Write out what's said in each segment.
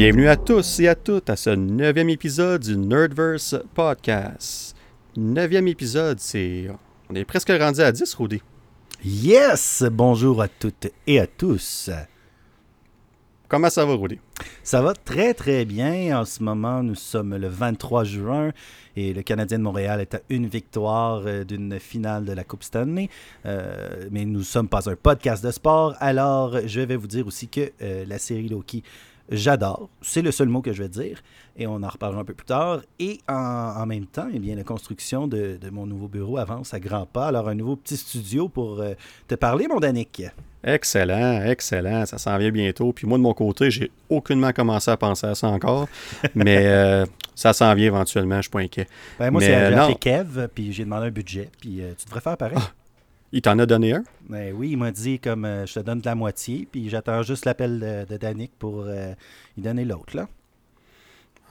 Bienvenue à tous et à toutes à ce neuvième épisode du Nerdverse Podcast. Neuvième épisode, c'est... On est presque rendu à 10, Rudy. Yes! Bonjour à toutes et à tous. Comment ça va, Rudy? Ça va très très bien. En ce moment, nous sommes le 23 juin et le Canadien de Montréal est à une victoire euh, d'une finale de la Coupe Stanley. Euh, mais nous ne sommes pas un podcast de sport. Alors, je vais vous dire aussi que euh, la série Loki j'adore. C'est le seul mot que je vais dire. Et on en reparlera un peu plus tard. Et en, même temps, eh bien, la construction de, mon nouveau bureau avance à grands pas. Alors, un nouveau petit studio pour euh, te parler, mon Danick. Excellent, excellent. Ça s'en vient bientôt. Puis moi, de mon côté, j'ai aucunement commencé à penser à ça encore. mais euh, ça s'en vient éventuellement, je ne suis pas inquiet. Ben, moi, c'est euh, Kev, puis j'ai demandé un budget. Puis tu devrais faire pareil. Ah, il t'en a donné un? Ben oui, il m'a dit comme euh, je te donne de la moitié, puis j'attends juste l'appel de, Danick pour euh, lui donner l'autre, là.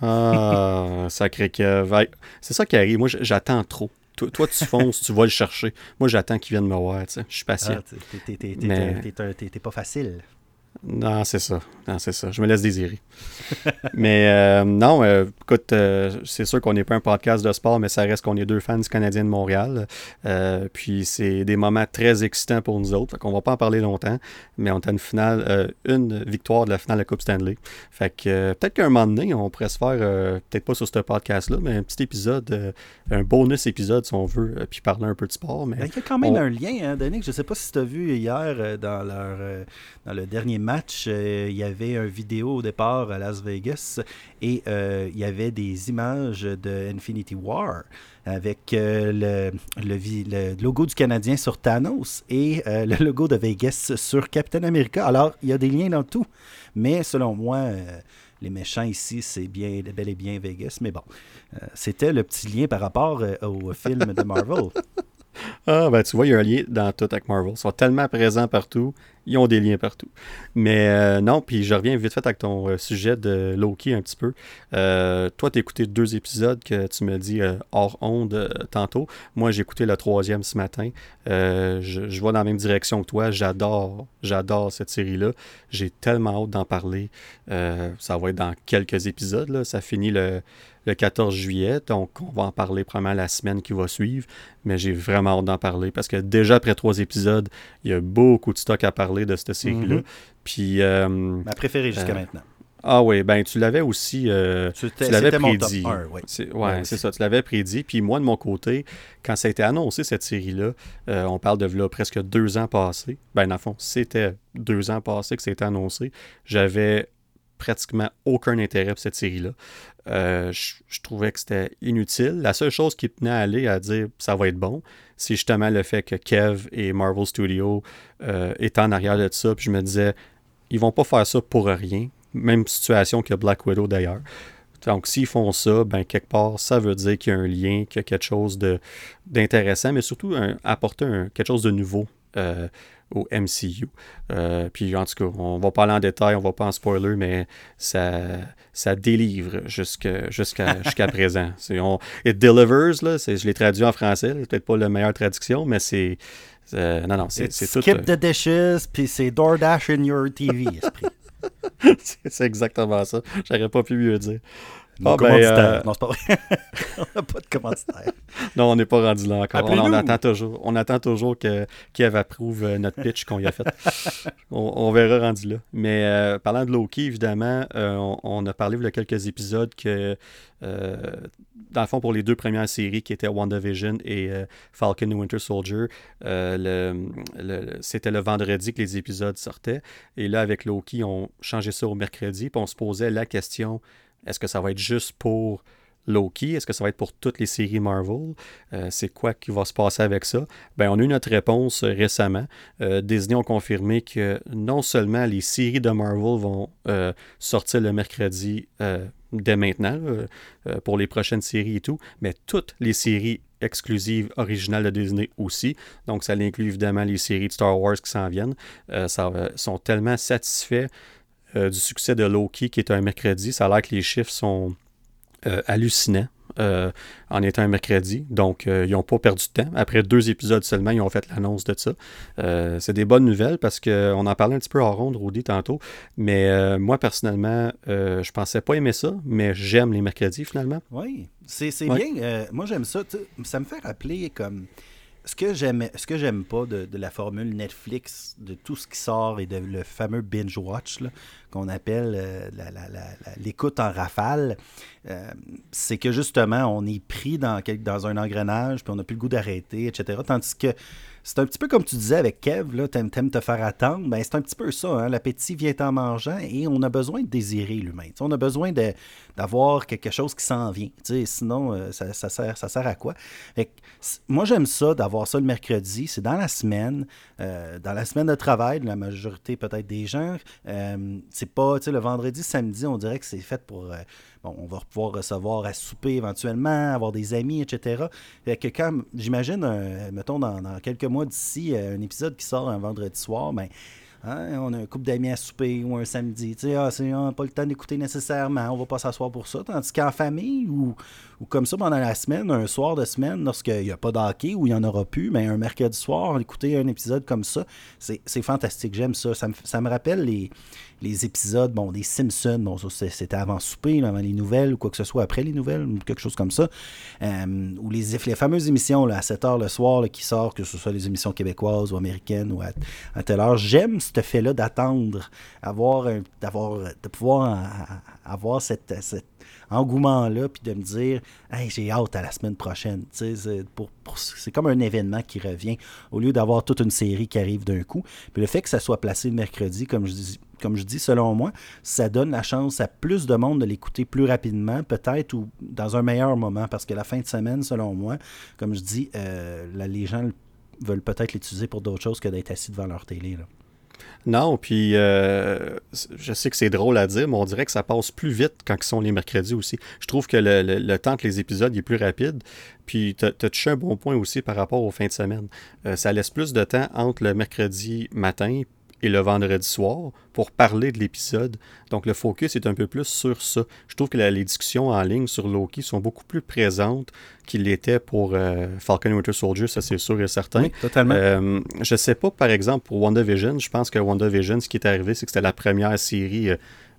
Ah, sacré que. C'est ça qui arrive. Moi, j'attends trop. Toi, tu fonces, tu vas le chercher. Moi, j'attends qu'il vienne me voir. Je suis patient. Ah, t'es pas facile. Non, c'est ça. Non, c'est ça. Je me laisse désirer. mais euh, non, euh, écoute, euh, c'est sûr qu'on n'est pas un podcast de sport, mais ça reste qu'on est deux fans du Canadien de Montréal. puis c'est des moments très excitants pour nous autres. Fait qu'on va pas en parler longtemps, mais on a une finale, une victoire de la finale de la Coupe Stanley. Fait que peut-être qu'un moment donné, on pourrait se faire, peut-être pas sur ce podcast-là, mais un petit épisode, un bonus épisode si on veut, puis parler un peu de sport. Mais ben, il y a quand même un lien, hein, Denis. Je sais pas si tu as vu hier dans, leur, dans le dernier match, euh, il y avait une vidéo au départ à Las Vegas et euh, il y avait des images de Infinity War avec euh, le, le, logo du Canadien sur Thanos et le logo de Vegas sur Captain America. Alors, il y a des liens dans tout, mais selon moi, les méchants ici, c'est bien, bel et bien Vegas. Mais bon, c'était le petit lien par rapport au film de Marvel. Ah, ben tu vois, il y a un lien dans tout avec Marvel. Ils sont tellement présents partout, ils ont des liens partout. Mais euh, non, puis je reviens vite fait avec ton euh, sujet de Loki un petit peu. Euh, toi, tu as écouté deux épisodes que tu me dis hors onde tantôt. Moi, j'ai écouté le troisième ce matin. Je, je, vais dans la même direction que toi. J'adore, j'adore cette série-là. J'ai tellement hâte d'en parler. ça va être dans quelques épisodes. Là. Ça finit le le 14 juillet. Donc, on va en parler probablement la semaine qui va suivre. Mais j'ai vraiment hâte d'en parler parce que déjà après trois épisodes, il y a beaucoup de stock à parler de cette série-là. Mhm. Puis. Euh, Ma préférée jusqu'à euh, maintenant. Ah oui, ben tu l'avais aussi euh, tu l'avais prédit. oui. C'est, ouais, c'est ça, tu l'avais prédit. Puis moi, de mon côté, quand ça a été annoncé, cette série-là, on parle de là, presque deux ans passés. Ben, dans le fond, c'était deux ans passés que c'était annoncé. J'avais pratiquement aucun intérêt pour cette série-là. Euh, je, trouvais que c'était inutile. La seule chose qui tenait à aller à dire ça va être bon, c'est justement le fait que Kev et Marvel Studios euh, étaient en arrière de ça. Puis je me disais, ils vont pas faire ça pour rien. Même situation que Black Widow d'ailleurs. Donc, s'ils font ça, ben, quelque part, ça veut dire qu'il y a un lien, qu'il y a quelque chose d'intéressant, mais surtout apporter quelque chose de nouveau euh, au MCU. Euh, puis en tout cas, on va pas aller en détail, on va pas en spoiler, mais ça, ça délivre jusqu'à jusqu'à présent. On, it delivers, là, je l'ai traduit en français, c'est peut-être pas la meilleure traduction, mais c'est. Euh, non, non, c'est tout. Skip the dishes, puis c'est DoorDash in your TV, esprit. c'est exactement ça. J'aurais pas pu mieux dire. Ah, ben, euh, Non, c'est pas vrai. on n'a pas de commanditaire. non, on n'est pas rendu là encore. On, attend toujours, on attend toujours que Kev approuve euh, notre pitch qu'on y a fait. on, verra rendu là. Mais euh, parlant de Loki, évidemment, on, a parlé il y a quelques épisodes que, dans le fond, pour les deux premières séries qui étaient WandaVision et Falcon Winter Soldier, c'était le vendredi que les épisodes sortaient. Et là, avec Loki, on changeait ça au mercredi. Puis on se posait la question est-ce que ça va être juste pour Loki? Est-ce que ça va être pour toutes les séries Marvel? Euh, c'est quoi qui va se passer avec ça? Ben, on a eu notre réponse euh, récemment. Euh, Disney ont confirmé que non seulement les séries de Marvel vont sortir le mercredi dès maintenant pour les prochaines séries et tout, mais toutes les séries exclusives originales de Disney aussi. Donc, ça inclut évidemment les séries de Star Wars qui s'en viennent. ça, sont tellement satisfaits euh, du succès de Loki qui est un mercredi. Ça a l'air que les chiffres sont euh, hallucinants. euh, en étant un mercredi. Donc, euh, ils n'ont pas perdu de temps. Après deux épisodes seulement, ils ont fait l'annonce de ça. c'est des bonnes nouvelles parce qu'on en parlait un petit peu en ronde, Rudy, tantôt. Mais moi, personnellement, je pensais pas aimer ça, mais j'aime les mercredis finalement. Oui, c'est bien. moi, j'aime ça. Ça me fait rappeler comme ce que j'aime pas de, la formule Netflix de tout ce qui sort et de le fameux binge watch qu'on appelle euh, l'écoute en rafale euh, c'est que justement on est pris dans, dans un engrenage puis on n'a plus le goût d'arrêter etc tandis que c'est un petit peu comme tu disais avec Kev, là, t'aimes, te faire attendre. Ben, c'est un petit peu ça. Hein? L'appétit vient en mangeant et on a besoin de désirer l'humain. on a besoin de, d'avoir quelque chose qui s'en vient. sinon, euh, ça, sert, ça sert à quoi? moi, j'aime ça, d'avoir ça le mercredi. C'est dans la semaine. Euh, dans la semaine de travail, la majorité peut-être des gens. Euh, c'est pas, le vendredi, samedi, on dirait que c'est fait pour bon, on va pouvoir recevoir à souper éventuellement, avoir des amis, etc. Fait que quand, j'imagine, mettons, dans, quelques mois d'ici, euh, un épisode qui sort un vendredi soir, ben, hein, on a un couple d'amis à souper ou un samedi. Tu sais, ah, on n'a pas le temps d'écouter nécessairement, on va pas s'asseoir pour ça. Tandis qu'en famille ou, ou comme ça pendant la semaine, un soir de semaine, lorsqu'il n'y a pas d'hockey ou il n'y en aura plus, mais un mercredi soir, écouter un épisode comme ça, c'est fantastique. J'aime ça. Ça me, ça me rappelle les, les épisodes, bon, des Simpsons, bon, c'était avant souper, avant les nouvelles, ou quoi que ce soit après les nouvelles, ou quelque chose comme ça. Euh, ou les, les fameuses émissions à 7 h le soir qui sortent, que ce soit les émissions québécoises ou américaines ou à, telle heure. J'aime ce fait-là d'attendre, avoir, d'avoir, de pouvoir avoir cette, cette engouement-là, puis de me dire, hey, j'ai hâte à la semaine prochaine. C'est, c'est comme un événement qui revient, au lieu d'avoir toute une série qui arrive d'un coup. Puis le fait que ça soit placé le mercredi, comme je dis, comme je dis, selon moi, ça donne la chance à plus de monde de l'écouter plus rapidement, peut-être, ou dans un meilleur moment, parce que la fin de semaine, selon moi, comme je dis, euh, les gens veulent peut-être l'utiliser pour d'autres choses que d'être assis devant leur télé. Non, puis euh, je sais que c'est drôle à dire, mais on dirait que ça passe plus vite quand ils sont les mercredis aussi. Je trouve que le, temps que les épisodes est plus rapide. Puis tu as, touché un bon point aussi par rapport aux fins de semaine. Euh, ça laisse plus de temps entre le mercredi matin et le vendredi soir pour parler de l'épisode. Donc le focus est un peu plus sur ça. Je trouve que les discussions en ligne sur Loki sont beaucoup plus présentes qu'il l'était pour euh, Falcon Winter Soldier, ça c'est sûr et certain. Oui, totalement. Euh, je sais pas, par exemple, pour WandaVision, je pense que WandaVision, ce qui est arrivé, c'est que c'était la première série. Euh,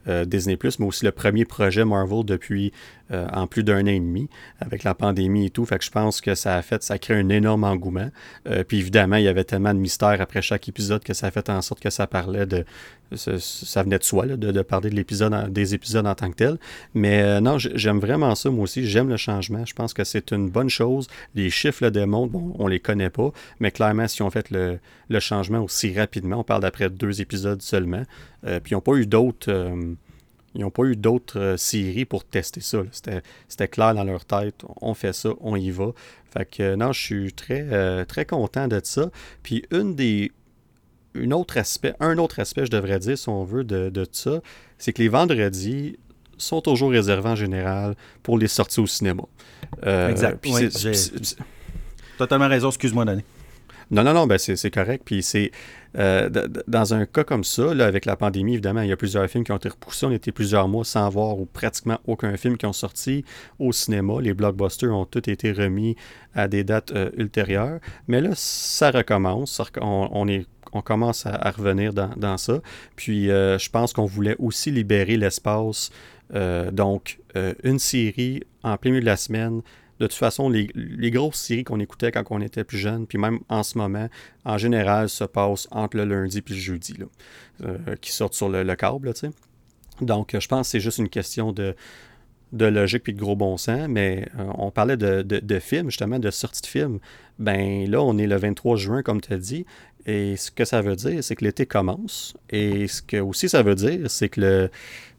euh, Disney ⁇ mais aussi le premier projet Marvel depuis euh, en plus d'un an et demi, avec la pandémie et tout. Fait que je pense que ça a fait, ça a créé un énorme engouement. Euh, puis évidemment, il y avait tellement de mystères après chaque épisode que ça a fait en sorte que ça parlait de. Ça, venait de soi, de, parler de des épisodes en tant que tel. Mais non, j'aime vraiment ça, moi aussi. J'aime le changement. Je pense que c'est une bonne chose. Les chiffres le démontrent. Bon, on les connaît pas, mais clairement, si on fait le, le changement aussi rapidement, on parle d'après deux épisodes seulement, puis ils n'ont pas eu d'autres ils n'ont pas eu d'autres euh, séries pour tester ça. C'était clair dans leur tête. On fait ça, on y va. Fait que non, je suis très, euh, très content de ça. Puis une des. Une autre aspect, un autre aspect, je devrais dire, si on veut, de, de ça, c'est que les vendredis sont toujours réservés en général pour les sorties au cinéma. Euh, exact. Totalement raison, excuse-moi, Danny. Non, non, non, ben c'est correct. Puis c'est euh, dans un cas comme ça, là, avec la pandémie, évidemment, il y a plusieurs films qui ont été repoussés. On était plusieurs mois sans voir ou pratiquement aucun film qui ont sorti au cinéma. Les blockbusters ont tous été remis à des dates euh, ultérieures. Mais là, ça recommence. On, est on commence à, revenir dans, ça. Puis euh, je pense qu'on voulait aussi libérer l'espace. donc, une série en plein milieu de la semaine de toute façon, les, grosses séries qu'on écoutait quand on était plus jeune, puis même en ce moment, en général, se passent entre le lundi et le jeudi, euh, qui sortent sur le, câble. Donc, je pense que c'est juste une question de, de logique puis de gros bon sens, mais euh, on parlait de, de, films, justement, de sortie de films. Ben là, on est le 23 juin, comme tu as dit, et ce que ça veut dire, c'est que l'été commence, et ce que aussi ça veut dire, c'est que le,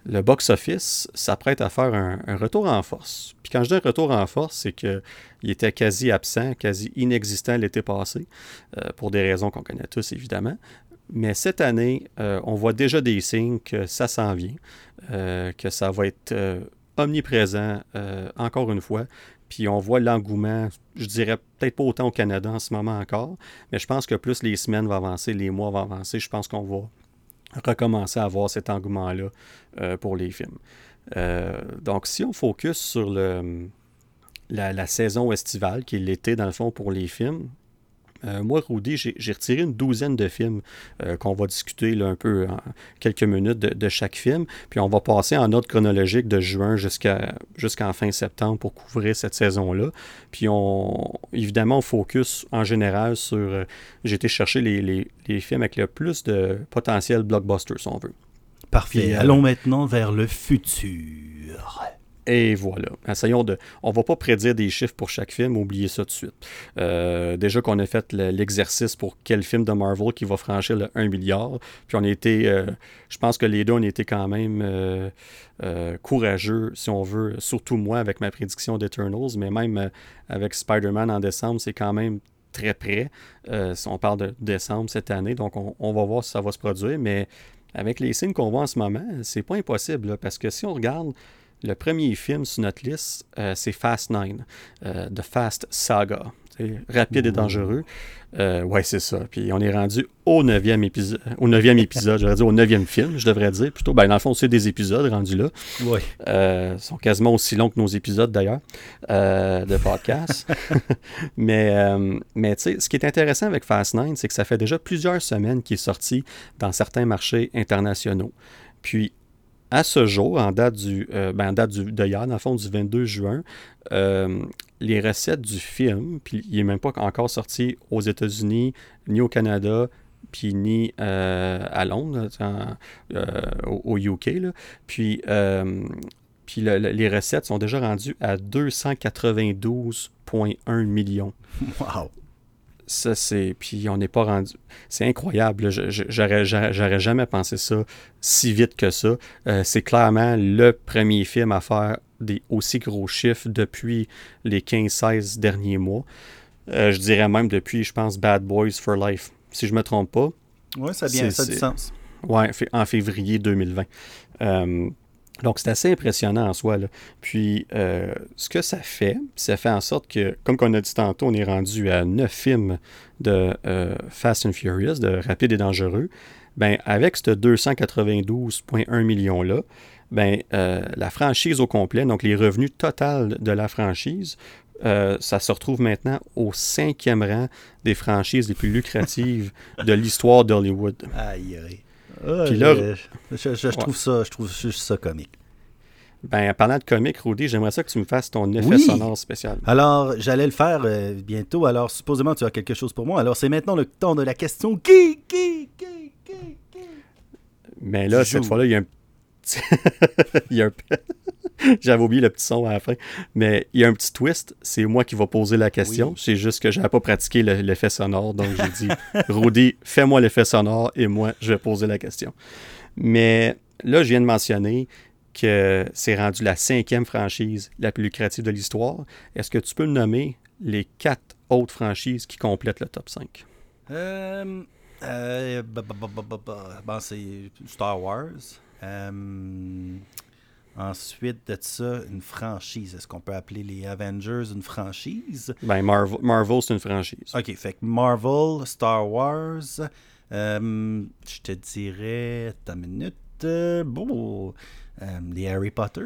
le box-office s'apprête à faire un, retour en force. Puis quand je dis un retour en force, c'est qu'il était quasi absent, quasi inexistant l'été passé, euh, pour des raisons qu'on connaît tous évidemment. Mais cette année, euh, on voit déjà des signes que ça s'en vient, euh, que ça va être omniprésent encore une fois. Puis on voit l'engouement, je dirais peut-être pas autant au Canada en ce moment encore, mais je pense que plus les semaines vont avancer, les mois vont avancer, je pense qu'on va recommencer à avoir cet engouement-là euh, pour les films. Euh, donc, si on focus sur la, saison estivale, qui est l'été, dans le fond, pour les films. Euh, moi, Rudy, j'ai retiré une douzaine de films euh, qu'on va discuter là, un peu en quelques minutes de, chaque film. Puis on va passer en ordre chronologique de juin jusqu'à jusqu'en fin septembre pour couvrir cette saison-là. Puis on évidemment, on focus en général sur. Euh, j'ai été chercher les, les, les, films avec le plus de potentiel blockbuster, si on veut. Parfait. Allons maintenant vers le futur. Et voilà. Essayons de. On va pas prédire des chiffres pour chaque film, oubliez ça de suite. Euh, déjà qu'on a fait l'exercice pour quel film de Marvel qui va franchir le 1 milliard. Puis on a été. Euh, je pense que les deux, on était quand même euh, courageux, si on veut. Surtout moi avec ma prédiction d'Eternals, mais même avec Spider-Man en décembre, c'est quand même très près. on parle de décembre cette année, donc on, on, va voir si ça va se produire. Mais avec les signes qu'on voit en ce moment, c'est pas impossible. parce que si on regarde le premier film sur notre liste, euh, c'est Fast Nine, euh, The Fast Saga. rapide et dangereux. Euh, ouais, c'est ça. Puis on est rendu au neuvième épisode. Au neuvième épisode, j'aurais dit au neuvième film, je devrais dire. Plutôt, ben, dans le fond, c'est des épisodes rendus là. Oui. Ils sont quasiment aussi longs que nos épisodes d'ailleurs de podcast. mais mais tu sais, ce qui est intéressant avec Fast Nine, c'est que ça fait déjà plusieurs semaines qu'il est sorti dans certains marchés internationaux. Puis à ce jour, en date du, euh, ben, date du, de hier, dans le fond, du 22 juin, euh, les recettes du film, puis il n'est même pas encore sorti aux États-Unis, ni au Canada, puis ni euh, à Londres, au, UK. Puis, puis les recettes sont déjà rendues à 292,1 millions. Wow! Ça, c'est. Puis on n'est pas rendu. C'est incroyable. J'aurais jamais pensé ça si vite que ça. Euh, c'est clairement le premier film à faire des aussi gros chiffres depuis les 15-16 derniers mois. Euh, je dirais même depuis, je pense, Bad Boys for Life. Si je ne me trompe pas. Oui, ça, bien, ça a du sens. Oui, en février 2020. Donc, c'est assez impressionnant en soi. Puis, euh, ce que ça fait, ça fait en sorte que, comme on a dit tantôt, on est rendu à neuf films de euh, Fast and Furious, de Rapide et Dangereux. Ben, avec ce 292,1 millions-là, ben, euh, la franchise au complet, donc les revenus totaux de la franchise, ça se retrouve maintenant au cinquième rang des franchises les plus lucratives de l'histoire d'Hollywood. Aïe, aïe. Puis là, je, trouve ça, je trouve juste ça comique. Ben, parlant de comique, Rudy, j'aimerais ça que tu me fasses ton effet sonore spécial. Alors, j'allais le faire euh, bientôt. Alors, supposément, tu as quelque chose pour moi. Alors, c'est maintenant le temps de la question qui, qui, qui, qui, qui. Mais là, cette fois-là, il y a un il y a un... J'avais oublié le petit son à la fin. Mais il y a un petit twist. C'est moi qui vais poser la question. C'est juste que je n'avais pas pratiqué l'effet sonore. Donc j'ai dit, Rudy, fais-moi l'effet sonore et moi, je vais poser la question. Mais là, je viens de mentionner que c'est rendu la cinquième franchise la plus lucrative de l'histoire. Est-ce que tu peux me nommer les quatre autres franchises qui complètent le top 5? Euh, euh, c'est Star Wars. Euh, Ensuite de ça, une franchise. Est-ce qu'on peut appeler les Avengers une franchise? Ben, Marvel, Marvel c'est une franchise. OK, fait que Marvel, Star Wars, euh, je te dirais, ta minute, euh, bon, les Harry Potter.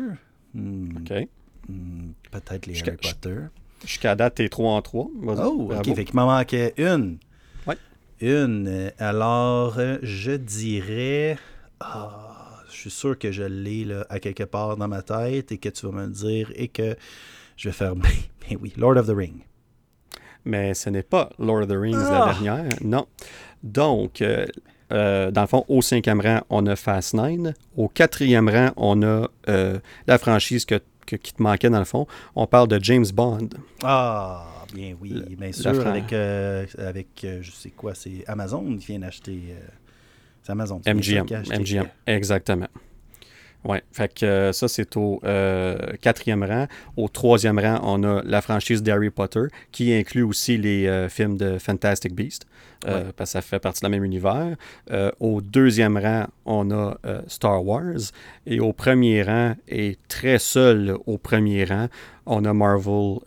Hmm. OK. Hmm, peut-être les Harry Potter. Jusqu'à date, t'es 3 en 3. Oh, OK, fait qu'il m'en manquait une. Ouais. Une. Alors, je dirais... Ah, je suis sûr que je l'ai à quelque part dans ma tête et que tu vas me le dire et que je vais faire ben, ben oui, Lord of the Ring. Mais ce n'est pas Lord of the Rings la ah! dernière, non. Donc, euh, euh, dans le fond, au cinquième rang, on a Fast Nine. Au quatrième rang, on a euh, la franchise que, qui te manquait dans le fond. On parle de James Bond. Ah, bien oui, bien sûr, avec, avec je sais quoi, c'est Amazon qui vient d'acheter. C'est Amazon. MGM. MGM, exactement. Oui, fait que euh, ça, c'est au euh, quatrième rang. Au troisième rang, on a la franchise d'Harry Potter, qui inclut aussi les euh, films de Fantastic Beast, parce que ça fait partie de la même univers. au deuxième rang, on a Star Wars. Et au premier rang, et très seul au premier rang, on a Marvel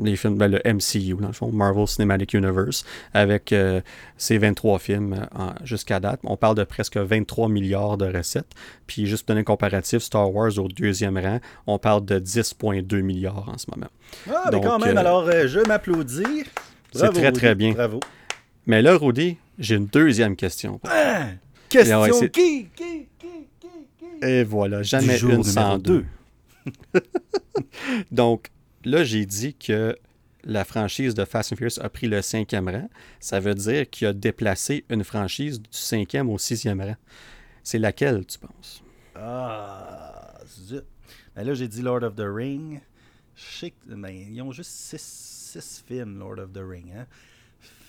les films, ben, le MCU, dans le fond, Marvel Cinematic Universe, avec euh, ces 23 films jusqu'à date. On parle de presque 23 milliards de recettes. Puis, juste pour donner un comparatif, Star Wars au deuxième rang, on parle de 10,2 milliards en ce moment. Ah, mais quand même, alors je m'applaudis. C'est très, très bien. Bravo. Mais là, Rudy, j'ai une deuxième question. Ah, question qui, qui, qui, qui, qui, Et voilà, jamais une sans deux. Donc, là, j'ai dit que la franchise de Fast and Furious a pris le cinquième rang. Ça veut dire qu'il a déplacé une franchise du cinquième au sixième rang. C'est laquelle, tu penses? Ah, zut. Ben là, j'ai dit Lord of the Ring. Je ben, ils ont juste six, films, Lord of the Ring. Hein?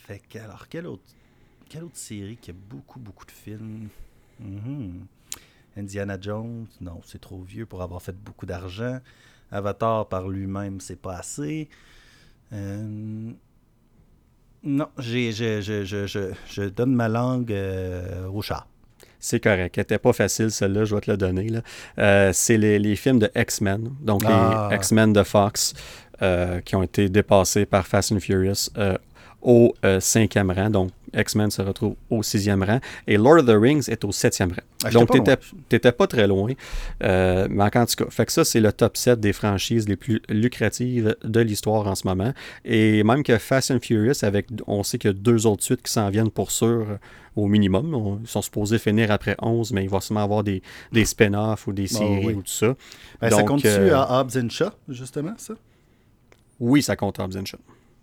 Fait que, alors, quelle autre, quelle autre série qui a beaucoup, beaucoup de films? Mm-hmm. Indiana Jones, non, c'est trop vieux pour avoir fait beaucoup d'argent. Avatar par lui-même, c'est pas assez. Euh, non, j'ai, je, je, je, je, donne ma langue euh, au chat. C'est correct. Elle n'était pas facile, celle-là, je vais te la donner. Là. Euh, c'est les, les, films de X-Men, donc les ah. X-Men de Fox, qui ont été dépassés par Fast and Furious au cinquième rang. Donc, X-Men se retrouve au sixième rang. Et Lord of the Rings est au septième rang. Ah, Donc, tu n'étais pas très loin. Euh, mais en tout cas, fait que ça, c'est le top 7 des franchises les plus lucratives de l'histoire en ce moment. Et même que Fast and Furious, avec, on sait qu'il y a deux autres suites qui s'en viennent pour sûr au minimum. ils sont supposés finir après 11, mais il va sûrement avoir des, des spin-offs ou des ah séries ou tout ça. Ben, ça compte-tu euh, à Hobbs Shaw, justement, ça? Oui, ça compte à Hobbs Shaw.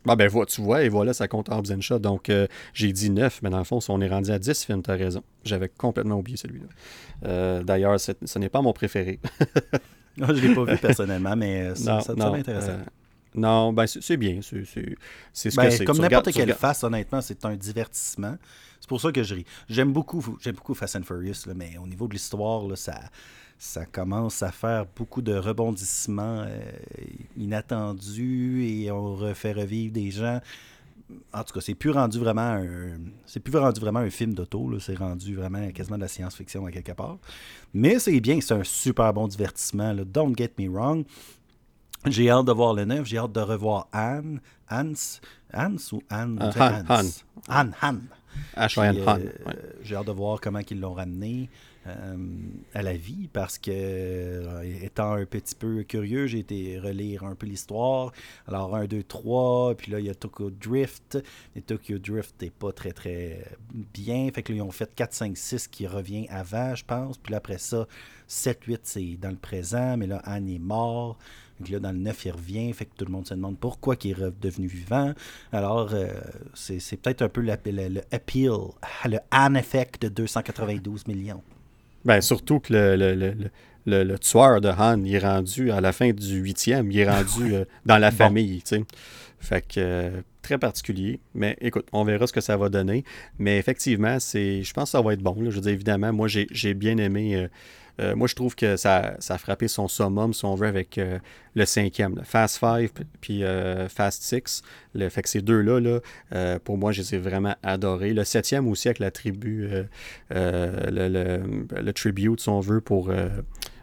Ah ben tu vois, et voilà, ça compte Hobbs Shaw. Donc euh, j'ai dit 9, mais dans le fond, on est rendu à 10 films, t'as raison. J'avais complètement oublié celui-là. Euh, d'ailleurs, ce n'est pas mon préféré. je ne l'ai pas vu personnellement, mais euh, ça, ça, intéressant. non, ben c'est bien. C'est ce ben, que c'est. Comme n'importe quelle face, honnêtement, c'est un divertissement. C'est pour ça que je ris. J'aime beaucoup, beaucoup Fast and Furious, mais au niveau de l'histoire, ça ça commence à faire beaucoup de rebondissements euh, inattendus et on refait revivre des gens. En tout cas, c'est plus rendu vraiment un, c'est plus rendu vraiment un film d'auto, c'est rendu vraiment quasiment de la science-fiction à quelque part. Mais c'est bien, c'est un super bon divertissement. Don't get me wrong. J'ai hâte de voir le neuf, j'ai hâte de revoir Anne, Hans, Hans ou Anne, uh, Han, Han. Anne, Han. Han. J'ai hâte de voir comment ils l'ont ramené. Euh, à la vie parce que, euh, étant un petit peu curieux, j'ai été relire un peu l'histoire. Alors, 1, 2, 3, puis là, il y a Tokyo Drift. Et Tokyo Drift n'est pas très, très bien. Fait que là, ils ont fait 4, 5, 6 qui revient avant, je pense. Puis là, après ça, 7, 8, c'est dans le présent. Mais là, Anne est mort. Donc là, dans le 9, il revient. Fait que tout le monde se demande pourquoi il est redevenu vivant. Alors, euh, c'est peut-être un peu le, le appeal, le Anne effect de 292 millions. Ben, surtout que le, le, tueur de Han, il est rendu à la fin du huitième, il est rendu euh, dans la famille, tu sais. Fait que euh, très particulier. Mais écoute, on verra ce que ça va donner. Mais effectivement, c'est, je pense que ça va être bon. Je veux dire, évidemment, moi j'ai bien aimé euh, moi, je trouve que ça, ça, a frappé son summum, si on veut, avec euh, le cinquième. Fast 5 puis euh, Fast 6. Le, fait que ces deux-là, là, pour moi, je les ai vraiment adorés. Le septième aussi, avec la tribu, le, le, le, tribute, si on veut, pour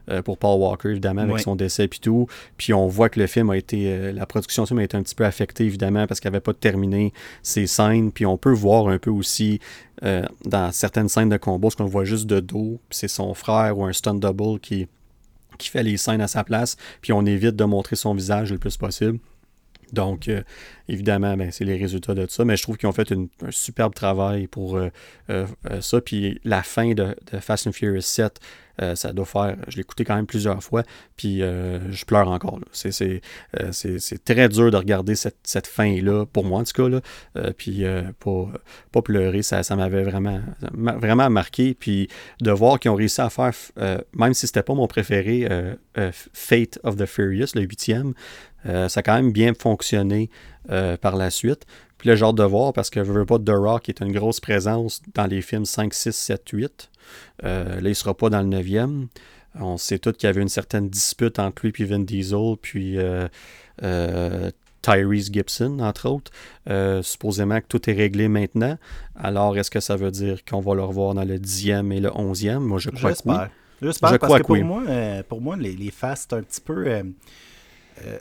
euh, pour Paul Walker, évidemment, avec son décès et tout. Puis on voit que le film a été. Euh, la production du film a été un petit peu affectée, évidemment, parce qu'il n'avait pas terminé ses scènes. Puis on peut voir un peu aussi euh, dans certaines scènes de combat, ce qu'on voit juste de dos, c'est son frère ou un stunt double qui, qui fait les scènes à sa place. Puis on évite de montrer son visage le plus possible. Donc, évidemment, ben, c'est les résultats de ça. Mais je trouve qu'ils ont fait un superbe travail pour ça. Puis la fin de, de, Fast and Furious 7, euh, ça doit faire. Je l'ai écouté quand même plusieurs fois, puis euh, je pleure encore. Euh, c'est très dur de regarder cette, fin-là, pour moi en tout cas. Là, puis pas, pas pleurer, ça, ça m'avait vraiment, vraiment marqué. Puis de voir qu'ils ont réussi à faire, même si c'était pas mon préféré, Fate of the Furious, le huitième, ça a quand même bien fonctionné par la suite. Puis le genre de voir, parce que je veux pas The Rock est une grosse présence dans les films 5, 6, 7, 8. Euh, là, il ne sera pas dans le 9e. On sait tous qu'il y avait une certaine dispute entre lui et Vin Diesel, puis euh, euh, Tyrese Gibson, entre autres. supposément que tout est réglé maintenant. Alors, est-ce que ça veut dire qu'on va le revoir dans le 10e et le 11e Moi, je crois que oui. J'espère, parce que, pour, moi, pour moi, les, les c'est un petit peu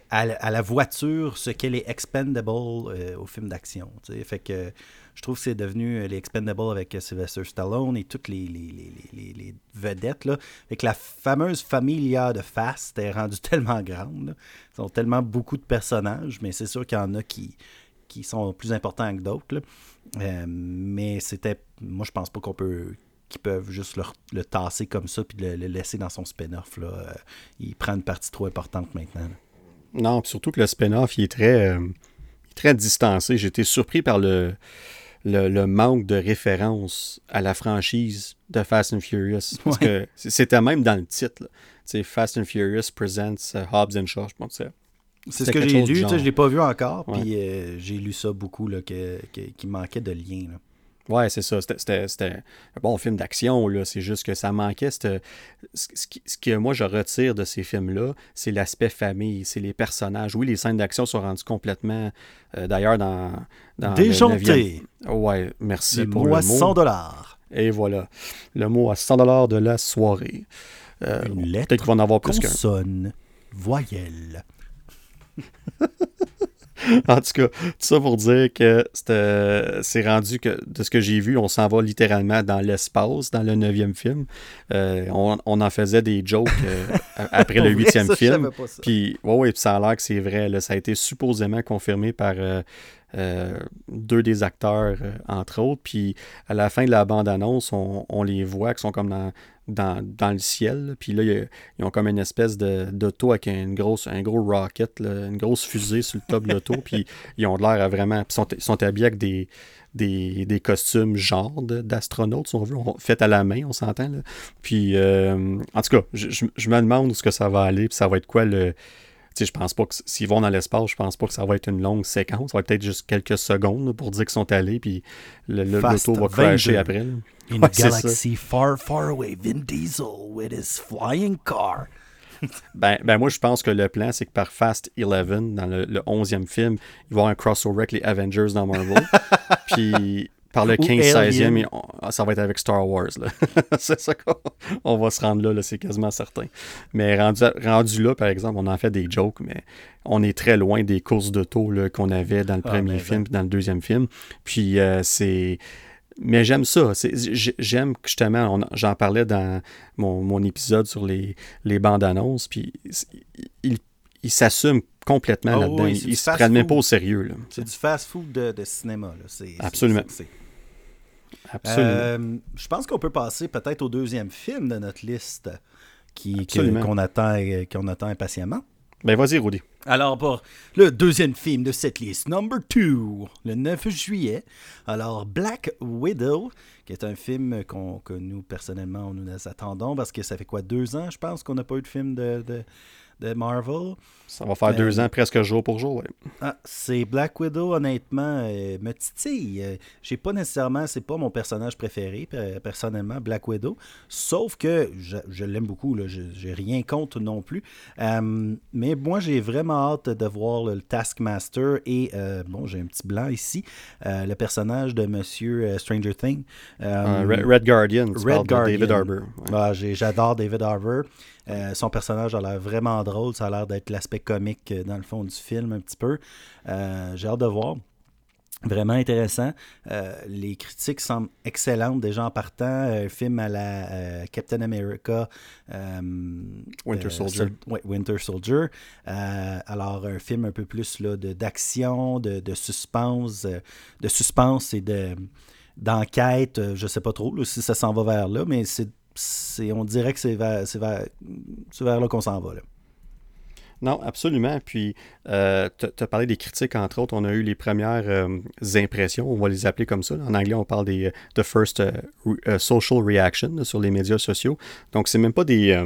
à, la voiture ce qu'elle est expendable au film d'action. Fait que je trouve que c'est devenu les Expendables avec Sylvester Stallone et toutes les, vedettes. Là. Avec la fameuse familia de Fast est rendue tellement grande. Ils ont tellement beaucoup de personnages, mais c'est sûr qu'il y en a qui, qui sont plus importants que d'autres. Euh, mais c'était. Moi, je pense pas qu'on peut qu'ils peuvent juste le, tasser comme ça puis le, laisser dans son spin-off. Euh, il prend une partie trop importante maintenant. Non, surtout que le spin-off, il est très, euh, très distancé. J'étais surpris par le, le, manque de référence à la franchise de Fast and Furious. Parce que c'était même dans le titre. Fast and Furious presents Hobbs and Shaw. Je pense c'est ce que j'ai lu, je ne l'ai pas vu encore, puis euh, j'ai lu ça beaucoup, là, que, qu'il manquait de lien. Là. Ouais, c'est ça. C'était un bon film d'action, là. C'est juste que ça manquait. Ce, que moi je retire de ces films-là, c'est l'aspect famille, c'est les personnages. Oui, les scènes d'action sont rendues complètement. Euh, d'ailleurs, dans. dans Déjanté. Ouais, merci pour le mot. à 100 dollars. Et voilà. Le mot à 100 dollars de la soirée. Euh, Une lettre. Peut-être qu'il va en avoir plus qu'un. Consonne, voyelle. en tout cas, tout ça pour dire que c'est rendu que, de ce que j'ai vu, on s'en va littéralement dans l'espace, dans le neuvième film. Euh, on, en faisait des jokes euh, après le huitième film. Puis, ouais, ouais, puis ça a l'air que c'est vrai. Là, ça a été supposément confirmé par euh, deux des acteurs, entre autres. Puis, à la fin de la bande-annonce, on, on, les voit qui sont comme dans dans, le ciel. Puis là, ils ont comme une espèce d'auto avec une grosse, un gros rocket, une grosse fusée sur le top de l'auto. puis ils ont l'air à vraiment. Ils sont, sont, habillés avec des, des, costumes genre d'astronautes, si on veut, fait à la main, on s'entend. Puis, euh, en tout cas, je, me demande où ce que ça va aller. Puis ça va être quoi le. Je pense pas que s'ils vont dans l'espace, je pense pas que ça va être une longue séquence. Ça va peut-être juste quelques secondes pour dire qu'ils sont allés, puis l'auto va crasher après. In a galaxy far, far away, Vin Diesel with his flying car. ben, ben, moi, je pense que le plan, c'est que par Fast 11, dans le, 11e film, il va y avoir un crossover avec les Avengers dans Marvel. puis par le 15-16e, ça va être avec Star Wars. c'est ça qu'on va se rendre là, c'est quasiment certain. Mais rendu, rendu là, par exemple, on en fait des jokes, mais on est très loin des courses d'auto qu'on avait dans le ah, premier film et dans le deuxième film. Puis euh, c'est mais j'aime ça. J'aime justement, j'en parlais dans mon, épisode sur les, les bandes annonces, puis il, il s'assume complètement oh là-dedans. il ne se prend même pas au sérieux. C'est du fast-food de, cinéma. Là. Absolument. Absolument. Euh, je pense qu'on peut passer peut-être au deuxième film de notre liste qui, qu'on attend, qu'on attend impatiemment. Ben vas-y, Rudy. Alors, pour le deuxième film de cette liste, Number 2, le 9 juillet. Alors, Black Widow, qui est un film qu'on, que nous, personnellement, nous attendons parce que ça fait quoi, deux ans, je pense, qu'on n'a pas eu de film de, de Marvel. Ça va faire deux ans presque jour pour jour. Ah, c'est Black Widow, honnêtement, euh, me titille. Euh, j'ai pas nécessairement, c'est pas mon personnage préféré, personnellement, Black Widow. Sauf que je, l'aime beaucoup, là, j'ai rien contre non plus. Euh, mais moi, j'ai vraiment hâte de voir le Taskmaster et, bon, j'ai un petit blanc ici, le personnage de Monsieur Stranger Things. Red, Guardian, Red Guardian. David Harbour. Ah, j'adore David Harbour. Euh, son personnage a l'air vraiment drôle. Ça a l'air d'être l'aspect comique euh, dans le fond du film un petit peu. Euh, j'ai hâte de voir. Vraiment intéressant. les critiques semblent excellentes déjà en partant. Un film à la Captain America. Winter Soldier. Winter Soldier. alors, un film un peu plus d'action, de, de, suspense, de suspense et de d'enquête. Je sais pas trop si ça s'en va vers là, mais c'est on dirait que c'est vers, là qu'on s'en va. Non, absolument. Puis, euh, tu as parlé des critiques, entre autres. On a eu les premières euh, impressions, on va les appeler comme ça. En anglais, on parle des the first social reaction sur les médias sociaux. Donc, c'est même pas des,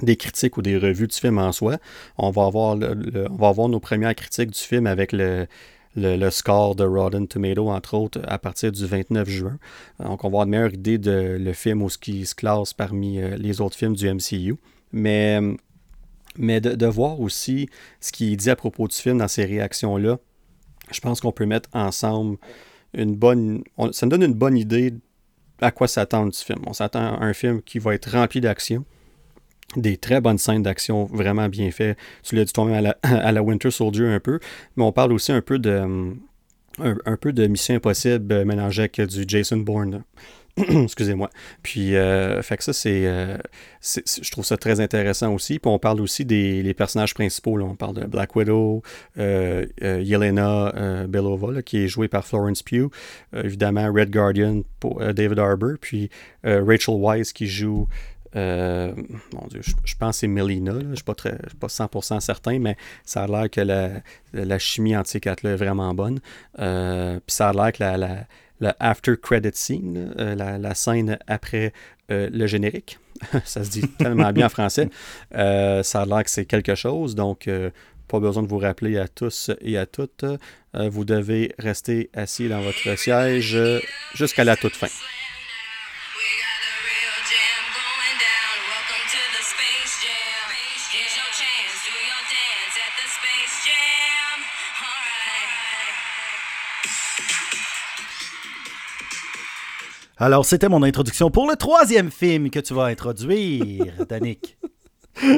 des critiques ou des revues du film en soi. On va avoir, on va avoir nos premières critiques du film avec le, le, score de Rotten Tomato, entre autres, à partir du 29 juin. Donc, on va avoir une meilleure idée de le film ou ce qui se classe parmi euh, les autres films du MCU. Mais, mais de, voir aussi ce qui est dit à propos du film dans ces réactions-là, je pense qu'on peut mettre ensemble une bonne. ça nous donne une bonne idée à quoi s'attendre du film. On s'attend à un film qui va être rempli d'action, des très bonnes scènes d'action vraiment bien faites. Tu l'as dit toi-même à la, à la Winter Soldier un peu, mais on parle aussi un peu de un, peu de Mission Impossible euh, mélangé avec du Jason Bourne. Excusez-moi. Puis, euh, fait que ça, euh, c'est, Je trouve ça très intéressant aussi. Puis, on parle aussi des personnages principaux. On parle de Black Widow, Yelena Belova, qui est jouée par Florence Pugh. évidemment, Red Guardian pour David Harbour. Puis, Rachel Weisz qui joue euh, mon Dieu, je, pense que c'est Melina. Je ne suis pas, très, pas 100% certain, mais ça a l'air que la, la chimie quatre-là est vraiment bonne. Euh, puis ça a l'air que la, la, after credit scene, euh, la, scène après le générique, ça se dit tellement bien en français, ça a l'air que c'est quelque chose. Donc, pas besoin de vous rappeler à tous et à toutes. vous devez rester assis dans votre siège jusqu'à la toute fin. Alors, c'était mon introduction pour le troisième film que tu vas introduire, Danick.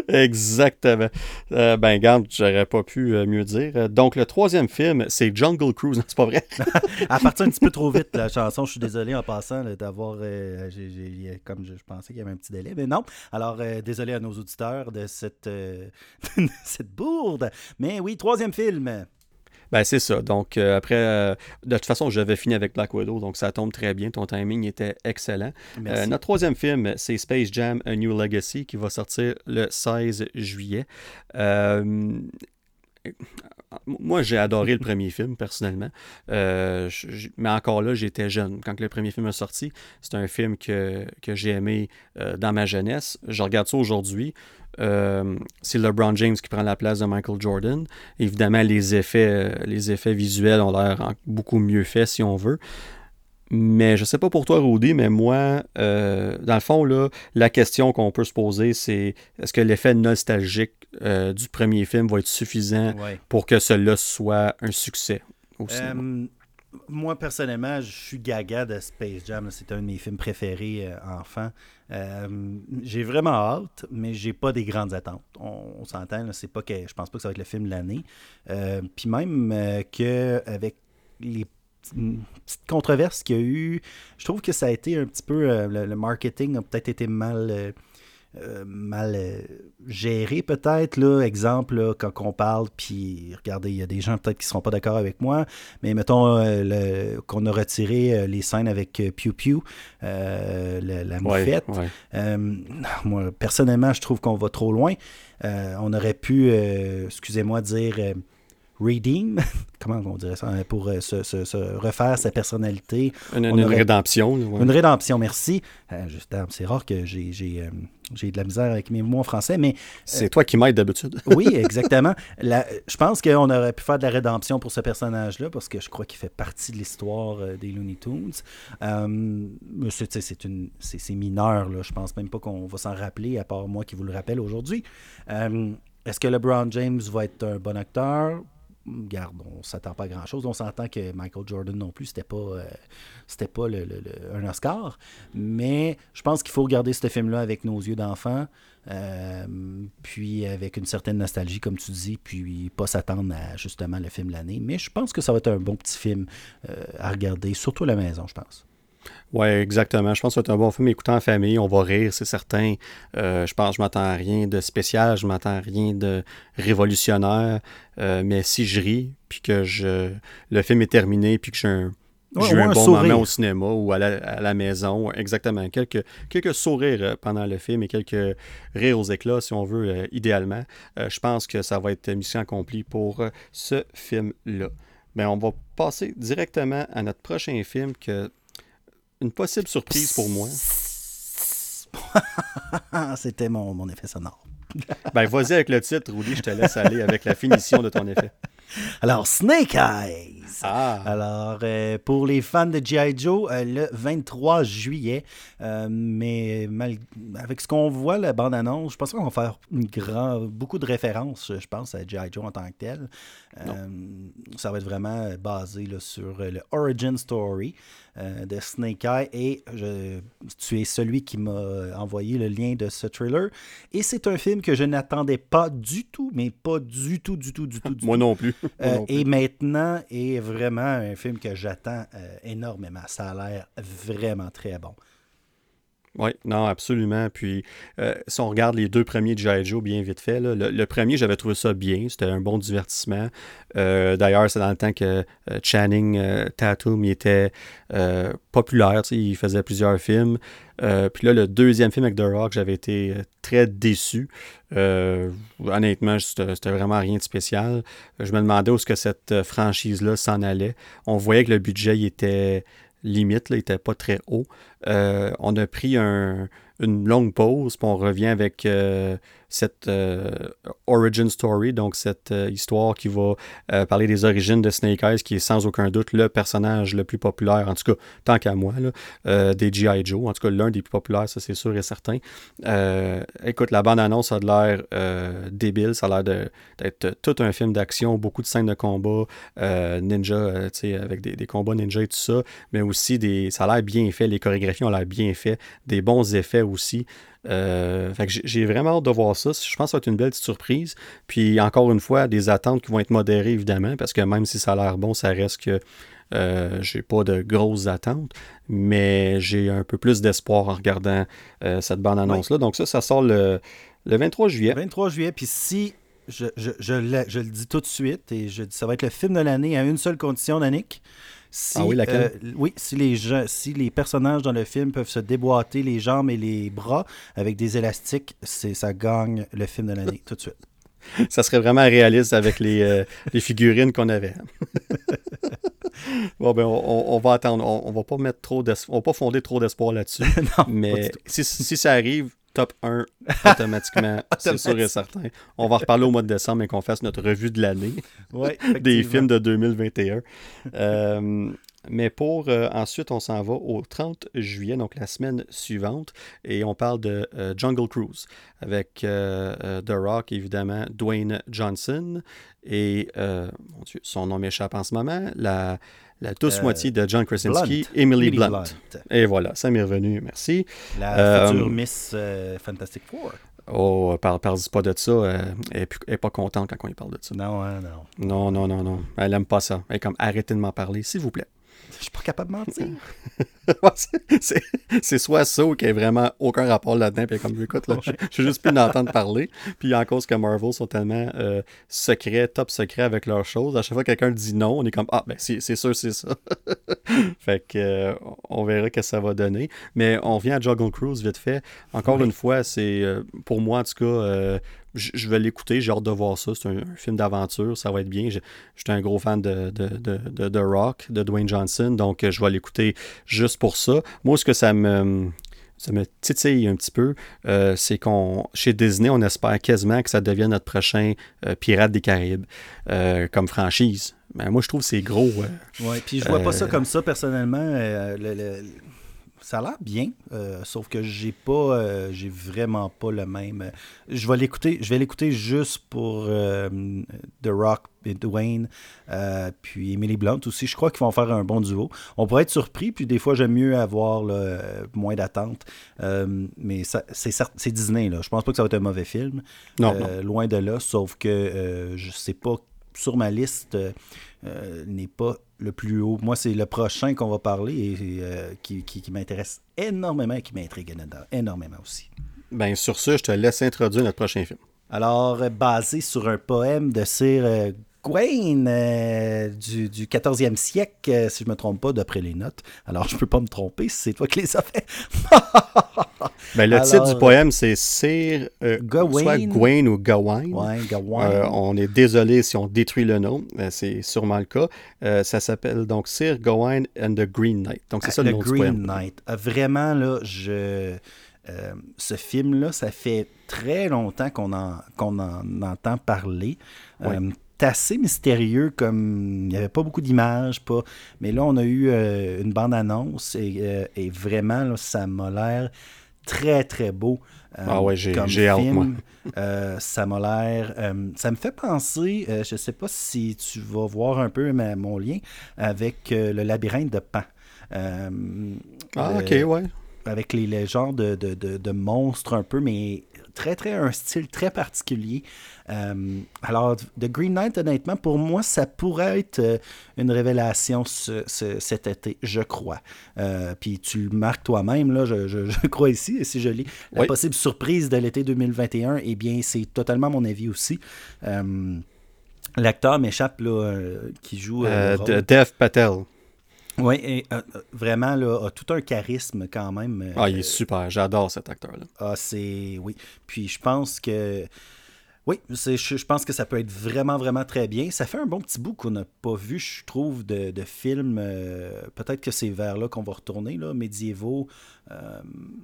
Exactement. Euh, ben, garde, j'aurais pas pu euh, mieux dire. Donc, le troisième film, c'est Jungle Cruise. C'est pas vrai? Elle partir un petit peu trop vite, la chanson. Je suis désolé en passant d'avoir. Euh, comme je, pensais qu'il y avait un petit délai, mais non. Alors, désolé à nos auditeurs de cette, cette bourde. Mais oui, troisième film. Ben, c'est ça. Donc, euh, après, euh, de toute façon, j'avais fini avec Black Widow, donc ça tombe très bien. Ton timing était excellent. Euh, notre troisième film, c'est Space Jam A New Legacy, qui va sortir le 16 juillet. Moi, j'ai adoré le premier film, personnellement. mais encore là, j'étais jeune. Quand le premier film est sorti, c'est un film que, que j'ai aimé dans ma jeunesse. Je regarde ça aujourd'hui. Euh, c'est LeBron James qui prend la place de Michael Jordan. Évidemment, les effets, euh, les effets visuels ont l'air beaucoup mieux faits si on veut. Mais je sais pas pour toi, Rudy, mais moi, euh, dans le fond, là, la question qu'on peut se poser, c'est est-ce que l'effet nostalgique du premier film va être suffisant pour que cela soit un succès moi, personnellement, je suis gaga de Space Jam. C'est un de mes films préférés enfant. Euh, j'ai vraiment hâte, mais j'ai pas des grandes attentes. On, s'entend, c'est pas que je pense pas que ça va être le film de l'année. Euh, puis même euh, que avec les petites controverses qu'il y a eu, je trouve que ça a été un petit peu le, marketing a peut-être été mal euh, mal euh, géré peut-être. Là. Exemple, quand on parle, puis regardez, il y a des gens peut-être qui ne seront pas d'accord avec moi, mais mettons euh, qu'on a retiré les scènes avec Pew Pew, la, moufette. moi, personnellement, je trouve qu'on va trop loin. on aurait pu, excusez-moi, dire redeem, comment on dirait ça, hein, pour se, refaire sa personnalité. Une, rédemption. Une rédemption, merci. juste, c'est rare que j'ai j'ai de la misère avec mes mots en français, mais... C'est toi qui m'aides d'habitude. oui, exactement. je pense qu'on aurait pu faire de la rédemption pour ce personnage-là, parce que je crois qu'il fait partie de l'histoire euh, des Looney Tunes. Euh, c'est mineur, là. je pense même pas qu'on va s'en rappeler, à part moi qui vous le rappelle aujourd'hui. Euh, est-ce que LeBron James va être un bon acteur? Garde, on s'attend pas à grand chose. On s'entend que Michael Jordan non plus, c'était pas, euh, pas un Oscar. Mais je pense qu'il faut regarder ce film-là avec nos yeux d'enfant, euh, puis avec une certaine nostalgie, comme tu dis, puis pas s'attendre à justement le film de l'année. Mais je pense que ça va être un bon petit film euh, à regarder, surtout à la maison, je pense. Oui, exactement. Je pense que c'est un bon film écoutant en famille. On va rire, c'est certain. Euh, je pense que je m'attends à rien de spécial, je m'attends à rien de révolutionnaire. Euh, mais si je ris, puis que je le film est terminé, puis que j'ai un, un, bon moment au cinéma ou à la, maison, exactement. Quelques, quelques sourires euh, pendant le film et quelques rires aux éclats, si on veut, idéalement. je pense que ça va être mission accomplie pour ce film-là. Mais on va passer directement à notre prochain film que une possible surprise pour moi. C'était mon, mon, effet sonore. ben, vas-y avec le titre, Rudy, je te laisse aller avec la finition de ton effet. Alors, Snake Eyes. Ah. Alors, euh, pour les fans de G.I. Joe, euh, le 23 juillet, euh, mais avec ce qu'on voit, la bande-annonce, je pense qu'on va faire une grand, beaucoup de références, je pense, à G.I. Joe en tant que tel. Ça va être vraiment basé sur le origin story de Snake Eye et je, tu es celui qui m'a envoyé le lien de ce trailer. Et c'est un film que je n'attendais pas du tout, mais pas du tout, du tout, du tout. Moi non plus. Et maintenant est vraiment un film que j'attends euh, énormément. Ça a l'air vraiment très bon. Oui, non, absolument. Puis, euh, si on regarde les deux premiers de G.I. Joe bien vite fait, le, premier, j'avais trouvé ça bien. C'était un bon divertissement. Euh, d'ailleurs, c'est dans le temps que Channing Tatum était populaire. Il faisait plusieurs films. puis là, le deuxième film avec The Rock, j'avais été très déçu. honnêtement, c'était vraiment rien de spécial. Je me demandais où est-ce que cette franchise-là s'en allait. On voyait que le budget était limite, il n'était pas très haut. Euh, on a pris un, une longue pause, puis on revient avec euh, cette euh, origin story, donc cette euh, histoire qui va parler des origines de Snake Eyes, qui est sans aucun doute le personnage le plus populaire, en tout cas, tant qu'à moi, des G.I. Joe, en tout cas l'un des plus populaires, ça c'est sûr et certain. écoute, la bande-annonce a de l'air débile, ça a l'air d'être tout un film d'action, beaucoup de scènes de combat, ninja, tu sais, avec des, des, combats ninja et tout ça, mais aussi des, ça a l'air bien fait, les chorégraphies ont l'air bien fait, des bons effets aussi. Euh, j'ai vraiment hâte de voir ça. Je pense que ça va être une belle petite surprise. Puis encore une fois, des attentes qui vont être modérées évidemment, parce que même si ça a l'air bon, ça reste que euh, j'ai pas de grosses attentes, mais j'ai un peu plus d'espoir en regardant euh, cette bande-annonce-là. Donc ça, ça sort le, 23 juillet. 23 juillet, puis si je, je, je, le, dis tout de suite, et je dis ça va être le film de l'année à une seule condition, Danick. Si, ah oui, laquelle? Euh, oui, si les, si les personnages dans le film peuvent se déboîter les jambes et les bras avec des élastiques, c'est ça gagne le film de l'année tout de suite. Ça serait vraiment réaliste avec les, euh, les figurines qu'on avait. bon, ben, on, va attendre. On, va pas mettre trop on va pas fonder trop d'espoir là-dessus. mais si, si, ça arrive, top 1 automatiquement, c'est sûr et certain. On va reparler au mois de décembre et qu'on fasse notre revue de l'année des films de 2021. Euh, mais pour euh, ensuite, on s'en va au 30 juillet, donc la semaine suivante, et on parle de euh, Jungle Cruise avec The Rock, évidemment, Dwayne Johnson et, mon Dieu, son nom m'échappe en ce moment, la la douce euh, moitié de John Krasinski, Emily, Blunt. Et voilà, ça m'est revenu, merci. La euh, future Miss euh, Fantastic Four. Oh, parle, parle pas de ça. elle n'est pas contente quand on lui parle de ça. Non, hein, non. Non, non, non, non. Elle aime pas ça. Elle est comme, arrêtez de m'en parler, s'il vous plaît. Je suis pas capable de mentir. c'est soit ça ou qu'il n'y a vraiment aucun rapport là-dedans. Puis comme, écoute, là, je, suis juste plus d'entendre parler. Puis en cause que Marvel sont tellement euh, secrets, top secrets avec leurs choses, à chaque fois que quelqu'un dit non, on est comme, ah, ben c'est sûr, c'est ça. fait que euh, on verra ce que ça va donner. Mais on vient à Juggle Cruise vite fait. Encore une fois, c'est euh, pour moi, en tout cas, je, vais l'écouter, j'ai hâte de voir ça. C'est un, film d'aventure, ça va être bien. J'étais un gros fan de, de, de, Rock, de Dwayne Johnson, donc euh, je vais l'écouter juste pour ça. Moi, ce que ça me, ça me titille un petit peu, euh, c'est qu'on chez Disney, on espère quasiment que ça devienne notre prochain euh, Pirate des Caraïbes comme franchise. Mais moi, je trouve que c'est gros. oui, puis je vois pas ça comme ça personnellement. le ça a l'air bien, euh, sauf que j'ai pas, euh, j'ai vraiment pas le même. Euh, je vais l'écouter, je vais l'écouter juste pour The Rock et Dwayne, puis Emily Blunt aussi. Je crois qu'ils vont faire un bon duo. On pourrait être surpris, puis des fois j'aime mieux avoir moins d'attente. mais c'est Disney là. Je pense pas que ça va être un mauvais film. Non, Loin de là, sauf que je sais pas sur ma liste n'est pas le plus haut. Moi, c'est le prochain qu'on va parler et euh, qui, m'intéresse énormément et qui m'intrigue énormément aussi. Bien, sur ce, je te laisse introduire notre prochain film. Alors, euh, basé sur un poème de Sir euh, Gawain du, du 14e siècle, si je ne me trompe pas, d'après les notes. Alors, je ne peux pas me tromper si c'est toi qui les as fait. Ben, le titre du poème, c'est Sir euh, Gawain. ou Gawain. Euh, on est désolé si on détruit le nom, c'est sûrement le cas. Euh, ça s'appelle donc Sir Gawain and the Green Knight. Donc c'est ça le nom Green du poème. Knight. vraiment, là, je... ce film-là, ça fait très longtemps qu'on en, qu'on en entend parler. Assez mystérieux, comme il n'y avait pas beaucoup d'images, pas. Mais là, on a eu une bande-annonce et, et, vraiment, ça m'a l'air très, très beau. ah ouais, j'ai hâte, moi. ça m'a l'air. ça me fait penser, je ne sais pas si tu vas voir un peu mon lien avec le labyrinthe de Pan. ah, ok, ouais avec les, les genres de, de, de, monstres un peu, mais très, très, un style très particulier. Euh, alors, The Green Knight, honnêtement, pour moi, ça pourrait être euh, une révélation cet été, je crois. Euh, puis tu le marques toi-même, là, je, je, crois ici, et si je lis la possible surprise de l'été 2021, eh bien, c'est totalement mon avis aussi. L'acteur m'échappe, là, qui joue... Dev Patel. Oui, et euh, euh, vraiment, là, a tout un charisme quand même. Euh, ah, il est super. J'adore cet acteur-là. Ah, c'est. Oui. Puis je pense que. Oui, je, je, pense que ça peut être vraiment, vraiment très bien. Ça fait un bon petit bout qu'on n'a pas vu, je trouve, de, de films. Peut-être que c'est vers là qu'on va retourner, là, médiévaux, euh,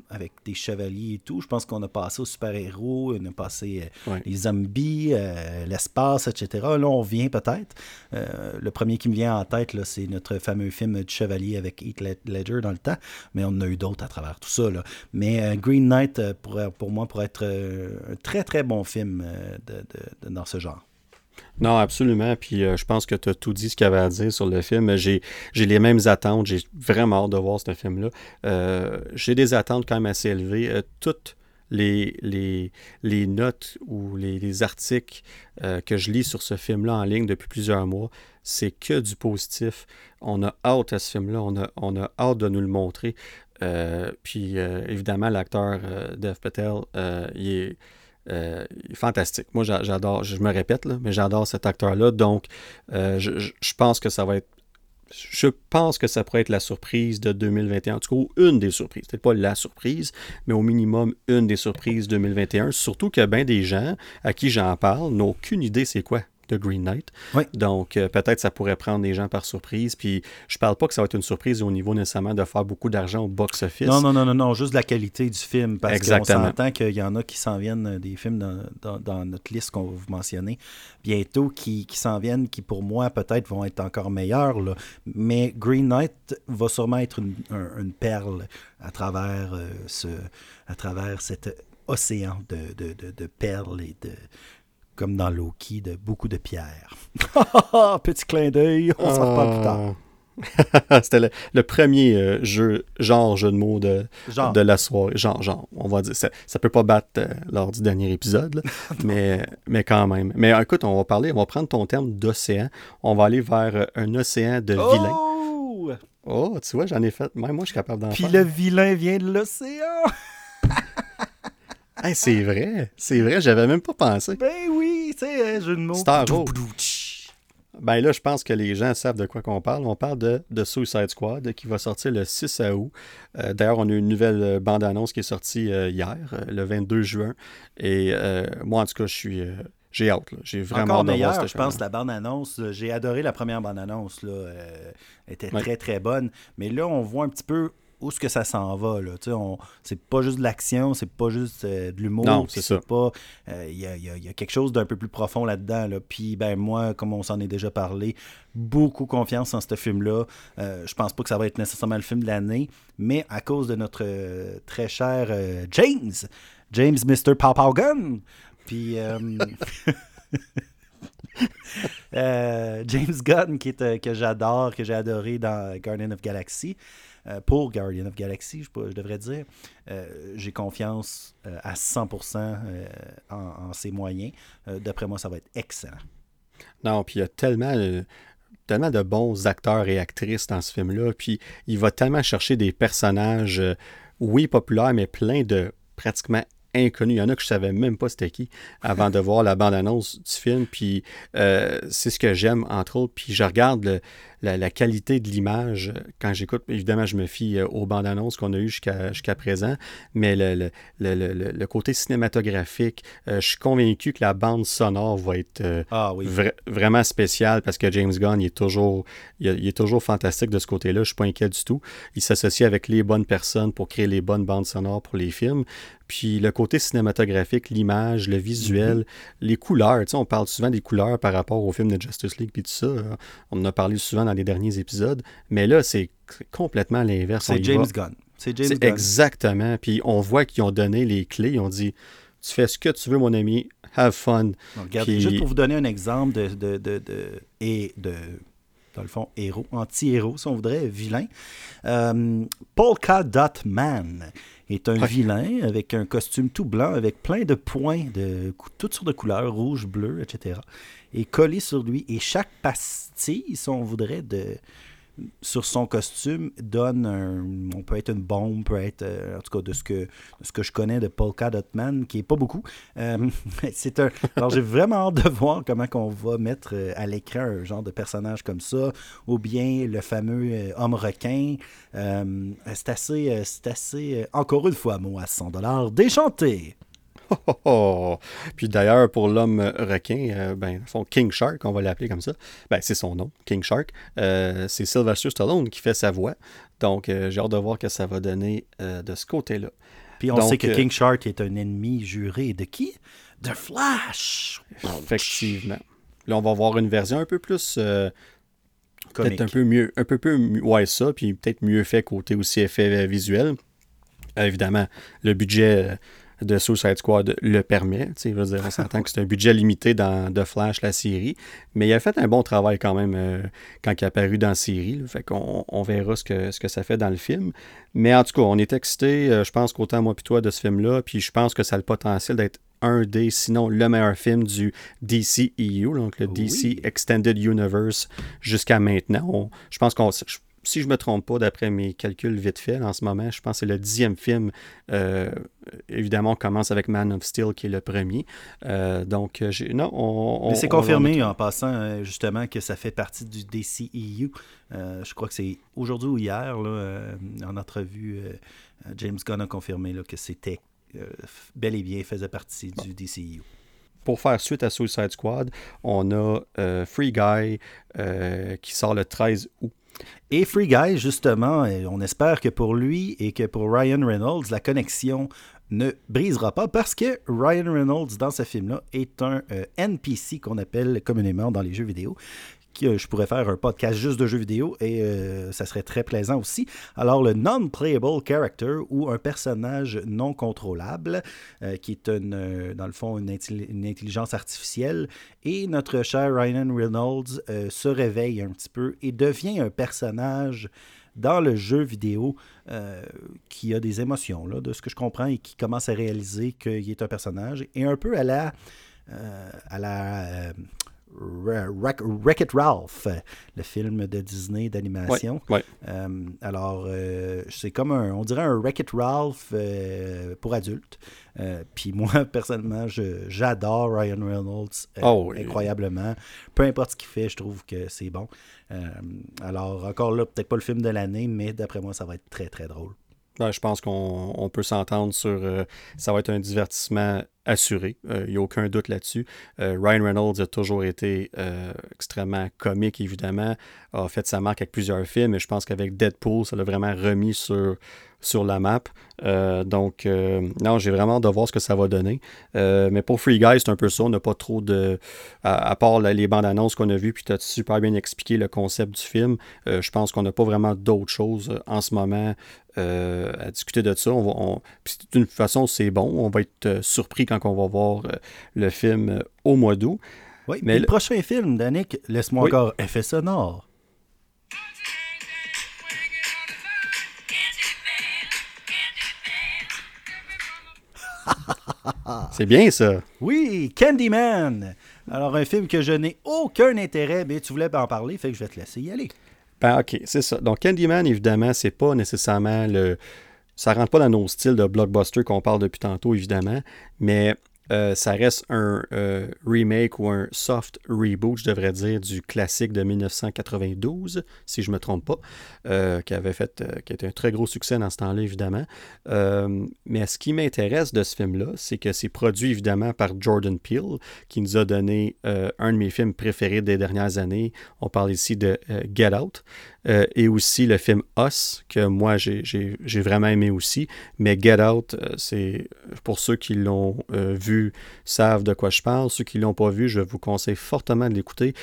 avec des chevaliers et tout. Je pense qu'on a passé aux super-héros, on a passé euh, les zombies, euh, l'espace, etc. Là, on vient peut-être. le premier qui me vient en tête, c'est notre fameux film du chevalier avec Heath Ledger dans le temps, mais on en a eu d'autres à travers tout ça. Là. Mais Green Knight, pour, pour moi, pourrait être un très, très bon film de, dans ce genre. Non, absolument. Puis euh, je pense que tu as tout dit ce qu'il y avait à dire sur le film. J'ai, les mêmes attentes. J'ai vraiment hâte de voir ce film-là. Euh, j'ai des attentes quand même assez élevées. Euh, toutes les, les, les, notes ou les, articles que je lis sur ce film-là en ligne depuis plusieurs mois, c'est que du positif. On a hâte à ce film-là. On a, on a hâte de nous le montrer. puis évidemment, l'acteur Dev Patel, il est euh, fantastique. Moi, j'adore, je me répète, mais j'adore cet acteur-là. Donc, euh, je, pense que ça va être. Je pense que ça pourrait être la surprise de 2021. En tout cas, une des surprises. Peut-être pas la surprise, mais au minimum une des surprises 2021. Surtout que bien des gens à qui j'en parle n'ont aucune idée c'est quoi de Green Knight. Donc, euh, peut-être ça pourrait prendre des gens par surprise. Puis, je parle pas que ça va être une surprise au niveau nécessairement de faire beaucoup d'argent au box-office. Non, non, non, non, non, juste la qualité du film. Parce qu'on s'entend qu'il y en a qui s'en viennent, euh, des films dans, notre liste qu'on va vous mentionner bientôt, qui, qui s'en viennent, qui pour moi peut-être vont être encore meilleurs. Là. Mais Green Knight va sûrement être une, perle à travers, euh, ce, à travers cet océan de, de, de, de perles et de comme dans Loki, de beaucoup de pierres. Petit clin d'œil, on s'en reparle plus tard. Ah. C'était le, premier euh, jeu, genre jeu de mots de, de la soirée. Genre, genre, on va dire. Ça, ça peut pas battre euh, lors du dernier épisode, mais, mais quand même. Mais écoute, on va parler, on va prendre ton terme d'océan. On va aller vers euh, un océan de oh! vilain. Oh, tu vois, j'en ai fait. Même moi, je suis capable d'en faire. Puis le vilain vient de l'océan. c'est vrai, c'est vrai, j'avais même pas pensé. Ben oui, tu sais, hein, jeu de mots. Star Ben là, je pense que les gens savent de quoi qu'on parle. On parle de, de, Suicide Squad qui va sortir le 6 août. Euh, d'ailleurs, on a eu une nouvelle euh, bande-annonce qui est sortie euh, hier, le 22 juin. Et moi, en tout cas, je suis. j'ai hâte. J'ai vraiment Encore meilleur, je pense, la bande-annonce. J'ai adoré la première bande-annonce. Elle était très, très bonne. Mais là, on voit un petit peu où est-ce que ça s'en va. Là. C'est pas juste de l'action, c'est pas juste euh, de l'humour. Non, c'est ça. pas. Il euh, y, a, y, a, quelque chose d'un peu plus profond là-dedans. Là. Puis ben moi, comme on s'en est déjà parlé, beaucoup confiance en ce film-là. Euh, je pense pas que ça va être nécessairement le film de l'année, mais à cause de notre très cher James, James Mr. Gun. Puis. James Gunn, qui est, que j'adore, que j'ai adoré dans Guardian of Galaxy. Euh, pour Guardian of Galaxy, je, devrais dire. Euh, j'ai confiance euh, à 100% en, ses moyens. D'après moi, ça va être excellent. Non, puis il y a tellement tellement de bons acteurs et actrices dans ce film-là. Puis il va tellement chercher des personnages, oui, populaires, mais plein de pratiquement inconnus. Il y en a que je savais même pas c'était qui avant de voir la bande-annonce du film. Puis c'est ce que j'aime, entre autres. Puis je regarde le, la, qualité de l'image, quand j'écoute, évidemment, je me fie euh, aux bandes annonces qu'on a eues jusqu'à présent, mais le, le, côté cinématographique, je suis convaincu que la bande sonore va être ah vraiment spéciale parce que James Gunn, il est toujours, il, est toujours fantastique de ce côté-là. Je ne suis pas inquiet du tout. Il s'associe avec les bonnes personnes pour créer les bonnes bandes sonores pour les films. Puis le côté cinématographique, l'image, le visuel, mhm. les couleurs. Tu sais, on parle souvent des couleurs par rapport au film de Justice League puis tout ça. On en a parlé souvent dans les derniers épisodes. Mais là, c'est complètement l'inverse. C'est James Gunn. C'est James Gunn. Exactement. Puis on voit qu'ils ont donné les clés. Ils ont dit Tu fais ce que tu veux, mon ami. Have fun. regardez, juste pour vous donner un exemple de, de, de, et de dans le fond, héros, anti-héros, si on voudrait, vilain. Euh, Polka Dot Man est un vilain avec un costume tout blanc, avec plein de points de toutes sortes de couleurs, rouge, bleu, etc. Et collé sur lui. Et chaque si on voudrait, de, sur son costume donne un. On peut être une bombe, peut être. Euh, en tout cas, de ce que, ce que je connais de Polka Dot Man, qui est pas beaucoup. Euh, c'est un. Alors, j'ai vraiment hâte de voir comment on va mettre euh, à l'écran un genre de personnage comme ça, ou bien le fameux homme requin. c'est assez. assez. encore une fois, moi, à 100 déchanté. Puis d'ailleurs, pour l'homme requin, euh, ben, King Shark, on va l'appeler comme ça, ben, c'est son nom, King Shark. Euh, c'est Sylvester Stallone qui fait sa voix. Donc, euh, j'ai hâte de voir que ça va donner de ce côté-là. Puis on sait que King Shark est un ennemi juré de qui? De Flash Effectivement. Là, on va voir une version un peu plus. peut-être un peu mieux. Un peu, peu ouais, ça, puis peut-être mieux fait côté aussi effet visuel. évidemment, le budget de Suicide Squad le permet. Je veux dire, on s'entend que c'est un budget limité dans The Flash, la série. Mais il a fait un bon travail quand même euh, quand il est apparu dans la série. Fait qu'on on verra ce que, ce que ça fait dans le film. Mais en tout cas, on est excité, euh, je pense qu'autant moi et toi de ce film-là. Puis je pense que ça a le potentiel d'être un des, sinon le meilleur film du DCEU, donc le DC Extended Universe jusqu'à maintenant. je pense qu'on si je ne me trompe pas, d'après mes calculs vite faits, en ce moment, je pense que c'est le dixième film. Euh, évidemment, on commence avec Man of Steel, qui est le premier. Euh, donc, non, on. Mais c'est confirmé en passant, euh, justement, que ça fait partie du DCEU. je crois que c'est aujourd'hui ou hier, là, en entrevue, James Gunn a confirmé là, que c'était bel et bien faisait partie du DCEU pour faire suite à Suicide Squad, on a Free Guy qui sort le 13 août. Et Free Guy, justement, on espère que pour lui et que pour Ryan Reynolds, la connexion ne brisera pas parce que Ryan Reynolds, dans ce film-là, est un euh, NPC qu'on appelle communément dans les jeux vidéo, euh, je pourrais faire un podcast juste de jeux vidéo et euh, ça serait très plaisant aussi. Alors, le non-playable character ou un personnage non contrôlable, euh, qui est une, dans le fond une, intelligence artificielle, et notre cher Ryan Reynolds se réveille un petit peu et devient un personnage dans le jeu vidéo qui a des émotions, là, de ce que je comprends, et qui commence à réaliser qu'il est un personnage, et un peu à la, à la Wreck-It Ralph, le film de Disney d'animation. Euh, alors, euh, c'est comme un, on dirait un Wreck-It Ralph euh, pour adultes. Puis moi, personnellement, j'adore Ryan Reynolds oh, incroyablement. Peu importe ce qu'il fait, je trouve que c'est bon. alors, encore là, peut-être pas le film de l'année, mais d'après moi, ça va être très, très drôle. Ben, je pense qu'on peut s'entendre sur. ça va être un divertissement assuré. Il euh, n'y a aucun doute là-dessus. Euh, Ryan Reynolds a toujours été euh, extrêmement comique, évidemment, a fait sa marque avec plusieurs films, et je pense qu'avec Deadpool, ça l'a vraiment remis sur, sur la map. donc, non, j'ai vraiment hâte de voir ce que ça va donner. mais pour Free Guy, c'est un peu ça. On n'a pas trop de. À, part les bandes annonces qu'on a vues, puis tu as super bien expliqué le concept du film, je pense qu'on n'a pas vraiment d'autres choses en ce moment à discuter de ça. On d'une façon, c'est bon. On va être surpris quand on va voir euh, le film euh, au mois d'août. Oui, mais le, prochain film, Danick, laisse-moi encore effet sonore. C'est bien ça. Oui, Candyman. Alors, un film que je n'ai aucun intérêt, mais tu voulais en parler, fait que je vais te laisser y aller. Ben, ok, c'est ça. Donc, Candyman, évidemment, c'est pas nécessairement le, ça rentre pas dans nos styles de blockbuster qu'on parle depuis tantôt, évidemment, mais euh, ça reste un euh, remake ou un soft reboot, je devrais dire, du classique de 1992, si je ne me trompe pas, euh, qui avait fait, qui un très gros succès dans ce temps-là, évidemment. mais ce qui m'intéresse de ce film-là, c'est que c'est produit évidemment par Jordan Peele, qui nous a donné un de mes films préférés des dernières années. On parle ici de Get Out. Et aussi le film Us, que moi j'ai vraiment aimé aussi. Mais Get Out, c'est pour ceux qui l'ont vu, savent de quoi je parle. Ceux qui ne l'ont pas vu, je vous conseille fortement de l'écouter.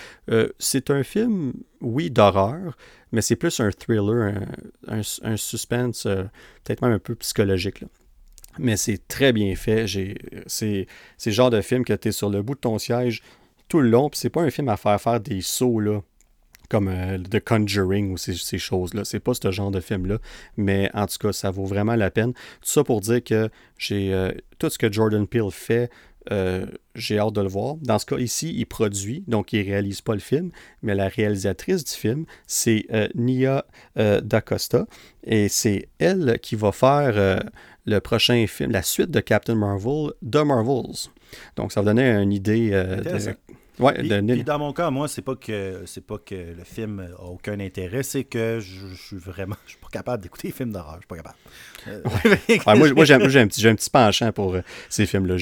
c'est un film, oui, d'horreur, mais c'est plus un thriller, un, suspense, peut-être même un peu psychologique. Mais c'est très bien fait. C'est le genre de film que tu es sur le bout de ton siège tout le long. Puis c'est pas un film à faire faire des sauts là comme euh, The Conjuring ou ces, choses-là. C'est pas ce genre de film-là, mais en tout cas, ça vaut vraiment la peine. Tout ça pour dire que j'ai euh, tout ce que Jordan Peele fait, euh, j'ai hâte de le voir. Dans ce cas ici, il produit, donc il réalise pas le film, mais la réalisatrice du film, c'est Nia D'Acosta, et c'est elle qui va faire le prochain film, la suite de Captain Marvel, The Marvels. Donc ça va donner une idée de Ouais, puis, dans mon cas, moi, c'est pas que c'est pas que le film a aucun intérêt, c'est que je, suis vraiment, je suis pas capable d'écouter les films d'horreur, je suis pas capable. Euh, moi, moi j'ai un, petit, un petit penchant pour euh, ces films-là.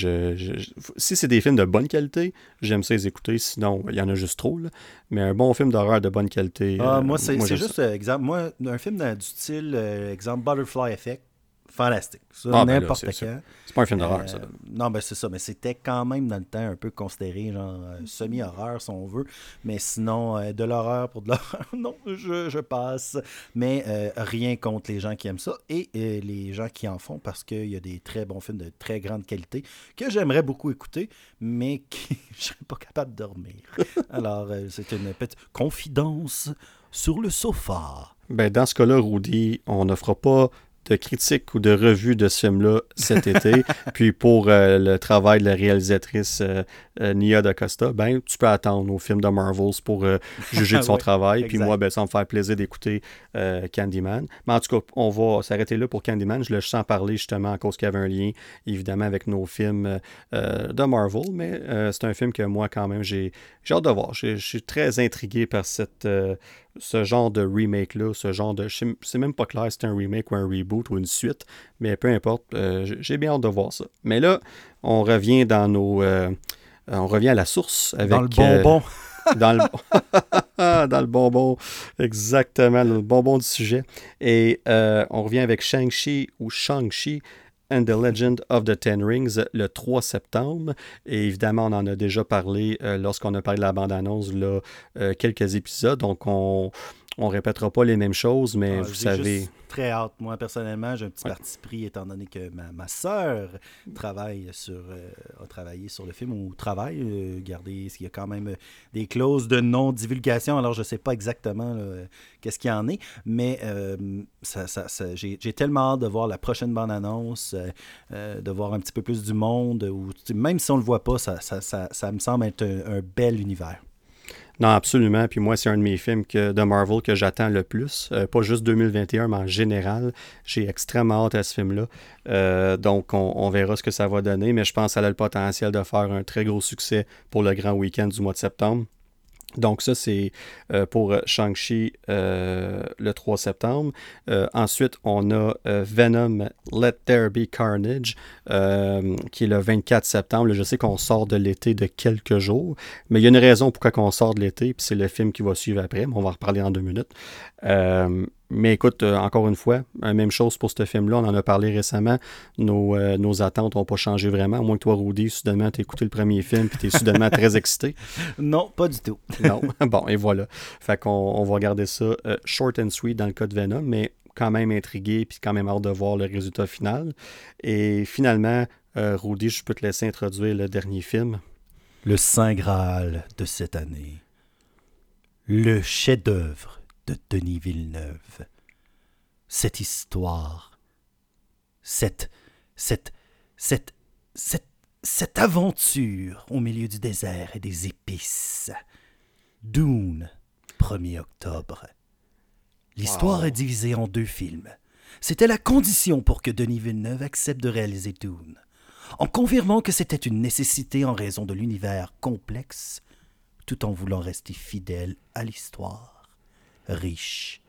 si c'est des films de bonne qualité, j'aime ça les écouter. Sinon, il y en a juste trop. Mais un bon film d'horreur de bonne qualité. Ah, moi, c'est juste exemple. Moi, un film du style euh, exemple Butterfly Effect fantastique. Ça, ah, ben n'importe. C'est pas un film d'horreur, ça. Euh, non, ben c'est ça. Mais c'était quand même dans le temps un peu considéré, genre euh, semi-horreur, si on veut. Mais sinon, euh, de l'horreur pour de l'horreur, non, je, je, passe. Mais rien contre les gens qui aiment ça et les gens qui en font parce qu'il y a des très bons films de très grande qualité que j'aimerais beaucoup écouter, mais qui je serais pas capable de dormir. Alors, c'est une petite confidence sur le sofa. Ben, dans ce cas-là, Rudy, on ne fera pas de critique ou de revue de ce film-là cet été. Puis pour euh, le travail de la réalisatrice euh, euh, Nia DaCosta, ben, tu peux attendre au film de Marvels pour juger de son travail. Puis moi, ben, ça me faire plaisir d'écouter Candyman. Mais en tout cas, on va s'arrêter là pour Candyman. Je le sens parler justement à cause qu'il y avait un lien, évidemment, avec nos films de Marvel. Mais c'est un film que moi, quand même, j'ai hâte de voir. Je suis très intrigué par cette ce genre de remake-là, ce genre de. C'est même pas clair si c'est un remake ou un reboot ou une suite, mais peu importe, euh, j'ai bien hâte de voir ça. Mais là, on revient dans nos. Euh, on revient à la source avec. Dans le bonbon. Euh, dans, le, dans le bonbon, exactement, le bonbon du sujet. Et on revient avec Shang-Chi ou Shang-Chi, and the Legend of the Ten Rings le 3 septembre. Et évidemment, on en a déjà parlé euh, lorsqu'on a parlé de la bande-annonce, là, euh, quelques épisodes. Donc, on ne répétera pas les mêmes choses, mais ah, vous savez très hâte. Moi, personnellement, j'ai un petit parti pris étant donné que ma, ma soeur travaille sur, euh, a travaillé sur le film ou travaille. Euh, regardez, il y a quand même euh, des clauses de non-divulgation? Alors, je ne sais pas exactement qu'est-ce qu'il y en est, mais ça, ça, j'ai tellement hâte de voir la prochaine bande-annonce, de voir un petit peu plus du monde. Ou, même si on ne le voit pas, ça, ça, me semble être un bel univers. Non, absolument. Puis moi, c'est un de mes films que, de Marvel que j'attends le plus. Euh, pas juste 2021, mais en général. J'ai extrêmement hâte à ce film-là. Euh, donc, on, verra ce que ça va donner. Mais je pense qu'elle a le potentiel de faire un très gros succès pour le grand week-end du mois de septembre. Donc ça, c'est euh, pour Shang-Chi euh, le 3 septembre. Euh, ensuite, on a Venom Let There Be Carnage, qui est le 24 septembre. je sais qu'on sort de l'été de quelques jours, mais il y a une raison pourquoi on sort de l'été, puis c'est le film qui va suivre après, mais on va en reparler en deux minutes. Mais écoute, euh, encore une fois, euh, même chose pour ce film-là, on en a parlé récemment. Nos, euh, nos attentes n'ont pas changé vraiment. À moins que toi, Rudy, soudainement, tu écouté le premier film et tu es soudainement très excité. Non, pas du tout. non. Bon, et voilà. Fait qu'on on va regarder ça short and sweet dans le cas de Venom, mais quand même intrigué puis quand même hâte de voir le résultat final. Et finalement, Rudy, je peux te laisser introduire le dernier film. Le Saint Graal de cette année. Le chef-d'œuvre de Denis Villeneuve. Cette histoire, cette, cette, cette, cette, cette aventure au milieu du désert et des épices. Dune, 1er octobre. L'histoire est divisée en deux films. C'était la condition pour que Denis Villeneuve accepte de réaliser Dune. en confirmant que c'était une nécessité en raison de l'univers complexe, tout en voulant rester fidèle à l'histoire, riche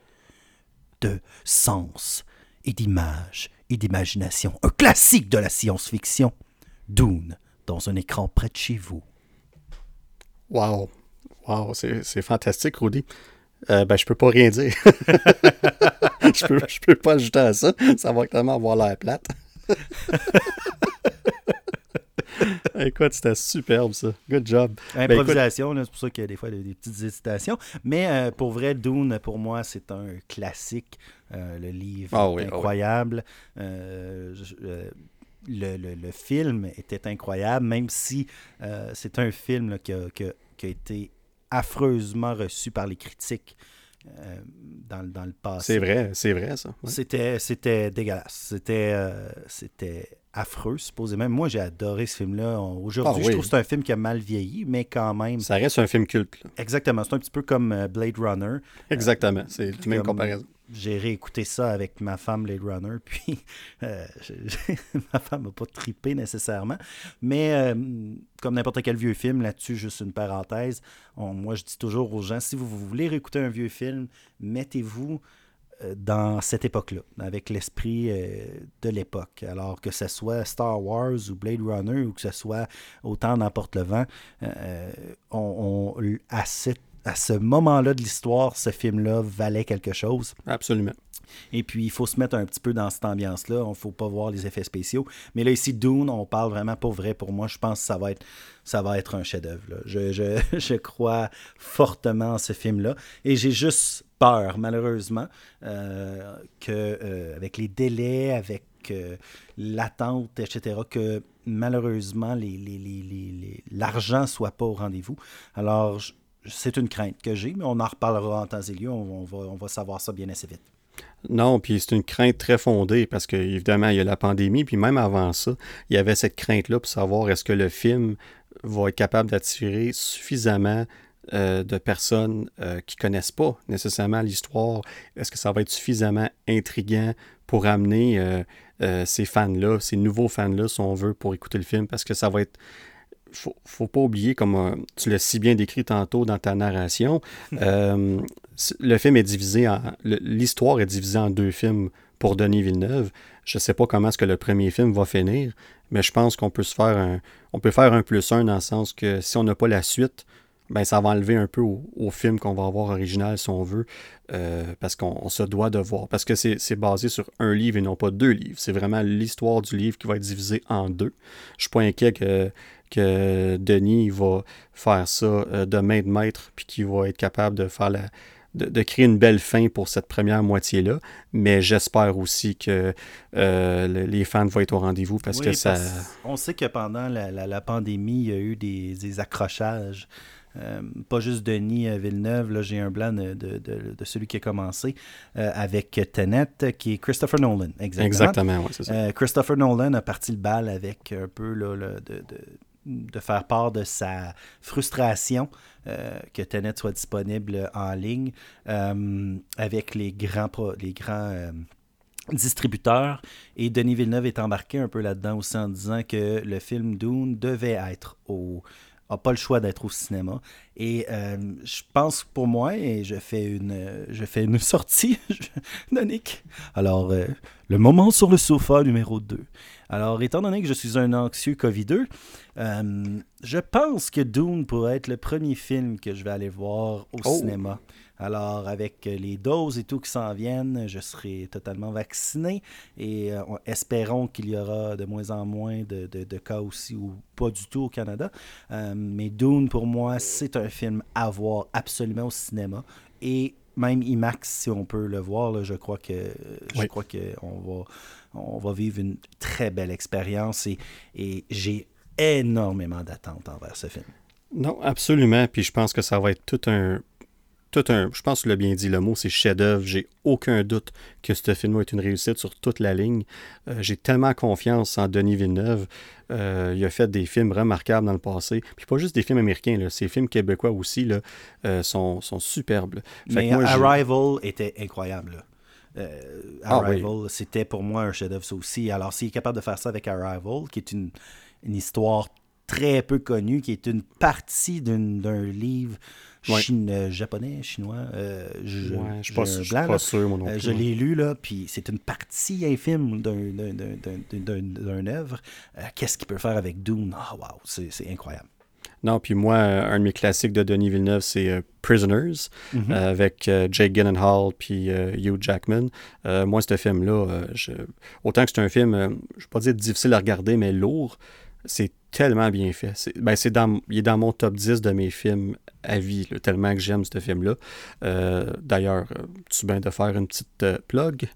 de sens et d'images et d'imagination. Un classique de la science-fiction. Dune, dans un écran près de chez vous. Wow. Wow, c'est fantastique, Rudy. Euh, ben, je peux pas rien dire. je, peux, je peux pas ajouter à ça. Ça va tellement avoir l'air plate. Écoute, c'était superbe ça. Good job. Ben, Improvisation, c'est pour ça qu'il y a des fois des, petites hésitations. Mais euh, pour vrai, Dune, pour moi, c'est un classique. Euh, le livre ah ah incroyable. Euh, le, le, film était incroyable, même si c'est un film qui, a, qui, a, été affreusement reçu par les critiques. Dans, dans, le passé. C'est vrai, c'est vrai ça. C'était, c'était dégueulasse. C'était, c'était affreux, supposément. Moi, j'ai adoré ce film-là. Aujourd'hui, ah je trouve que c'est un film qui a mal vieilli, mais quand même. Ça reste un film culte. Exactement. C'est un petit peu comme euh, Blade Runner. Exactement. c'est la même comparaison. J'ai réécouté ça avec ma femme Blade Runner, puis euh, ma femme n'a pas tripé nécessairement. Mais euh, comme n'importe quel vieux film, là-dessus, juste une parenthèse, moi je dis toujours aux gens, si vous voulez réécouter un vieux film, mettez-vous euh, dans cette époque-là, avec l'esprit euh, de l'époque. Alors que ce soit Star Wars ou Blade Runner ou que ce soit Autant n'importe le vent, euh, on, à, à ce moment-là de l'histoire, ce film-là valait quelque chose. Absolument. Et puis, il faut se mettre un petit peu dans cette ambiance-là. Il ne faut pas voir les effets spéciaux. Mais là, ici, Dune, on parle vraiment pour vrai. Pour moi, je pense que ça va être, ça va être un chef-d'œuvre. Je, je, je, crois fortement en ce film-là. Et j'ai juste peur, malheureusement, euh, que euh, avec les délais, avec euh, l'attente, etc., que malheureusement, les, l'argent ne soit pas au rendez-vous. Alors, c'est une crainte que j'ai, mais on en reparlera en temps et lieu. On, va, savoir ça bien assez vite. Non, puis c'est une crainte très fondée parce qu'évidemment, il y a la pandémie, puis même avant ça, il y avait cette crainte-là pour savoir est-ce que le film va être capable d'attirer suffisamment euh, de personnes euh, qui connaissent pas nécessairement l'histoire. Est-ce que ça va être suffisamment intriguant pour amener euh, ces fans-là, ces nouveaux fans-là, si on veut, pour écouter le film? Parce que ça va être faut, faut pas oublier, comme tu l'as si bien décrit tantôt dans ta narration, le film est divisé en. L'histoire est divisée en deux films pour Denis Villeneuve. Je ne sais pas comment est-ce que le premier film va finir, mais je pense qu'on peut se faire un. On peut faire un plus un dans le sens que si on n'a pas la suite, ben ça va enlever un peu au, film qu'on va avoir original si on veut, euh, parce qu'on se doit de voir. Parce que c'est basé sur un livre et non pas deux livres. C'est vraiment l'histoire du livre qui va être divisée en deux. Je suis pas inquiet que, que Denis va faire ça euh, de main de maître, puis qu'il va être capable de faire la, de, créer une belle fin pour cette première moitié-là. Mais j'espère aussi que euh, les fans vont être au rendez-vous parce que ça. on sait que pendant la, pandémie, il y a eu des, accrochages. Euh, pas juste Denis euh, Villeneuve, là j'ai un blanc de, celui qui a commencé avec Tenet, qui est Christopher Nolan. Exactement. Exactement, oui, c'est ça. Christopher Nolan a parti le bal avec un peu là, de, de faire part de sa frustration euh, que Tenet soit disponible en ligne euh, avec les grands, les grands euh, distributeurs. Et Denis Villeneuve est embarqué un peu là-dedans aussi en disant que le film Dune devait être au, n'a pas le choix d'être au cinéma. Et je pense pour moi, et je fais une, je fais une sortie de Nick. Alors, le moment sur le sofa numéro 2. Alors, étant donné que je suis un anxieux COVID-2, euh, je pense que Dune pourrait être le premier film que je vais aller voir au oh. cinéma. Alors, avec les doses et tout qui s'en viennent, je serai totalement vacciné et euh, espérons qu'il y aura de moins en moins de, cas aussi ou pas du tout au Canada. Euh, mais Dune, pour moi, c'est un film à voir absolument au cinéma. Et même IMAX, si on peut le voir, je crois que je crois qu'on va on va vivre une très belle expérience et, et j'ai énormément d'attentes envers ce film. Non, absolument. Puis je pense que ça va être tout un. Tout un je pense que tu l'as bien dit, le mot c'est chef-d'œuvre. J'ai aucun doute que ce film va être une réussite sur toute la ligne. Euh, j'ai tellement confiance en Denis Villeneuve. Euh, il a fait des films remarquables dans le passé. Puis pas juste des films américains, là. ces films québécois aussi là, euh, sont, sont, superbes. Mais Arrival était incroyable. ah Arrival, c'était pour moi un chef-d'œuvre, ça aussi. Alors, s'il est capable de faire ça avec Arrival, qui est une, une histoire très peu connue, qui est une partie d'un livre euh, japonais, chinois. Euh, je ne suis pas, sûr, mon euh, Je l'ai lu, là, puis c'est une partie infime d'une œuvre. Qu'est-ce qu'il peut faire avec Dune? Ah, wow, c'est incroyable. Non, puis moi, un de mes classiques de Denis Villeneuve, c'est Prisoners, mm-hmm. avec Jake Gyllenhaal puis Hugh Jackman. moi, ce film-là, autant que c'est un film, je ne vais pas dire difficile à regarder, mais lourd, c'est tellement bien fait. C'est, ben c'est dans, il est dans mon top 10 de mes films à vie, tellement que j'aime ce film-là. Euh, d'ailleurs, euh, tu viens de faire une petite euh, plug.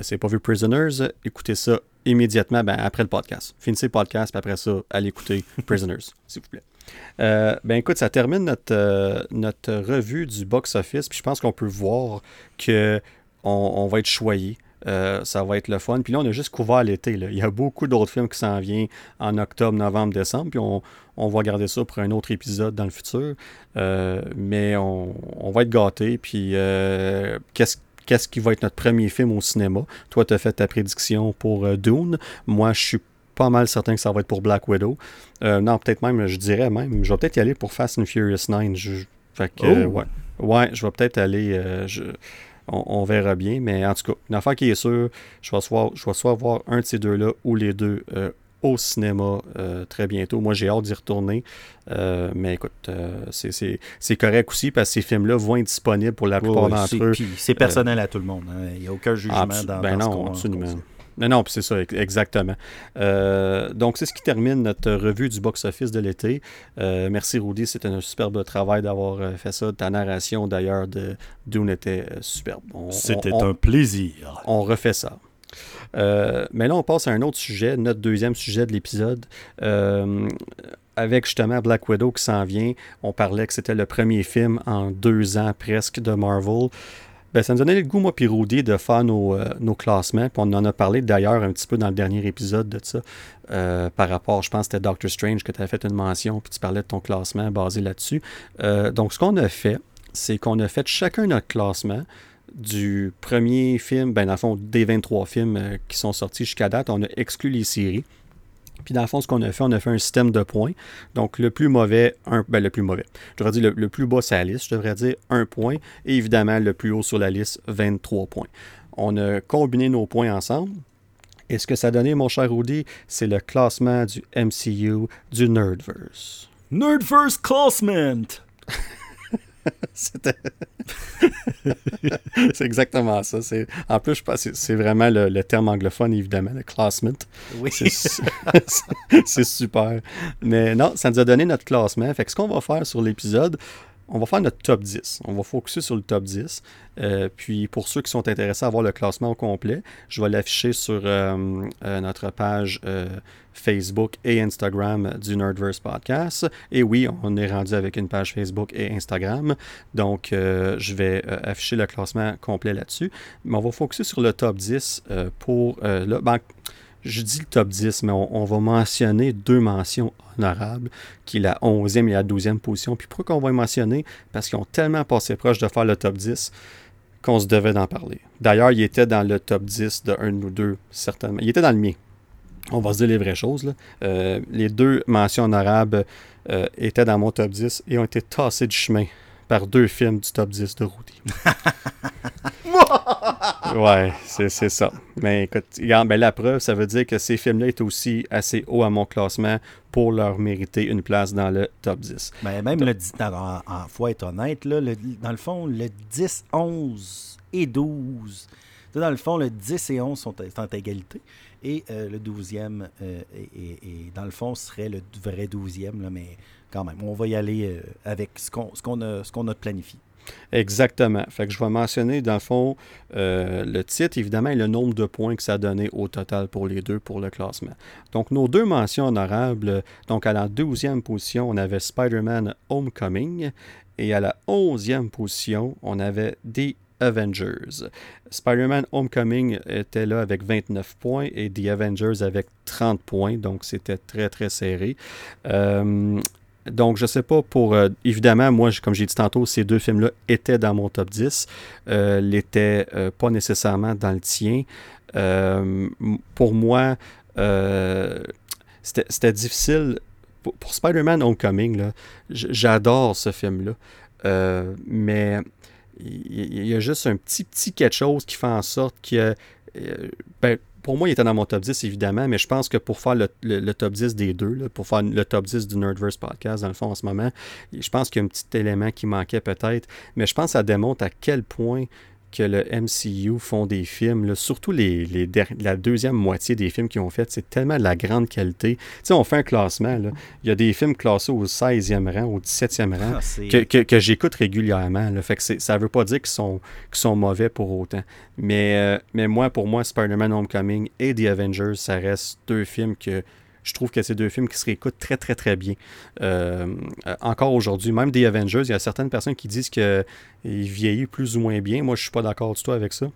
c'est pas vu Prisoners, écoutez ça immédiatement ben, après le podcast. Finissez le podcast, puis après ça, allez écouter Prisoners, s'il vous plaît. ben écoute, ça termine notre, notre revue du box-office, puis je pense qu'on peut voir que on va être choyé. Euh, ça va être le fun. Puis là, on a juste couvert l'été. Il y a beaucoup d'autres films qui s'en viennent en octobre, novembre, décembre. Puis on, va garder ça pour un autre épisode dans le futur. Euh, mais on, va être gâtés. Puis euh, qu'est-ce qui va être notre premier film au cinéma? Toi, tu as fait ta prédiction pour Dune. Moi, je suis pas mal certain que ça va être pour Black Widow. non, peut-être même, je dirais même, je vais peut-être y aller pour Fast and Furious 9. fait que, oh! ouais. ouais, je vais peut-être aller on, verra bien. Mais en tout cas, une affaire qui est sûre, je vais soit, je vais soit voir un de ces deux-là ou les deux euh, au cinéma euh, très bientôt. Moi, j'ai hâte d'y retourner. Euh, mais écoute, c'est correct aussi parce que ces films-là vont être disponibles pour la plupart d'entre eux. C'est personnel à tout le monde. Hein. Il n'y a aucun jugement dans, ben non, absolument. Non, non, c'est ça, exactement. Euh, donc, c'est ce qui termine notre revue du box-office de l'été. Euh, merci, Rudy. C'était un superbe travail d'avoir euh, fait ça. Ta narration, d'ailleurs, de Dune était superbe. C'était un plaisir. On refait ça. mais là, on passe à un autre sujet, notre deuxième sujet de l'épisode. avec justement Black Widow qui s'en vient, on parlait que c'était le premier film en deux ans presque de Marvel. Ben, ça nous donnait le goût, moi, puis de faire nos, euh, nos classements. Puis on en a parlé d'ailleurs un petit peu dans le dernier épisode de ça, euh, par rapport, je pense que c'était Doctor Strange que tu avais fait une mention, puis tu parlais de ton classement basé là-dessus. Euh, donc, ce qu'on a fait, c'est qu'on a fait chacun notre classement du premier film, ben, dans le fond, des 23 films qui sont sortis jusqu'à date. On a exclu les séries. Puis dans le fond, ce qu'on a fait, on a fait un système de points. Donc le plus mauvais, un, ben, le plus mauvais. Je devrais dire le, plus bas sur la liste, je devrais dire un point. Et évidemment, le plus haut sur la liste, 23 points. On a combiné nos points ensemble. Et ce que ça a donné, mon cher Rudy, c'est le classement du MCU du Nerdverse. Nerdverse C'est exactement ça. En plus, je pense c'est vraiment le, terme anglophone, évidemment, le classement. Oui. C'est super. Mais non, ça nous a donné notre classement. Fait que ce qu'on va faire sur l'épisode, on va faire notre top 10. On va focuser sur le top 10. Euh, puis pour ceux qui sont intéressés à voir le classement complet, je vais l'afficher sur euh, euh, notre page Facebook et Instagram du Nerdverse Podcast. Et oui, on est rendu avec une page Facebook et Instagram. Donc je vais afficher le classement complet là-dessus. Mais on va focuser sur le top 10 pour... là, ben, je dis le top 10, mais on, va mentionner deux mentions honorables, qui est la 11e et la 12e position. Puis pourquoi on va les mentionner? Parce qu'ils ont tellement passé proche de faire le top 10 qu'on se devait d'en parler. D'ailleurs, il était dans le top 10 de un ou deux, certainement. Il était dans le mien. On va se dire les vraies choses. Euh, les deux mentions honorables euh, étaient dans mon top 10 et ont été tassés du chemin par deux films du top 10 de Rudy. ouais, c'est ça. Mais écoute, regarde, ben, la preuve, ça veut dire que ces films-là étaient aussi assez hauts à mon classement pour leur mériter une place dans le top 10. Ben, même le en, faut être honnête, là, dans le fond, le 10, 11 et 12, dans le fond, le 10 et 11 sont en égalité. Et euh, le 12e, euh, et, dans le fond, serait le vrai 12e, là, mais même, on va y aller euh, avec ce qu'on a, qu'on a planifié. Exactement. Fait que je vais mentionner, dans le fond, euh, le titre, évidemment, et le nombre de points que ça a donné au total pour les deux pour le classement. Donc, nos deux mentions honorables, donc à la 12e position, on avait Spider-Man Homecoming, et à la 11e position, on avait The Avengers. Spider-Man Homecoming était là avec 29 points et The Avengers avec 30 points, donc c'était très très serré. Euh, donc, je sais pas pour. euh, évidemment, moi, comme j'ai dit tantôt, ces deux films-là étaient dans mon top 10. Euh, l'étaient euh, pas nécessairement dans le tien. Pour moi, c'était difficile. Pour, Spider-Man Homecoming, j'adore ce film-là. Mais il y a juste un petit, petit quelque chose qui fait en sorte que. ben, pour moi, il était dans mon top 10, évidemment, mais je pense que pour faire le, le- top 10 des deux, pour faire le top 10 du Nerdverse podcast, dans le fond, en ce moment, je pense qu'il y a un petit élément qui manquait peut-être, mais je pense que ça démontre à quel point que le MCU font des films, là, surtout les, la deuxième moitié des films qu'ils ont fait, c'est tellement de la grande qualité. Tu sais, on fait un classement, là. il y a des films classés au 16e rang, au 17e rang, Ah, que, que- que j'écoute régulièrement. Là. Fait que ça veut pas dire qu'ils sont, sont mauvais pour autant. Mais, euh, mais moi, pour moi, Spider-Man Homecoming et The Avengers, ça reste deux films que je trouve que c'est deux films qui se réécoutent très, très, très bien. Euh, euh, encore aujourd'hui, même The Avengers, il y a certaines personnes qui disent qu'il vieillit plus ou moins bien. Moi, je suis pas d'accord du tout avec ça.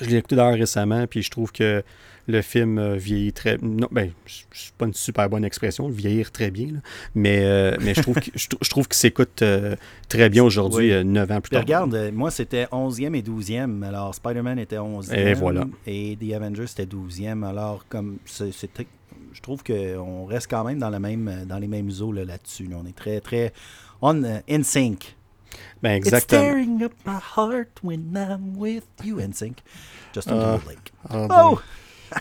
Je l'ai écouté d'ailleurs récemment, puis je trouve que le film euh, vieillit très. Non, ben, c'est pas une super bonne expression, vieillir très bien, là. mais, euh, mais je trouve que- je, je trouve qu'il s'écoute euh, très bien aujourd'hui, Oui. euh, 9 ans plus tard. regarde, euh, moi c'était 11e et 12e, alors Spider-Man était 11e. Et voilà. Et The Avengers c'était 12e, alors comme c'est- c'était. Je trouve qu'on reste quand même dans, la même, euh, dans les mêmes eaux là, là-dessus. là. On est très, très. On, euh, in sync. Ben, It's exactement. tearing up my heart when I'm with you. In sync. Justin Ah. Timberlake. Ah, Oh!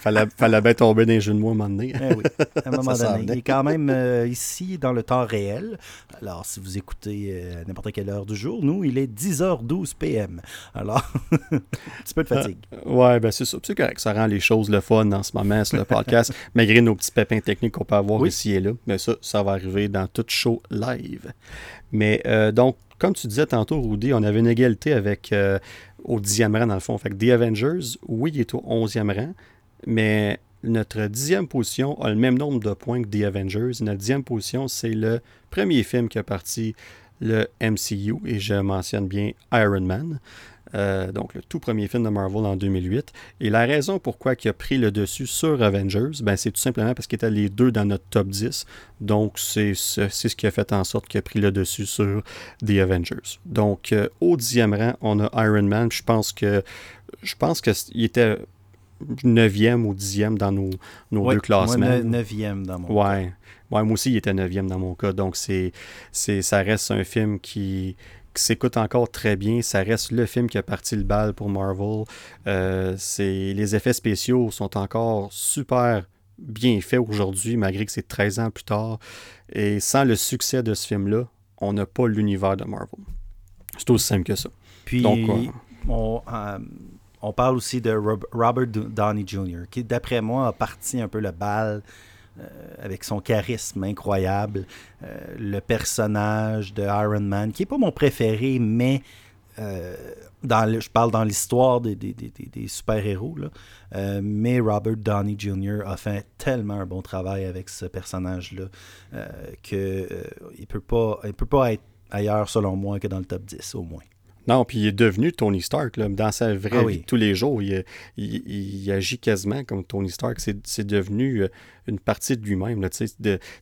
Fallait, fallait bien tomber dans les jeux de mots à un moment donné. Eh oui, à un moment Ça s'en donné. venait. Il est quand même euh, ici dans le temps réel. Alors, si vous écoutez euh, à n'importe quelle heure du jour, nous, il est 10h12 PM. Alors, un petit peu de fatigue. Ouais, ben c'est ça. C'est correct. Ça rend les choses le fun en ce moment sur le podcast, malgré nos petits pépins techniques qu'on peut avoir Oui. ici et là. Mais ça, ça va arriver dans tout show live. Mais euh, donc, comme tu disais tantôt, Rudy, on avait une égalité avec euh, au dixième rang dans le fond. Fait que The Avengers, oui, il est au onzième rang, mais notre dixième position a le même nombre de points que The Avengers. Notre dixième position, c'est le premier film qui a parti le MCU, et je mentionne bien Iron Man. Euh, donc le tout premier film de Marvel en 2008. Et la raison pourquoi il a pris le dessus sur Avengers, ben, c'est tout simplement parce qu'ils étaient les deux dans notre top 10. Donc c'est ce, c'est ce qui a fait en sorte qu'il a pris le dessus sur The Avengers. Donc euh, au dixième rang, on a Iron Man. Je pense que je pense qu'il était 9e ou 10e dans nos, nos deux classements. Moi, 9e dans mon. Ouais. ouais, moi aussi, il était 9e dans mon cas. Donc, c'est, c'est, ça reste un film qui, qui s'écoute encore très bien. Ça reste le film qui a parti le bal pour Marvel. Euh, c'est, les effets spéciaux sont encore super bien faits aujourd'hui, malgré que c'est 13 ans plus tard. Et sans le succès de ce film-là, on n'a pas l'univers de Marvel. C'est aussi simple que ça. Puis, Donc, on, euh, on parle aussi de Rob- Robert Do- Downey Jr., qui, d'après moi, a parti un peu le bal euh, avec son charisme incroyable. Euh, le personnage de Iron Man, qui n'est pas mon préféré, mais euh, dans je parle dans l'histoire des, des- des- des- super-héros. mais Robert Downey Jr. a fait tellement un bon travail avec ce personnage-là euh, qu'il ne peut, il peut pas être ailleurs, selon moi, que dans le top 10, au moins. Non, puis il est devenu Tony Stark. Là. Dans sa vraie Ah vie de tous les jours, il, il- il agit quasiment comme Tony Stark. C'est, devenu euh, une partie de lui-même. c'est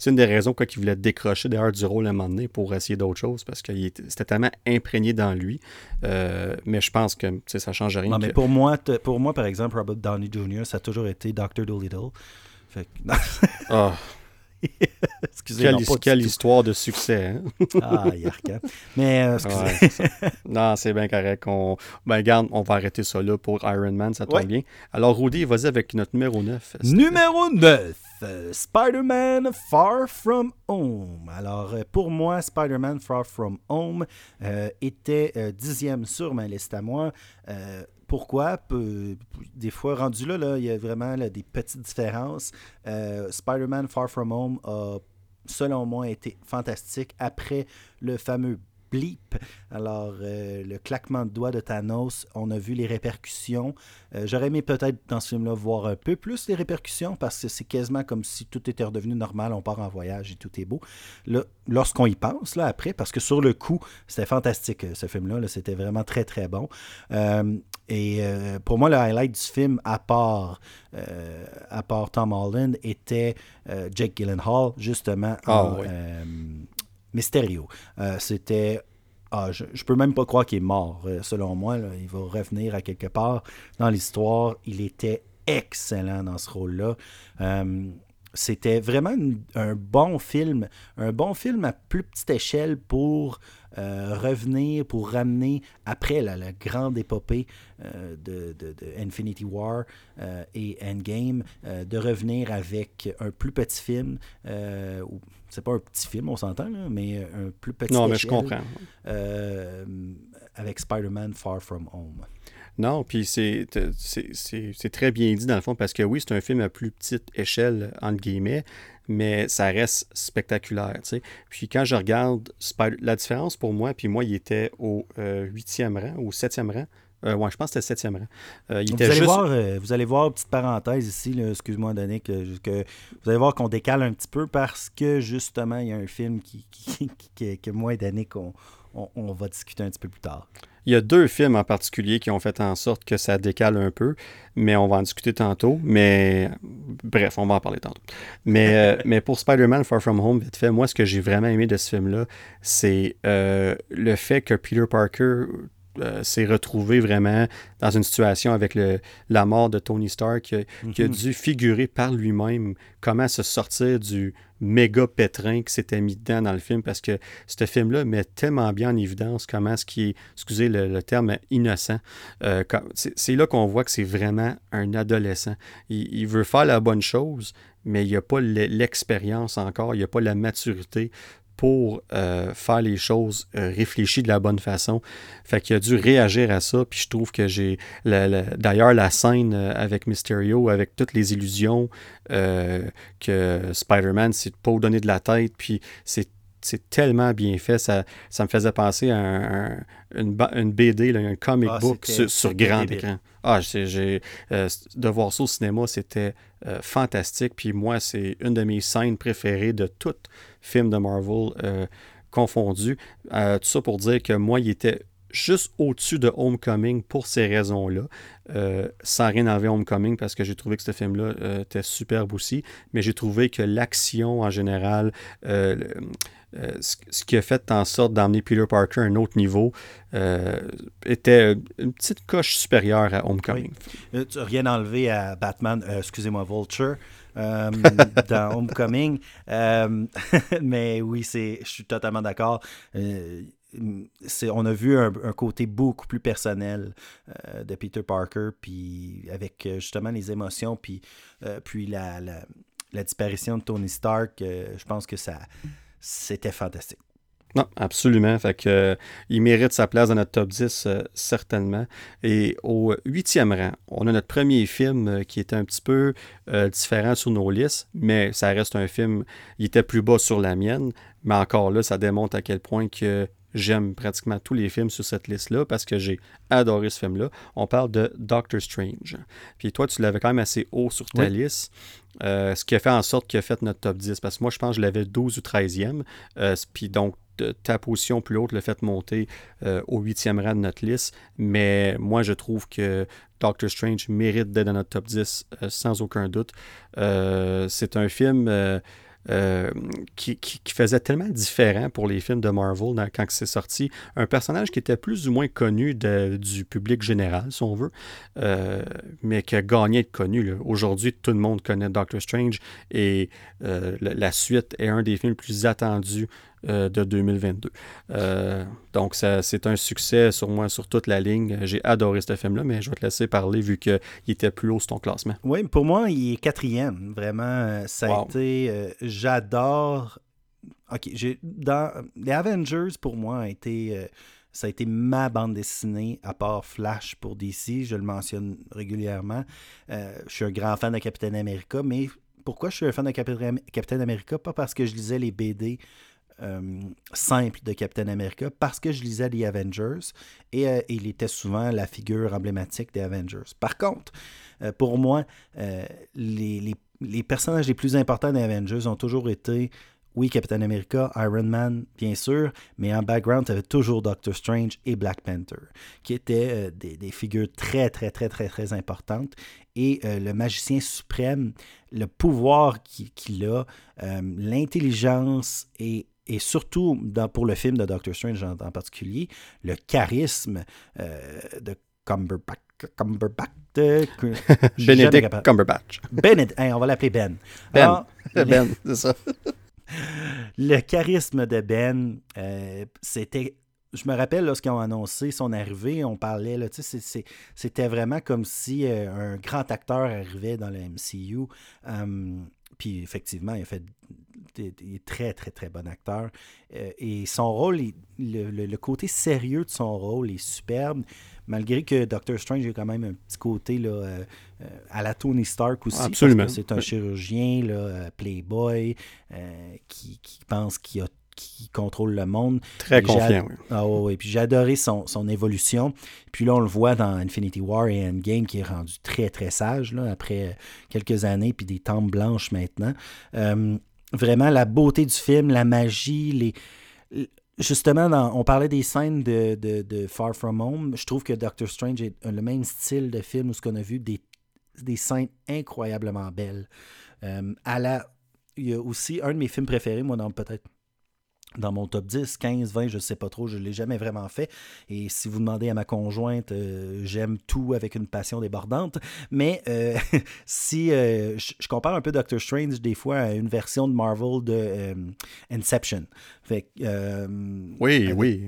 une des raisons quoi, qu'il voulait décrocher d'ailleurs du rôle à un moment donné pour essayer d'autres choses parce que c'était tellement imprégné dans lui. Euh, mais je pense que ça ne change rien. Non, que- mais pour moi, pour moi, par exemple, Robert Downey Jr., ça a toujours été Dr. Dolittle. Fait que- Ah, excusez quelle, quelle histoire de succès. hein? Ah, yark, hein. Mais, euh, excusez. Ouais, non, c'est bien correct. On... Ben, regarde, on va arrêter ça là pour Iron Man, ça tombe Ouais. bien. Alors, Rudy, vas-y avec notre numéro 9. Numéro 9, euh, Spider-Man Far From Home. Alors, euh, pour moi, Spider-Man Far From Home euh, était euh, dixième sur ma liste à moi. Pourquoi? Des fois, rendu là, là, il y a vraiment des petites différences. Euh, Spider-Man Far From Home a, selon moi, été fantastique après le fameux bleep. Alors, euh, le claquement de doigts de Thanos, on a vu les répercussions. Euh, J'aurais aimé peut-être dans ce film-là voir un peu plus les répercussions parce que c'est quasiment comme si tout était redevenu normal, on part en voyage et tout est beau. Lorsqu'on y pense, là, après, parce que sur le coup, c'était fantastique ce film-là, là, c'était vraiment très très bon. Et euh, pour moi, le highlight du film, à part, euh, à part Tom Holland, était euh, Jake Gyllenhaal, justement, Ah, en, oui. euh, Mysterio. C'était ah, je, je peux même pas croire qu'il est mort, selon moi. Il va revenir à quelque part dans l'histoire. Il était excellent dans ce rôle-là. c'était vraiment un bon film, un bon film à plus petite échelle pour euh, revenir pour ramener, après la, grande épopée euh, de, Infinity War euh, et Endgame, de revenir avec un plus petit film. c'est pas un petit film, on s'entend, mais un plus petit Non, mais je comprends. avec Spider-Man Far From Home. Non, puis c'est très bien dit dans le fond, parce que oui, c'est un film à plus petite échelle, entre guillemets, mais ça reste spectaculaire. Puis quand je regarde la différence pour moi, puis moi, il était au euh, huitième rang, au septième rang. Euh, ouais, je pense que c'était septième rang. Euh, vous, allez voir, vous allez voir, petite parenthèse ici, excuse-moi, Donné, que, vous allez voir qu'on décale un petit peu parce que justement, il y a un film qui, qui, que moi et Danick, on, on, va discuter un petit peu plus tard. Il y a deux films en particulier qui ont fait en sorte que ça décale un peu, mais on va en discuter tantôt. Mais bref, on va en parler tantôt. Mais, euh, mais pour Spider-Man Far From Home, vite fait, moi, ce que j'ai vraiment aimé de ce film-là, c'est euh, le fait que Peter Parker euh, s'est retrouvé vraiment dans une situation avec le, la mort de Tony Stark, qui, a mhm. dû figurer par lui-même comment se sortir du méga pétrin qui s'était mis dedans dans le film, parce que ce film-là met tellement bien en évidence comment ce qui est, excusez le, terme, innocent. Euh, c'est là qu'on voit que c'est vraiment un adolescent. Il, il, veut faire la bonne chose, mais il n'y a pas l'expérience encore, il n'y a pas la maturité pour euh, faire les choses euh, réfléchies de la bonne façon. Fait qu'il a dû réagir à ça. Puis je trouve que j'ai. D'ailleurs, la scène euh, avec Mysterio, avec toutes les illusions que Spider-Man s'est pas donné de la tête, puis c'est tellement bien fait. Ça, ça me faisait penser à une, BD, un comic ah, book sur, grand écran. Ah, j'ai, de voir ça au cinéma, c'était fantastique. Puis moi, c'est une de mes scènes préférées de toute films de Marvel euh, confondus. Euh, tout ça pour dire que moi, il était juste au-dessus de Homecoming pour ces raisons-là. Euh, sans rien enlever Homecoming parce que j'ai trouvé que ce film-là était superbe aussi, mais j'ai trouvé que l'action en général, ce qui a fait en sorte d'emmener Peter Parker à un autre niveau, était une petite coche supérieure à Homecoming. Oui. Rien enlevé à Batman, excusez-moi, Vulture. Euh, dans Homecoming. Euh, mais oui, c'est, je suis totalement d'accord. Euh, on a vu un, côté beaucoup plus personnel de Peter Parker, puis avec justement les émotions, puis, puis la, la, disparition de Tony Stark, je pense que ça c'était fantastique. Non, absolument. Fait que, euh, il mérite sa place dans notre top 10, euh, certainement. Et au huitième rang, on a notre premier film euh, qui était un petit peu différent sur nos listes, mais ça reste un film, il était plus bas sur la mienne, mais encore là, ça démontre à quel point que j'aime pratiquement tous les films sur cette liste-là parce que j'ai adoré ce film-là. On parle de Doctor Strange. Puis toi, tu l'avais quand même assez haut sur ta liste. ce qui a fait en sorte qu'il a fait notre top 10. Parce que moi, je pense que je l'avais 12 ou 13e. puis donc, ta position plus haute le fait monter euh, au huitième rang de notre liste. Mais moi, je trouve que Doctor Strange mérite d'être dans notre top 10 euh, sans aucun doute. Euh, c'est un film euh, qui, faisait tellement différent pour les films de Marvel quand c'est sorti. Un personnage qui était plus ou moins connu du public général, si on veut, mais qui a gagné être connu. Aujourd'hui, tout le monde connaît Doctor Strange et euh, la, suite est un des films plus attendus de 2022. donc, c'est un succès sur moi, sur toute la ligne. J'ai adoré ce film-là, mais je vais te laisser parler vu qu'il était plus haut sur ton classement. Oui, pour moi, il est quatrième. Vraiment, ça a été j'adore. Ok, j'ai dans les Avengers pour moi a été euh, ça a été ma bande dessinée à part Flash pour DC, je le mentionne régulièrement. Euh, je suis un grand fan de Captain America, mais pourquoi je suis un fan de Captain America? Pas parce que je lisais les BD euh, simples de Captain America, parce que je lisais les Avengers et il était souvent la figure emblématique des Avengers. Par contre, pour moi, les, personnages les plus importants des Avengers ont toujours été, oui, Captain America, Iron Man, bien sûr, mais en background, tu avais toujours Doctor Strange et Black Panther, qui étaient euh, des, figures très, très, très, très, très importantes. Et euh, le magicien suprême, le pouvoir qu'il a, euh, l'intelligence et et surtout dans, pour le film de Doctor Strange en, particulier, le charisme de Cumberbatch. Cumberbatch. Benedict Cumberbatch. Benedict, on va l'appeler Ben. Ben, ben c'est ça. le charisme de Ben, c'était je me rappelle lorsqu'ils ont annoncé son arrivée, on parlait, là, c'était vraiment comme si un grand acteur arrivait dans le MCU. Puis effectivement, il a fait des, très, très, très bon acteur. et son rôle, le, côté sérieux de son rôle est superbe malgré que Doctor Strange a quand même un petit côté là, euh, euh, à la Tony Stark aussi. Absolument. C'est un chirurgien, là, euh, playboy, qui, pense qu'il qui contrôle le monde. Très confiant, oui. Ah oui, puis j'ai adoré son, évolution. Puis là, on le voit dans Infinity War et Endgame qui est rendu très, très sage, là, après quelques années, puis des tempes blanches maintenant. vraiment, la beauté du film, la magie, les, Justement, on parlait des scènes de, Far From Home. Je trouve que Doctor Strange est le même style de film où ce qu'on a vu des, des scènes incroyablement belles. Euh, à la, il y a aussi un de mes films préférés, moi, dans peut-être dans mon top 10, 15, 20, je ne sais pas trop, je ne l'ai jamais vraiment fait. Et si vous demandez à ma conjointe, euh, j'aime tout avec une passion débordante. Mais euh, si euh, je, compare un peu Doctor Strange des fois à une version de Marvel de Inception. Fait, oui, oui.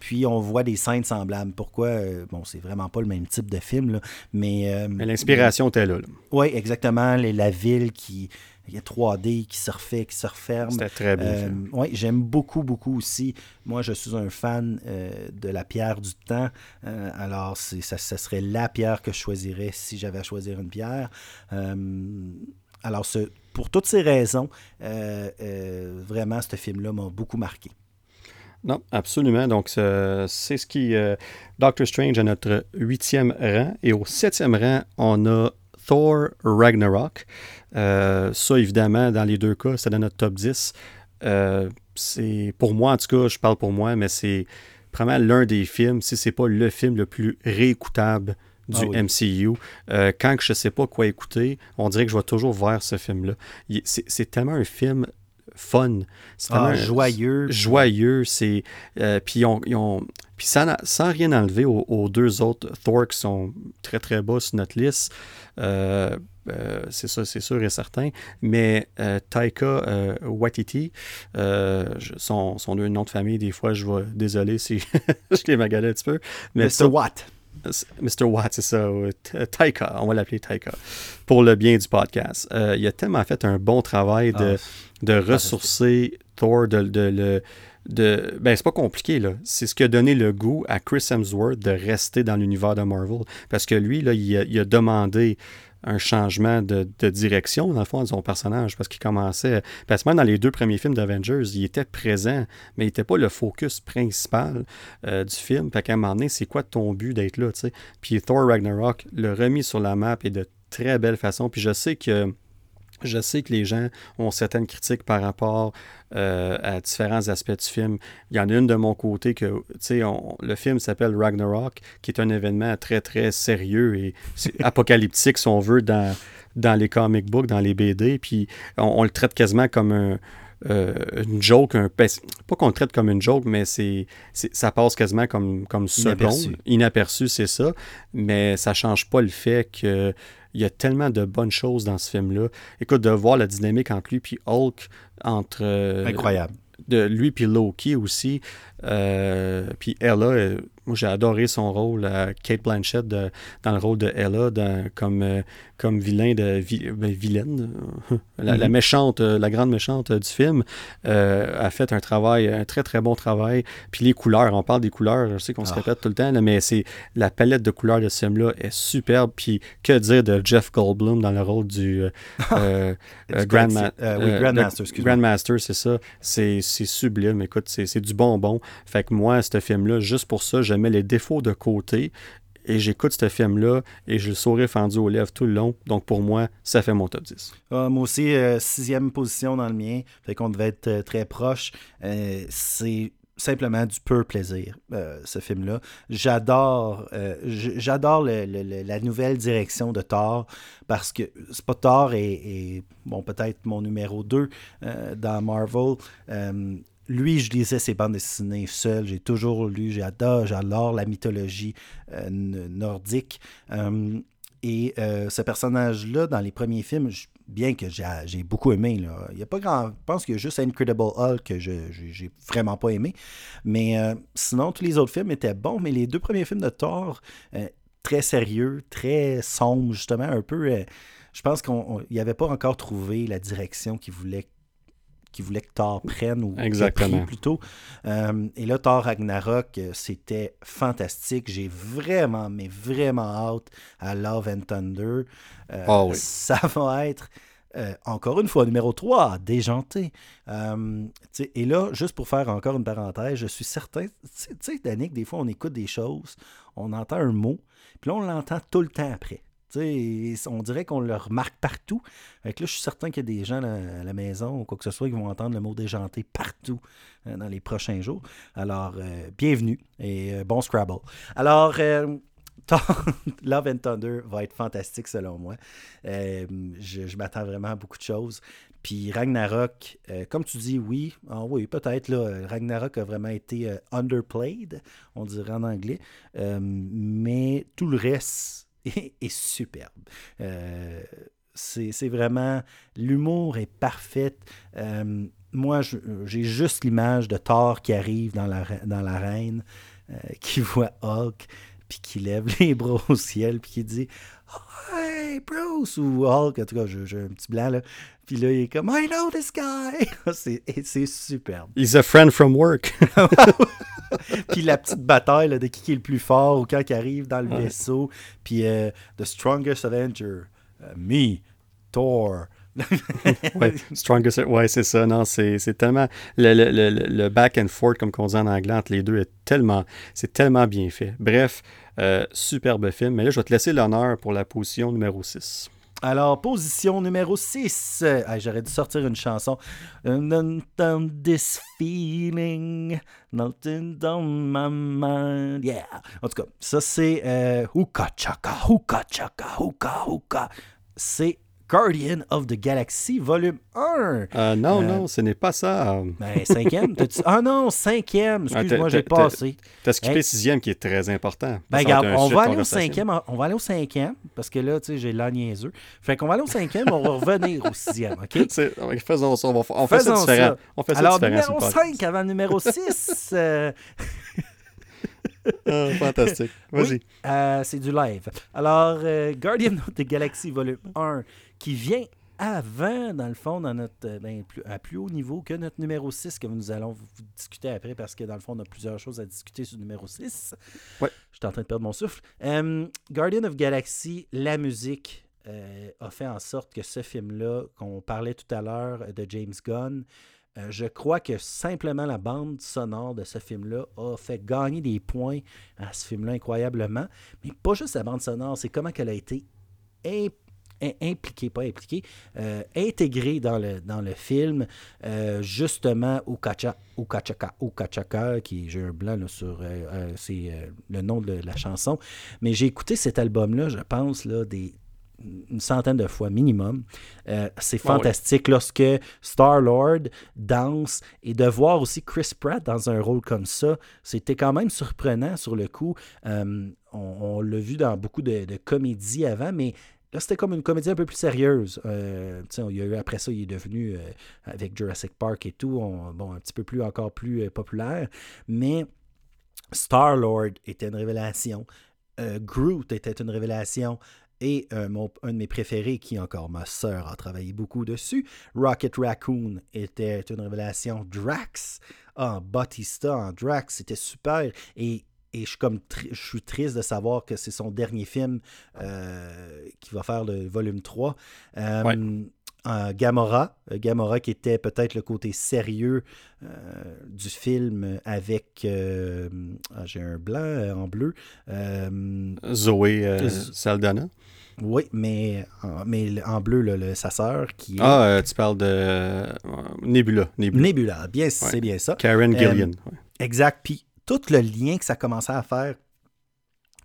puis on voit des scènes semblables. Pourquoi Bon, c'est vraiment pas le même type de film, là, mais. mais l'inspiration était là. là. Oui, exactement. la ville qui il y a 3D qui se refait, qui se referme. C'était très bien. Euh, oui, j'aime beaucoup, beaucoup aussi. Moi, je suis un fan euh, de la pierre du temps. Euh, alors, ça, ça, serait la pierre que je choisirais si j'avais à choisir une pierre. alors, ce, pour toutes ces raisons, vraiment, ce film-là m'a beaucoup marqué. Non, absolument. Donc, c'est ce qui. Doctor Strange à notre huitième rang. Et au septième rang, on a Thor Ragnarok. Euh, ça, évidemment, dans les deux cas, c'est dans notre top 10. Euh, c'est pour moi, en tout cas, je parle pour moi, mais c'est vraiment l'un des films, si c'est pas le film le plus réécoutable du ah MCU. Euh, quand je ne sais pas quoi écouter, on dirait que je vais toujours voir ce film-là. C'est tellement un film fun. C'est ah, joyeux. Joyeux. C'est, puis on, puis sans, sans, rien enlever aux, deux autres Thor qui sont très très bas sur notre liste, euh, euh, c'est ça, c'est sûr et certain. Mais euh, Taika Waititi, son, son nom de famille, des fois, je vais, désolé si je l'ai magalé un petit peu. Mais Mr. Watt. Mr. Watt, c'est ça. Taika, on va l'appeler Taika, pour le bien du podcast. il a tellement fait un bon travail de, ah, de ressourcer Thor, de, de le de. Ben, c'est pas compliqué, là. C'est ce qui a donné le goût à Chris Hemsworth de rester dans l'univers de Marvel. Parce que lui, là, il a, demandé un changement de, direction, dans le fond, de son personnage, parce qu'il commençait. Parce que même dans les deux premiers films d'Avengers, il était présent, mais il n'était pas le focus principal euh, du film. Fait qu'à un moment donné, c'est quoi ton but d'être là, tu sais? Puis Thor Ragnarok l'a remis sur la map et de très belle façon. Puis je sais que je sais que les gens ont certaines critiques par rapport euh, à différents aspects du film. Il y en a une de mon côté que, tu sais, le film s'appelle Ragnarok, qui est un événement très, très sérieux et apocalyptique, si on veut, dans, dans les comic books, dans les BD. Puis on, le traite quasiment comme un, euh, une joke, un pas qu'on le traite comme une joke, mais c'est, ça passe quasiment comme, comme inaperçu. Inaperçu, c'est ça. Mais ça change pas le fait que il y a tellement de bonnes choses dans ce film-là. Écoute, de voir la dynamique entre lui et Hulk, entre. Euh, Incroyable. De lui et Loki aussi. Euh, puis Ella, euh, moi j'ai adoré son rôle, Kate Blanchett, dans le rôle de Ella, comme, comme vilain de ben, vilaine, la, mm-hmm. méchante, la grande méchante du film, a fait un travail, un très très bon travail. Puis les couleurs, on parle des couleurs, je sais qu'on se ah. répète tout le temps, mais c'est la palette de couleurs de ce film-là est superbe. Puis que dire de Jeff Goldblum dans le rôle du Grandmaster, Grandmaster, c'est ça. C'est sublime. Écoute, c'est du bonbon. Fait que moi, ce film-là, juste pour ça, je mets les défauts de côté et j'écoute ce film-là et je le sourire fendu aux lèvres tout le long. Donc pour moi, ça fait mon top 10. Ah, moi aussi, euh, sixième position dans le mien. Fait qu'on devait être euh, très proche. Euh, c'est simplement du pur plaisir, ce film-là. J'adore j'adore la nouvelle direction de Thor parce que c'est pas Thor et, bon, peut-être mon numéro 2 dans Marvel lui, je lisais ses bandes dessinées seul. J'ai toujours lu, j'adore, j'adore la mythologie euh, nordique. Euh, et euh, ce personnage-là, dans les premiers films, bien que j'ai beaucoup aimé, il y a pas grand. Je pense qu'il y a juste Incredible Hulk que je j'ai vraiment pas aimé. Mais sinon, tous les autres films étaient bons. Mais les deux premiers films de Thor, très sérieux, très sombres, justement, un peu. je pense qu'il n'y avait pas encore trouvé la direction qu'il voulait qui voulait que Thor prenne ou Exactement. plutôt. Euh, et là, Thor Ragnarok, euh, c'était fantastique. J'ai vraiment, mais vraiment hâte à Love and Thunder. Euh, ah oui. Ça va être. encore une fois, numéro 3, déjanté. et là, juste pour faire encore une parenthèse, je suis certain, tu sais, Danick, des fois, on écoute des choses, on entend un mot, puis là, on l'entend tout le temps après on dirait qu'on le remarque partout. là, je suis certain qu'il y a des gens à la maison ou quoi que ce soit qui vont entendre le mot déjanté partout euh, dans les prochains jours. Alors, euh, bienvenue et euh, bon Scrabble. Alors, Love and Thunder va être fantastique selon moi. je, m'attends vraiment à beaucoup de choses. Puis Ragnarok, comme tu dis, oui, ah oui, peut-être. Là, Ragnarok a vraiment été underplayed, on dirait en anglais. mais tout le reste est, superbe. Euh, c'est vraiment. L'humour est parfait. Euh, moi, j'ai juste l'image de Thor qui arrive dans l'arène, dans euh, qui voit Hulk, puis qui lève les bras au ciel, puis qui dit Hey, Bruce! Ou Hulk, en tout cas, j'ai un petit blanc, là. Puis là, il est comme I know this guy! c'est superbe. He's a friend from work. puis la petite bataille de qui est le plus fort ou quand il arrive dans le vaisseau. Puis euh, The Strongest Avenger, euh, me, Thor. ouais, strongest, ouais, c'est ça. Non, c'est tellement. Le, le, le, back and forth, comme on dit en anglais, entre les deux, est tellement. C'est tellement bien fait. Bref, euh, superbe film. Mais là, je vais te laisser l'honneur pour la position numéro 6. Alors, position numéro 6. J'aurais dû sortir une chanson. This feeling, nothing on my mind. Yeah. En tout cas, ça c'est euh, Hookah Chaka, Hookah Chaka, Hookah Hookah. C'est Guardian of the Galaxy, volume 1. Euh, non, euh, non, ce n'est pas ça. Ben, cinquième. ah non, cinquième. Excuse-moi, j'ai passé. T'as skippé sixième qui est très important. Ben, regarde, on va aller au cinquième. On va aller au cinquième parce que là, tu sais, j'ai l'air niaiseux. Fait qu'on va aller au cinquième, on va revenir au sixième, OK? Faisons ça. On, on fait ça différent. On fait ça Alors, numéro 5 avant le numéro 6. Euh, ah, fantastique. Vas-y. c'est du live. Alors, Guardian of the Galaxy volume 1 qui vient avant, dans le fond, dans notre, euh, ben, plus, à plus haut niveau que notre numéro 6 que nous allons vous, discuter après parce que dans le fond, on a plusieurs choses à discuter sur le numéro 6. Ouais. Je suis en train de perdre mon souffle. Euh, Guardian of Galaxy, la musique euh, a fait en sorte que ce film-là, qu'on parlait tout à l'heure de James Gunn, je crois que simplement la bande sonore de ce film-là a fait gagner des points à ce film-là incroyablement. Mais pas juste la bande sonore, c'est comment elle a été impliqué, pas impliqué, euh, intégré dans le, dans le film, euh, justement, Ukacha, Ukachaka, Ukachaka, qui j'ai un blanc sur euh, c'est le nom de la chanson. Mais j'ai écouté cet album-là, je pense, là, des une centaine de fois minimum. c'est ah fantastique lorsque Star-Lord danse et de voir aussi Chris Pratt dans un rôle comme ça, c'était quand même surprenant sur le coup. on, l'a vu dans beaucoup de, de comédies avant, mais Là, c'était comme une comédie un peu plus sérieuse. Euh, il y a eu, après ça, il est devenu, euh, avec Jurassic Park et tout, bon, un petit peu plus, encore plus euh, populaire. Mais Star-Lord était une révélation. Groot était une révélation. Et un de mes préférés, qui encore ma sœur a travaillé beaucoup dessus, Rocket Raccoon était une révélation. Drax, ah, Batista en Drax, c'était super. Et et je suis comme je suis triste de savoir que c'est son dernier film euh, qui va faire le volume 3. Euh, Gamora, euh, Gamora qui était peut-être le côté sérieux du film avec ah, j'ai un blanc en bleu Zoé Saldana. Oui, mais, mais en bleu, le, sa sœur qui Ah, tu parles de Nebula. Nebula, bien, c'est bien ça. Karen Gillian. Exact. Puis tout le lien que ça commençait à faire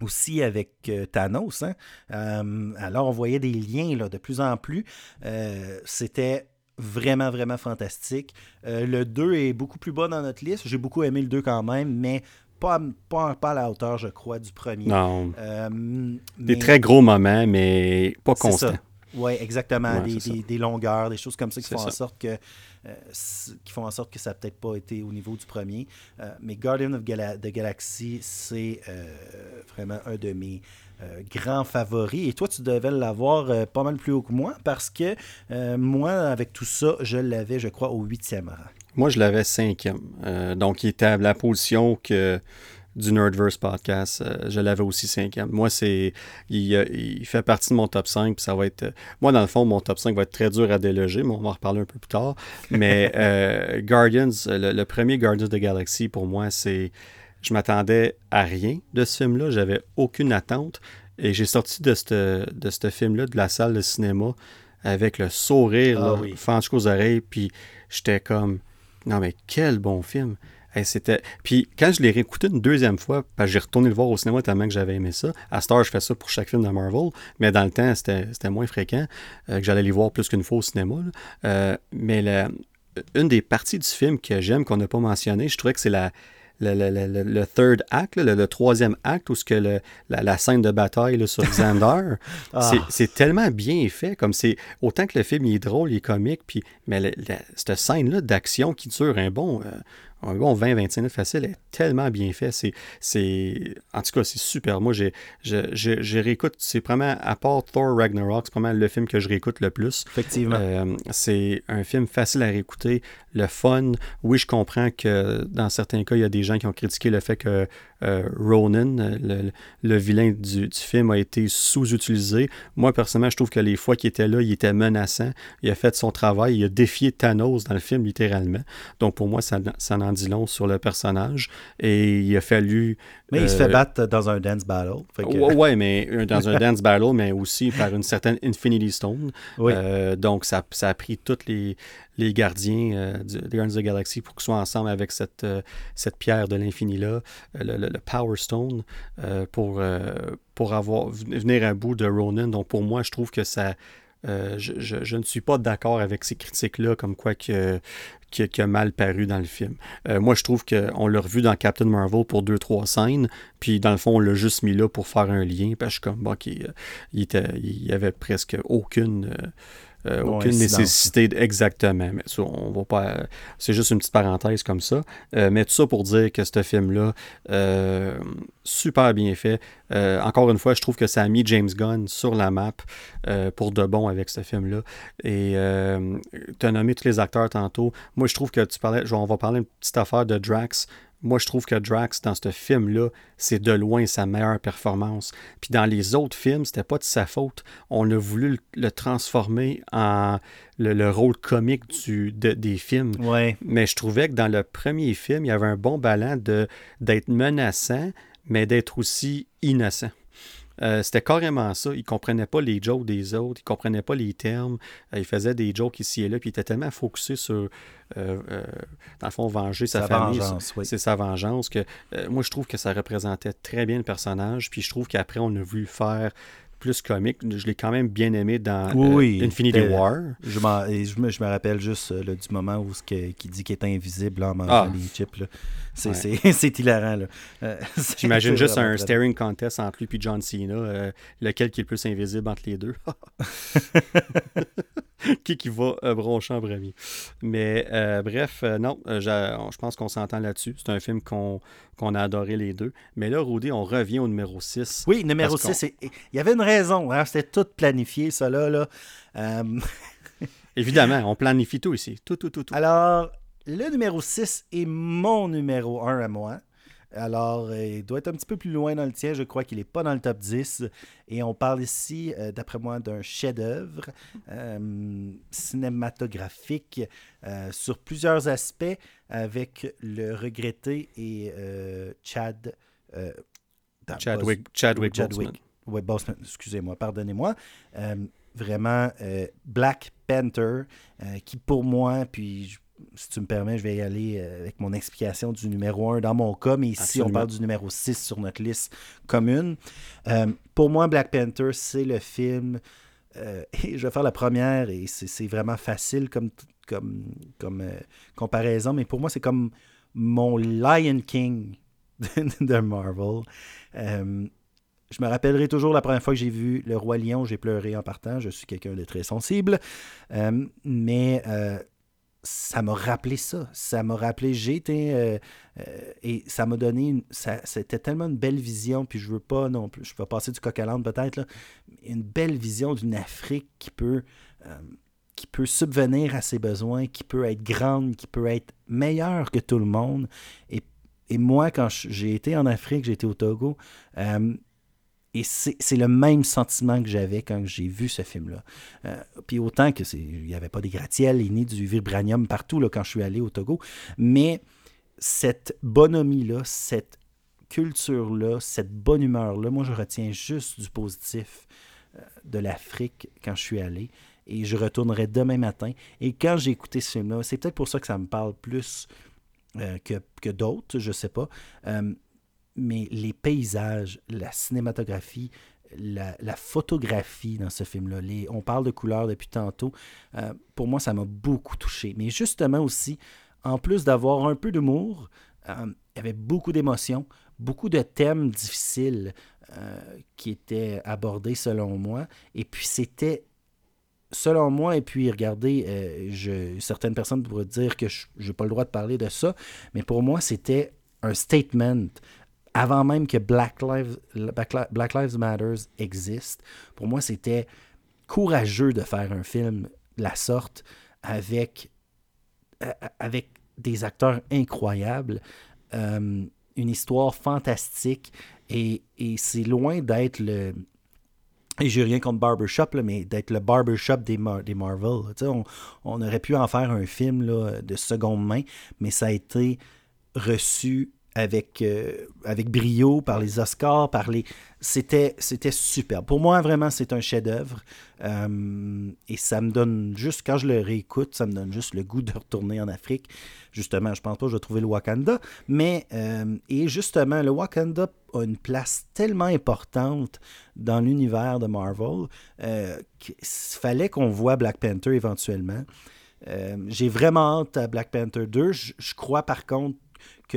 aussi avec euh, Thanos. Hein. Euh, alors, on voyait des liens là, de plus en plus. Euh, c'était vraiment, vraiment fantastique. Euh, le 2 est beaucoup plus bas dans notre liste. J'ai beaucoup aimé le 2 quand même, mais pas, pas, pas à la hauteur, je crois, du premier. Non. Des très gros moments, mais pas constants. Oui, exactement. Ouais, des, des- des longueurs, des choses comme ça qui font, en sorte que, euh, qui font en sorte que ça n'a peut-être pas été au niveau du premier. Euh, mais Guardian of Gala- the Galaxy, c'est euh, vraiment un de mes grands favoris. Et toi, tu devais l'avoir pas mal plus haut que moi parce que moi, avec tout ça, je l'avais, je crois, au huitième rang. Moi, je l'avais cinquième. Donc, il était à la position que du Nerdverse podcast. Euh, je l'avais aussi cinquième. Moi, c'est. Il, euh, il fait partie de mon top 5. Puis ça va être. euh, moi, dans le fond, mon top 5 va être très dur à déloger, mais on va en reparler un peu plus tard. Mais euh, Guardians, le, le premier Guardians of the Galaxy, pour moi, c'est. Je m'attendais à rien de ce film-là. J'avais aucune attente. Et j'ai sorti de ce de film-là, de la salle de cinéma, avec le sourire, Ah là, oui. jusqu'aux oreilles. Puis j'étais comme. Non, mais quel bon film! Hey, c'était... Puis quand je l'ai réécouté une deuxième fois, parce que j'ai retourné le voir au cinéma tellement que j'avais aimé ça. À Star, je fais ça pour chaque film de Marvel, mais dans le temps, c'était, c'était moins fréquent euh, que j'allais les voir plus qu'une fois au cinéma. là. Euh, mais la- une des parties du film que j'aime, qu'on n'a pas mentionné, je trouvais que c'est la, le, le- le- le- third act, là, le, le troisième acte, où ce que la, la scène de bataille là, sur Xandar, Ah. c'est, tellement bien fait. Comme c'est autant que le film il est drôle, il est comique, puis mais la- cette scène-là d'action qui dure un bon, euh, un bon 20-25 minutes facile est tellement bien fait. C'est, c'est, en tout cas, c'est super. Moi, j'ai, je, je, je réécoute, c'est vraiment, à part Thor Ragnarok, c'est vraiment le film que je réécoute le plus. Effectivement. Euh, c'est un film facile à réécouter, le fun. Oui, je comprends que dans certains cas, il y a des gens qui ont critiqué le fait que euh, Ronan, le, le vilain du, du film, a été sous-utilisé. Moi, personnellement, je trouve que les fois qu'il était là, il était menaçant. Il a fait son travail. Il a défié Thanos dans le film, littéralement. Donc, pour moi, ça, ça en dit long sur le personnage. Et il a fallu. mais il se euh, fait battre dans un dance battle. Que- Ouais, ouais, mais euh, dans un dance battle, mais aussi par une certaine Infinity Stone. Oui. Euh, donc, ça, ça a pris tous les, les gardiens euh, des Guardians of the Galaxy pour qu'ils soient ensemble avec cette, euh, cette pierre de l'infini-là, euh, le, le- Power Stone, euh, pour, pour avoir, venir à bout de Ronan. Donc, pour moi, je trouve que ça. je, je- ne suis pas d'accord avec ces critiques-là, comme quoi que, qui, a mal paru dans le film. Moi, je trouve qu'on l'a revu dans Captain Marvel pour deux, trois scènes, puis dans le fond, on l'a juste mis là pour faire un lien, parce que je suis comme, bon, il, était, il y avait presque aucune. Euh, Bon, aucune incidence. nécessité exactement mais ça, on va pas euh, c'est juste une petite parenthèse comme ça. Euh, mais tout ça pour dire que ce film là super bien fait. Euh, encore une fois je trouve que ça a mis James Gunn sur la map euh, pour de bon avec ce film là et euh, tu as nommé tous les acteurs tantôt. Moi je trouve que tu parlais on va parler une petite affaire de Drax moi, je trouve que Drax, dans ce film-là, c'est de loin sa meilleure performance. Puis dans les autres films, c'était pas de sa faute. On a voulu le, le transformer en le, le rôle comique du, de- des films. Ouais. Mais je trouvais que dans le premier film, il y avait un bon ballon de, d'être menaçant, mais d'être aussi innocent. Euh, c'était carrément ça. Il comprenait pas les jokes des autres, il comprenait pas les termes. Euh, il faisait des jokes ici et là, puis il était tellement focusé sur, euh, euh, dans le fond, venger sa, Sa famille. oui. C'est sa vengeance. que Moi, je trouve que ça représentait très bien le personnage, puis je trouve qu'après, on a voulu faire plus comique. Je l'ai quand même bien aimé dans euh, Infinity War. Je, me, je me rappelle juste euh, là, du moment où ce que- qui dit qu'il est invisible en mangeant Ah. les chips. C'est, Ouais. hilarant. Euh, J'imagine juste un staring contest entre lui et John Cena. euh, lequel qui est le plus invisible entre les deux. qui qui va broncher en premier. Mais bref, non, je pense qu'on s'entend là-dessus. C'est un film qu'on qu'on a adoré les deux. Mais là, Rudy, on revient au numéro 6. Oui, numéro Parce qu'on- 6, il y avait une raison. hein, C'était tout planifié, ça là. là. Euh, Évidemment, on planifie tout ici. Tout, tout, tout, tout. alors, le numéro 6 est mon numéro 1 à moi. Alors, euh, il doit être un petit peu plus loin dans le tien. Je crois qu'il n'est pas dans le top 10. Et on parle ici, euh, d'après moi, d'un chef-d'œuvre euh, cinématographique euh, sur plusieurs aspects avec le regretté et Chad. Chadwick, Chadwick, Chadwick. Ouais, Boseman, excusez-moi, pardonnez-moi. Vraiment, Black Panther, qui pour moi, puis je- si tu me permets, je vais y aller euh, avec mon explication du numéro 1 dans mon cas, mais ici, Absolument. on parle du numéro 6 sur notre liste commune. Euh, pour moi, Black Panther, c'est le film et je vais faire la première, et c'est vraiment facile comme, comme, comme comparaison, mais pour moi, c'est comme mon Lion King de Marvel. Je me rappellerai toujours la première fois que j'ai vu Le Roi Lion, j'ai pleuré en partant. Je suis quelqu'un de très sensible. Euh, mais euh, ça m'a rappelé ça. Ça m'a rappelé, j'ai été. Euh, et ça m'a donné. C'était tellement une belle vision. Puis je veux pas non plus. Je vais passer du coq à l'âne peut-être. Une belle vision d'une Afrique qui peut. qui peut subvenir à ses besoins, qui peut être grande, qui peut être meilleure que tout le monde. Et, et moi, quand j'ai été en Afrique, j'ai été au Togo, et c'est le même sentiment que j'avais quand j'ai vu ce film-là. Euh, puis autant que il n'y avait pas des gratte-ciels, n'y du vibranium partout là, quand je suis allé au Togo. Mais cette bonhomie-là, cette culture-là, cette bonne humeur-là, moi je retiens juste du positif euh, de l'Afrique quand je suis allé. Et je retournerai demain matin. Et quand j'ai écouté ce film-là, c'est peut-être pour ça que ça me parle plus euh, que, que d'autres, je ne sais pas mais les paysages, la cinématographie, la, photographie dans ce film-là, on parle de couleurs depuis tantôt, euh, pour moi, ça m'a beaucoup touché. Mais justement aussi, en plus d'avoir un peu d'humour, euh, il y avait beaucoup d'émotions, beaucoup de thèmes difficiles euh, qui étaient abordés selon moi. Et puis c'était selon moi, et puis regardez, certaines personnes pourraient dire que je n'ai pas le droit de parler de ça, mais pour moi, c'était un statement avant même que Black Lives, Black Lives Matter existe, pour moi, c'était courageux de faire un film de la sorte avec, euh, avec des acteurs incroyables, euh, une histoire fantastique, et, c'est loin d'être le... Et j'ai rien contre Barbershop, là, mais d'être le Barbershop des, des Marvel. On, on, aurait pu en faire un film là, de seconde main, mais ça a été reçu avec, euh, avec brio par les Oscars, par les... C'était, c'était super. Pour moi, vraiment, c'est un chef-d'œuvre. Euh, et ça me donne juste, quand je le réécoute, ça me donne juste le goût de retourner en Afrique. Justement, je pense pas que je vais trouver le Wakanda. Mais, euh, et justement, le Wakanda a une place tellement importante dans l'univers de Marvel qu'il fallait qu'on voit Black Panther éventuellement. j'ai vraiment hâte à Black Panther 2. je crois par contre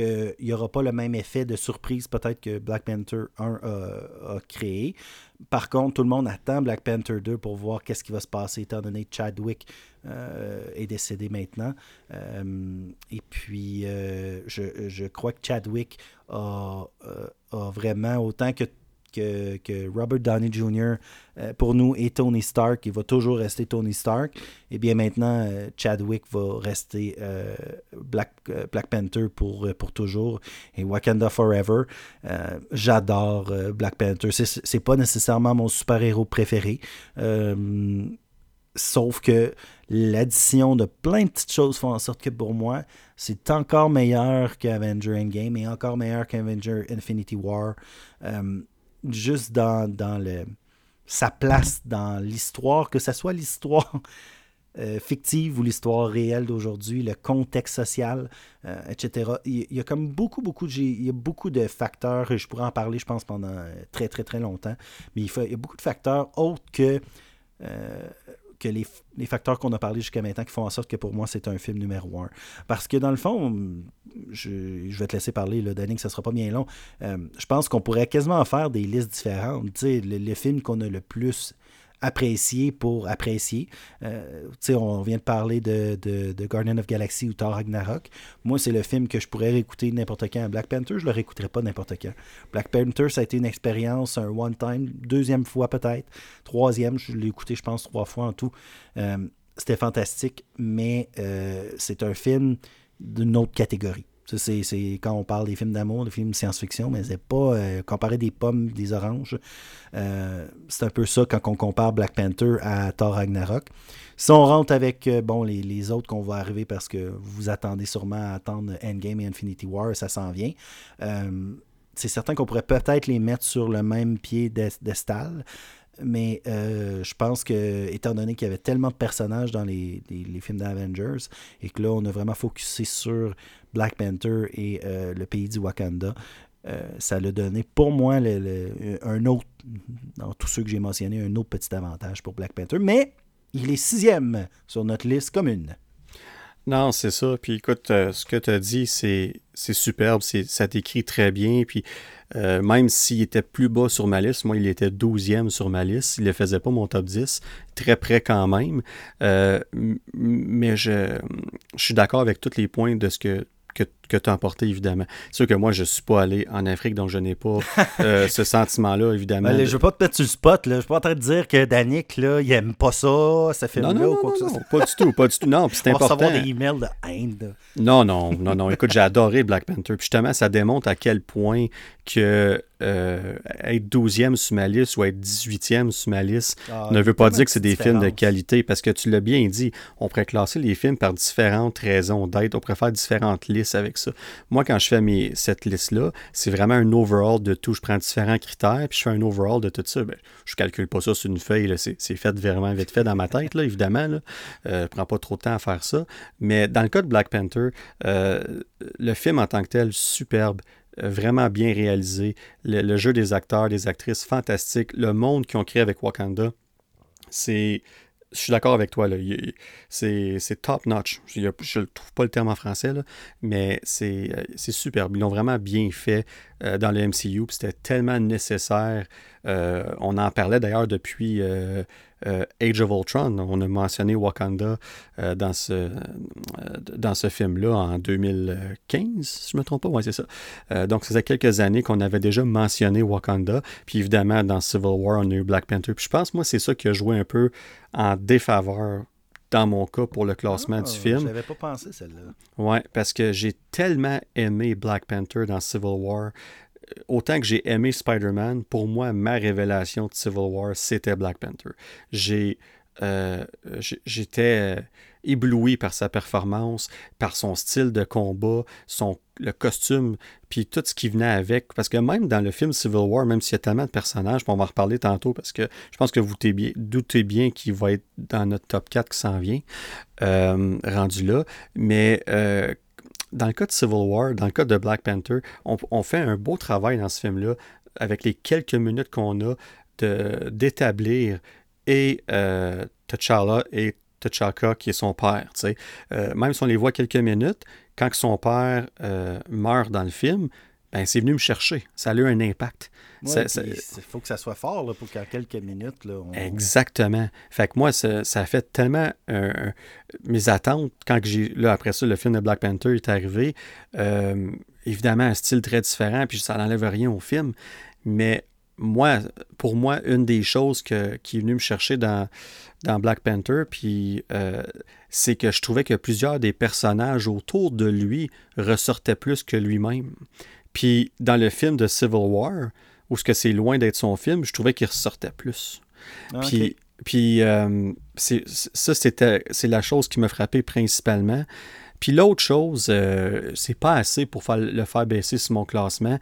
qu'il n'y aura pas le même effet de surprise peut-être que Black Panther 1 a, créé. Par contre, tout le monde attend Black Panther 2 pour voir qu'est-ce qui va se passer, étant donné que Chadwick euh, est décédé maintenant. Euh, et puis, euh, je, crois que Chadwick a vraiment, autant que que, Robert Downey Jr. Euh, pour nous est Tony Stark, il va toujours rester Tony Stark. Et eh bien maintenant, euh, Chadwick va rester euh, Black, Panther pour, pour toujours et Wakanda Forever. J'adore Black Panther. C'est pas nécessairement mon super-héros préféré. Sauf que l'addition de plein de petites choses font en sorte que pour moi, c'est encore meilleur qu'Avenger Endgame et encore meilleur qu'Avenger Infinity War juste dans, sa place dans l'histoire, que ce soit l'histoire euh, fictive ou l'histoire réelle d'aujourd'hui, le contexte social, euh, etc. Il, y a comme beaucoup, beaucoup de, il y a beaucoup de facteurs, je pourrais en parler, je pense, pendant très, très, très longtemps, mais il, y a beaucoup de facteurs autres que euh, que les, facteurs qu'on a parlé jusqu'à maintenant qui font en sorte que pour moi, c'est un film numéro un. Parce que dans le fond, je, vais te laisser parler, là, Danny, que ça sera pas bien long. Euh, je pense qu'on pourrait quasiment faire des listes différentes. Tu sais, le film qu'on a le plus apprécié pour apprécier. Euh, on vient de parler de, de, Guardian of Galaxy ou Thor Ragnarok. Moi, c'est le film que je pourrais réécouter n'importe quand. Black Panther, je le réécouterai pas n'importe quand. Black Panther, ça a été une expérience, un one-time, deuxième fois peut-être, troisième, je l'ai écouté, je pense, trois fois en tout. Euh, c'était fantastique, mais euh, c'est un film d'une autre catégorie. C'est quand on parle des films d'amour, des films de science-fiction, mais c'est pas euh, comparer des pommes, des oranges. Euh, c'est un peu ça quand on compare Black Panther à Thor Ragnarok. Si on rentre avec euh, bon les, autres qu'on va arriver parce que vous attendez sûrement à attendre Endgame et Infinity War, ça s'en vient. c'est certain qu'on pourrait peut-être les mettre sur le même pied d'estal mais je pense que, étant donné qu'il y avait tellement de personnages dans les, films d'Avengers, et que là, on a vraiment focusé sur Black Panther et euh, le pays du Wakanda. ça l'a donné pour moi un autre, dans tous ceux que j'ai mentionnés, un autre petit avantage pour Black Panther. Mais il est sixième sur notre liste commune. Non, c'est ça. Puis écoute, euh, ce que tu as dit, c'est, superbe. Ça t'écrit très bien. Puis euh, même s'il était plus bas sur ma liste, moi, il était douzième sur ma liste. Il ne faisait pas mon top 10. Très près quand même. Euh, mais je, je suis d'accord avec tous les points de ce que que, tu as emporté, évidemment. C'est sûr que moi, je ne suis pas allé en Afrique, donc je n'ai pas euh, ce sentiment-là, évidemment. Ben, je ne veux pas te mettre sur le spot. Là. Je ne suis pas en train de dire que Danick, là, il n'aime pas ça, ça fait non, non, ou quoi que ça. pas du tout, pas du tout. Non, c'est important. recevoir des emails de haine. Non, non, non, non. Écoute, j'ai adoré Black Panther. Puis justement, ça démontre à quel point que euh, être 12e sur ma liste ou être 18e sur ma liste ah, ne veut pas dire que c'est des films de qualité parce que tu l'as bien dit, on pourrait classer les films par différentes raisons d'être, on pourrait faire différentes listes avec Moi, quand je fais mes, cette liste-là, c'est vraiment un overall de tout. Je prends différents critères puis je fais un overall de tout ça. Ben, je calcule pas ça sur une feuille, c'est fait vraiment vite fait dans ma tête, là, évidemment. Là. Euh, prends pas trop de temps à faire ça. Mais dans le cas de Black Panther, euh, le film en tant que tel, superbe vraiment bien réalisé. Le, jeu des acteurs, des actrices, fantastique. Le monde qu'ils ont créé avec Wakanda, c'est. Je suis d'accord avec toi, c'est top notch. Je ne trouve pas le terme en français, là, mais c'est superbe. Ils l'ont vraiment bien fait euh, dans le MCU. C'était tellement nécessaire. Euh, on en parlait d'ailleurs depuis euh, euh, Age of Ultron. On a mentionné Wakanda euh, dans ce, dans ce film-là en 2015, si je ne me trompe pas. Oui, c'est ça. donc, ça faisait quelques années qu'on avait déjà mentionné Wakanda. Puis évidemment, dans Civil War, on a eu Black Panther. Puis je pense, moi, c'est ça qui a joué un peu en défaveur dans mon cas pour le classement du ah, film. Je n'avais pas pensé celle-là. Oui, parce que j'ai tellement aimé Black Panther dans Civil War autant que j'ai aimé Spider-Man, pour moi, ma révélation de Civil War, c'était Black Panther. J'ai, euh, j'étais euh, ébloui par sa performance, par son style de combat, son, le costume, puis tout ce qui venait avec. Parce que même dans le film Civil War, même s'il y a tellement de personnages, on va en reparler tantôt, parce que je pense que vous doutez bien qu'il va être dans notre top 4 qui s'en vient, euh, rendu là. Mais dans le cas de Civil War, dans le cas de Black Panther, on, fait un beau travail dans ce film-là, avec les quelques minutes qu'on a, d'établir et euh, T'Challa et T'Chaka qui est son père. Euh, même si on les voit quelques minutes, quand son père euh, meurt dans le film, ben, c'est venu me chercher. Ça a eu un impact. Il faut que ça soit fort là, pour qu'en quelques minutes. Là, Exactement. Fait que moi, ça, a fait tellement mes attentes quand j'ai. Là, après ça, le film de Black Panther est arrivé. Euh, évidemment, un style très différent, puis ça n'enlève rien au film. Mais moi, pour moi, une des choses que, qui est venue me chercher dans, dans Black Panther, puis euh, c'est que je trouvais que plusieurs des personnages autour de lui ressortaient plus que lui-même. Puis dans le film de Civil War, où ce que c'est loin d'être son film, je trouvais qu'il ressortait plus. Ah, puis, puis euh, ça, c'était, c'est la chose qui me frappait principalement. Puis l'autre chose, euh, c'est pas assez pour faire, le faire baisser sur mon classement,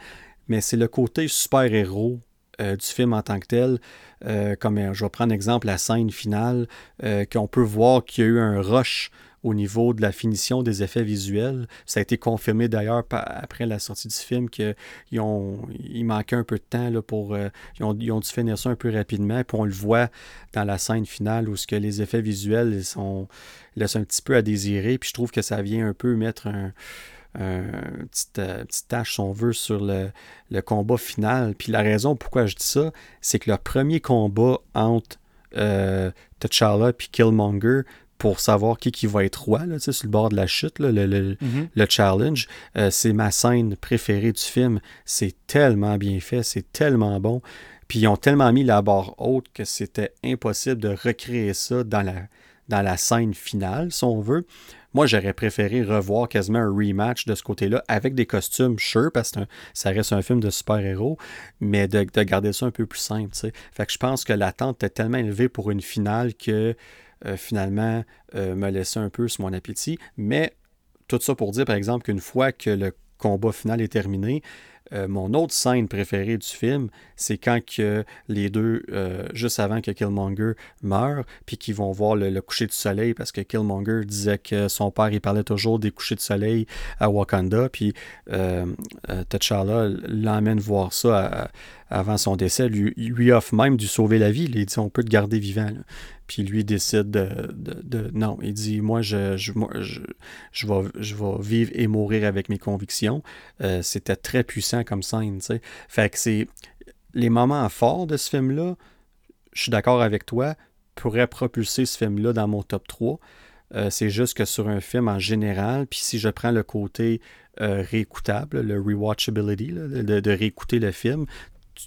mais c'est le côté super-héros euh, du film en tant que tel. comme je vais prendre exemple la scène finale, qu'on peut voir qu'il y a eu un rush au niveau de la finition des effets visuels. Ça a été confirmé d'ailleurs après la sortie du film qu'il il manquait un peu de temps pour. Euh, ils, ont, dû finir ça un peu rapidement. Puis on le voit dans la scène finale où ce que les effets visuels sont, laissent un petit peu à désirer. Puis je trouve que ça vient un peu mettre un. petite, euh, tâche, si on veut, sur le, combat final. Puis la raison pourquoi je dis ça, c'est que le premier combat entre euh, T'Challa et Killmonger, pour savoir qui, qui va être roi, là, sur le bord de la chute, le, mm-hmm. le, challenge. Euh, c'est ma scène préférée du film. C'est tellement bien fait, c'est tellement bon. Puis ils ont tellement mis la barre haute que c'était impossible de recréer ça dans la, dans la scène finale, si on veut. Moi, j'aurais préféré revoir quasiment un rematch de ce côté-là avec des costumes, sure, parce que ça reste un film de super-héros, mais de, de, garder ça un peu plus simple. Fait que je pense que l'attente était tellement élevée pour une finale que euh, finalement euh, me laisser un peu sur mon appétit. Mais tout ça pour dire, par exemple, qu'une fois que le combat final est terminé, Euh, mon autre scène préférée du film, c'est quand que les deux, juste avant que Killmonger meure, puis qu'ils vont voir le, coucher du soleil, parce que Killmonger disait que son père, il parlait toujours des couchers de soleil à Wakanda, puis euh, T'Challa l'emmène voir ça avant son décès, lui, lui offre même de sauver la vie. Il dit on peut te garder vivant. Puis lui décide de, Non, il dit Moi, je, je, je, vais, je vais vivre et mourir avec mes convictions. Euh, c'était très puissant comme scène. sais. Fait que c'est. Les moments forts de ce film-là, je suis d'accord avec toi, pourraient propulser ce film-là dans mon top 3. Euh, c'est juste que sur un film en général, puis si je prends le côté euh, réécoutable, le rewatchability, de, de, réécouter le film,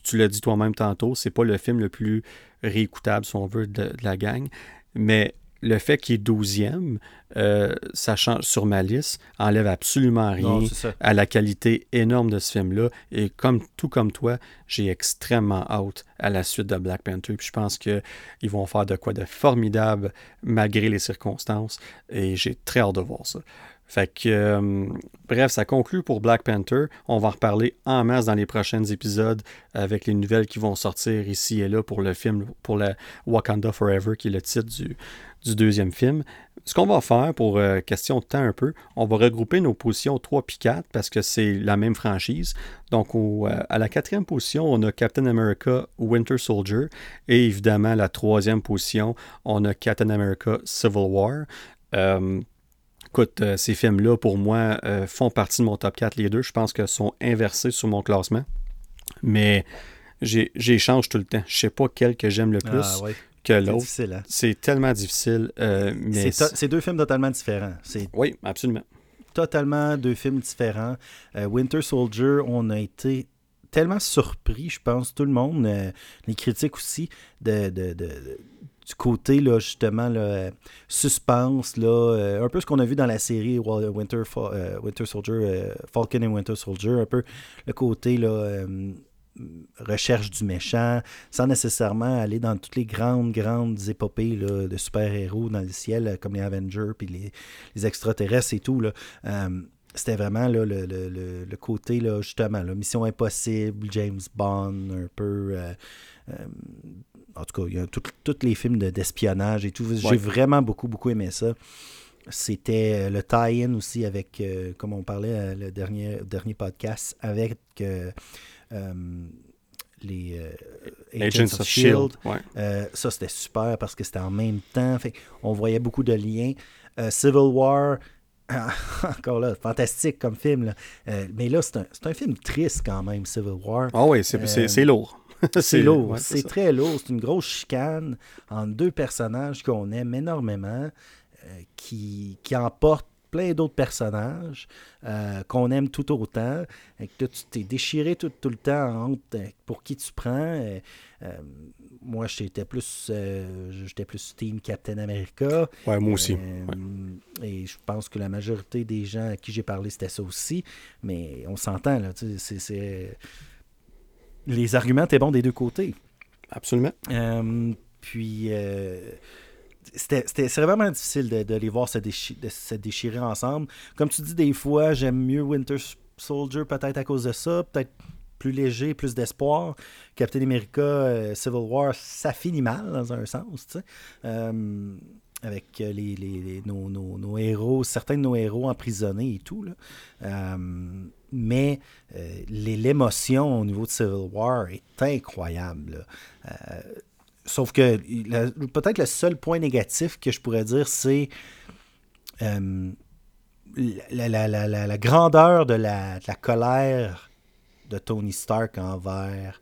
tu, l'as dit toi-même tantôt, c'est pas le film le plus réécoutable, si on veut, de, la gang. Mais le fait qu'il est douzième, euh, sachant sur ma liste, enlève absolument rien à la qualité énorme de ce film-là. Et comme tout comme toi, j'ai extrêmement hâte à la suite de Black Panther. Puis je pense qu'ils vont faire de quoi de formidable malgré les circonstances. Et j'ai très hâte de voir ça. Fait que, euh, bref, ça conclut pour Black Panther. On va en reparler en masse dans les prochains épisodes avec les nouvelles qui vont sortir ici et là pour le film, pour la Wakanda Forever, qui est le titre du, deuxième film. Ce qu'on va faire pour euh, question de temps un peu, on va regrouper nos positions 3 puis 4 parce que c'est la même franchise. Donc, euh, à la quatrième position, on a Captain America Winter Soldier. Et évidemment, la troisième position, on a Captain America Civil War. Écoute, euh, ces films-là, pour moi, euh, font partie de mon top 4, les deux. Je pense qu'ils sont inversés sur mon classement. Mais j'échange tout le temps. Je sais pas quel que j'aime le plus ah, que l'autre. Hein. C'est tellement difficile. Euh, c'est deux films totalement différents. Oui, absolument. Totalement deux films différents. Winter Soldier, on a été tellement surpris, je pense, tout le monde, les critiques aussi, de du côté, là, justement, suspense, là, euh, un peu ce qu'on a vu dans la série Winter, euh, Winter Soldier, euh, Falcon et Winter Soldier, un peu le côté là, recherche du méchant, sans nécessairement aller dans toutes les grandes, grandes épopées là, de super-héros dans le ciel, comme les Avengers, puis les, extraterrestres et tout. Là c'était vraiment là, le, le, le, côté, là, justement, Mission Impossible, James Bond, un peu en tout cas, il y a tous les films d'espionnage et tout. J'ai vraiment beaucoup, beaucoup aimé ça. C'était euh, le tie-in aussi avec, euh, comme on parlait euh, le dernier, dernier podcast, avec les Agents, of, Shield. E ça, c'était super parce que c'était en même temps. Fait, on voyait beaucoup de liens. Civil War, encore là, fantastique comme film. mais là, c'est un, un, film triste quand même, Civil War. Ah oui, c'est lourd. c'est lourd. c'est très lourd. C'est une grosse chicane entre deux personnages qu'on aime énormément, euh, qui, qui emportent plein d'autres personnages euh, qu'on aime tout autant. Et que tu t'es déchiré tout, tout, le temps entre euh, pour qui tu prends. moi, j'étais plus, j'étais plus Team Captain America. Ouais, moi aussi. Et je pense que la majorité des gens à qui j'ai parlé, c'était ça aussi. Mais on s'entend, là. C'est les arguments étaient bons des deux côtés. Absolument. Euh, puis, euh, c'était vraiment difficile de, les voir se, déchirer ensemble. Comme tu dis, des fois, j'aime mieux Winter Soldier peut-être à cause de ça, peut-être plus léger, plus d'espoir. Captain America, euh, Civil War, ça finit mal dans un sens, tu sais avec euh, les, nos, héros, certains de nos héros emprisonnés et tout. Là. Euh, mais euh, l'émotion au niveau de Civil War est incroyable. sauf que peut-être le seul point négatif que je pourrais dire, c'est la, grandeur de la, colère de Tony Stark envers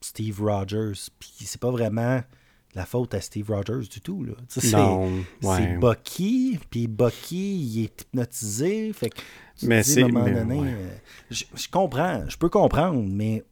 Steve Rogers. Puis c'est pas vraiment la faute à Steve Rogers du tout. Là. C'est Bucky, puis Bucky, il est hypnotisé. Fait que mais c'est. Euh, je, je comprends, je peux comprendre, mais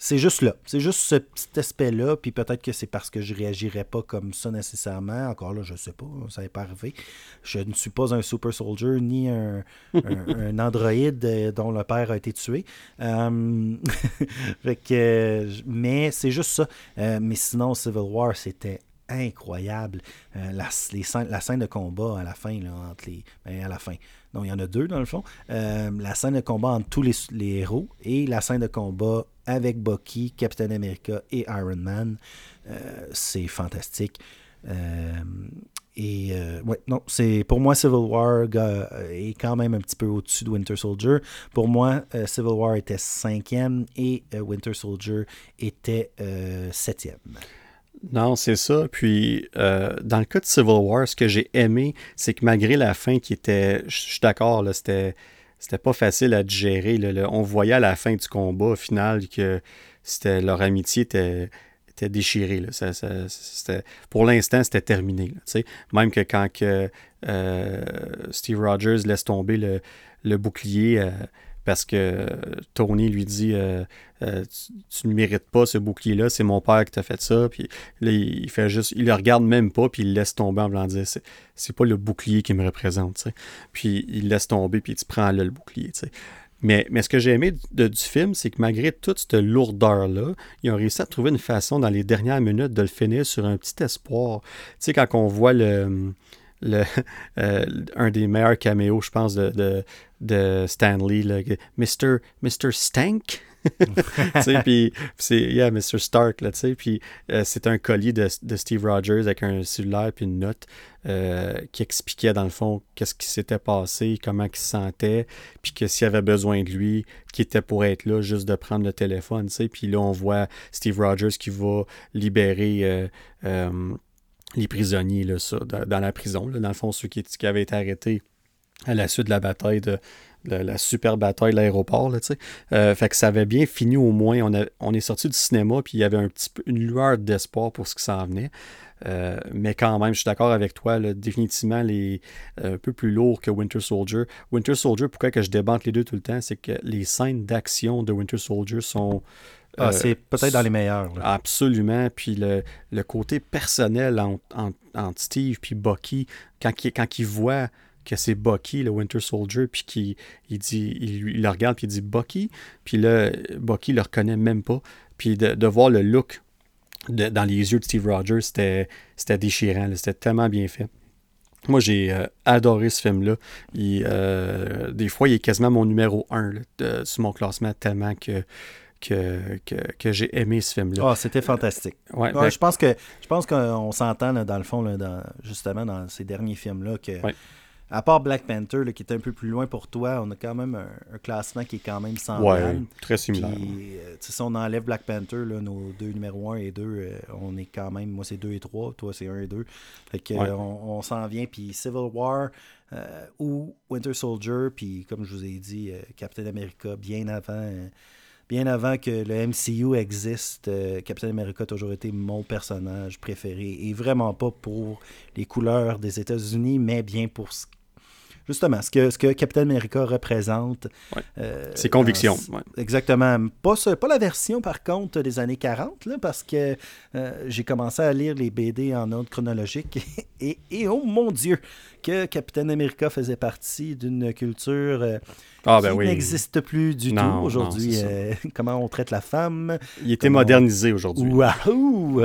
c'est juste là. C'est juste ce petit aspect-là. Puis peut-être que c'est parce que je réagirais pas comme ça nécessairement. Encore là, je sais pas. Ça n'est pas arrivé. Je ne suis pas un super soldier ni un, un, androïde euh, dont le père a été tué. Euh, fait que, mais c'est juste ça. Euh, mais sinon, Civil War, c'était incroyable. la, les la scène de combat à la fin, là, entre les, ben, à la fin. Non, il y en a deux dans le fond. la scène de combat entre tous les, héros et la scène de combat avec Bucky, Captain America et Iron Man. c'est fantastique. Et euh, ouais, non, c'est pour moi Civil War est quand même un petit peu au-dessus de Winter Soldier. Pour moi, euh, Civil War était cinquième et euh, Winter Soldier était septième. Non, c'est ça. Puis, dans le cas de Civil War, ce que j'ai aimé, c'est que malgré la fin qui était, je suis d'accord, c'était, c'était pas facile à digérer. on voyait à la fin du combat, au final, que c'était, leur amitié était était déchiré. pour l'instant, c'était terminé. même que quand que, euh, Steve Rogers laisse tomber le, bouclier euh, parce que Tony lui dit euh, tu, ne mérites pas ce bouclier-là, c'est mon père qui t'a fait ça. Puis il fait juste, il le regarde même pas, puis il laisse tomber en voulant dire c'est, pas le bouclier qui me représente. Puis il laisse tomber, puis tu prends là le bouclier. Mais, mais ce que j'ai aimé du film, c'est que malgré toute cette lourdeur-là, ils ont réussi à trouver une façon dans les dernières minutes de le finir sur un petit espoir. Tu sais, quand on voit le, le, euh, un des meilleurs caméos, je pense, de, de, de Stanley, Mr. Mr. Stank? puis c'est yeah, Mr. Stark là, puis euh, c'est un colis de, de, Steve Rogers avec un cellulaire puis une note euh, qui expliquait dans le fond qu'est-ce qui s'était passé, comment il se sentait, puis que s'il avait besoin de lui, qui était pour être là, juste de prendre le téléphone, tu puis là on voit Steve Rogers qui va libérer euh, les prisonniers là, ça, dans, la prison, là, dans le fond ceux qui, qui avaient été arrêtés à la suite de la bataille de, la, super bataille de l'aéroport. Euh, fait que ça avait bien fini au moins. On, on est sorti du cinéma, puis il y avait un petit peu une lueur d'espoir pour ce qui s'en venait. Euh, mais quand même, je suis d'accord avec toi, définitivement les, euh, un peu plus lourd que Winter Soldier. Winter Soldier, pourquoi que je débante les deux tout le temps, c'est que les scènes d'action de Winter Soldier sont... Ah, c'est peut-être dans les meilleurs. Absolument. Puis le, côté personnel entre, Steve puis Bucky, quand quand il voit que c'est Bucky, le Winter Soldier, puis qui il dit, il, le regarde, puis il dit Bucky, puis là, Bucky le reconnaît même pas. Puis de, voir le look dans les yeux de Steve Rogers, c'était déchirant, c'était tellement bien fait. Moi, j'ai euh, adoré ce film-là. Euh, des fois, il est quasiment mon numéro 1 sur mon classement, tellement que, que, que, j'ai aimé ce film-là. Ah, c'était fantastique. Ouais, ben je pense que je pense qu'on s'entend dans le fond, dans, justement, dans ces derniers films-là, que à part Black Panther, qui est un peu plus loin pour toi, on a quand même un, classement qui est quand même semblable. Très similaire. Euh, si on enlève Black Panther, nos deux numéros 1 et 2, euh, on est quand même, moi c'est 2 et 3, toi c'est 1 et 2. Fait que, on, s'en vient, puis Civil War euh, ou Winter Soldier, puis comme je vous ai dit, Captain America, bien avant bien avant que le MCU existe, Captain America a toujours été mon personnage préféré. Et vraiment pas pour les couleurs des États-Unis, mais bien pour ce justement, ce que, ce que Captain America représente. Euh, Ses convictions. Exactement. Pas, pas la version, par contre, des années 40, là, parce que euh, j'ai commencé à lire les BD en ordre chronologique et, et, oh mon Dieu, que Captain America faisait partie d'une culture euh, ah, ben qui n'existe plus du tout aujourd'hui. comment on traite la femme. Il était modernisé aujourd'hui. Waouh!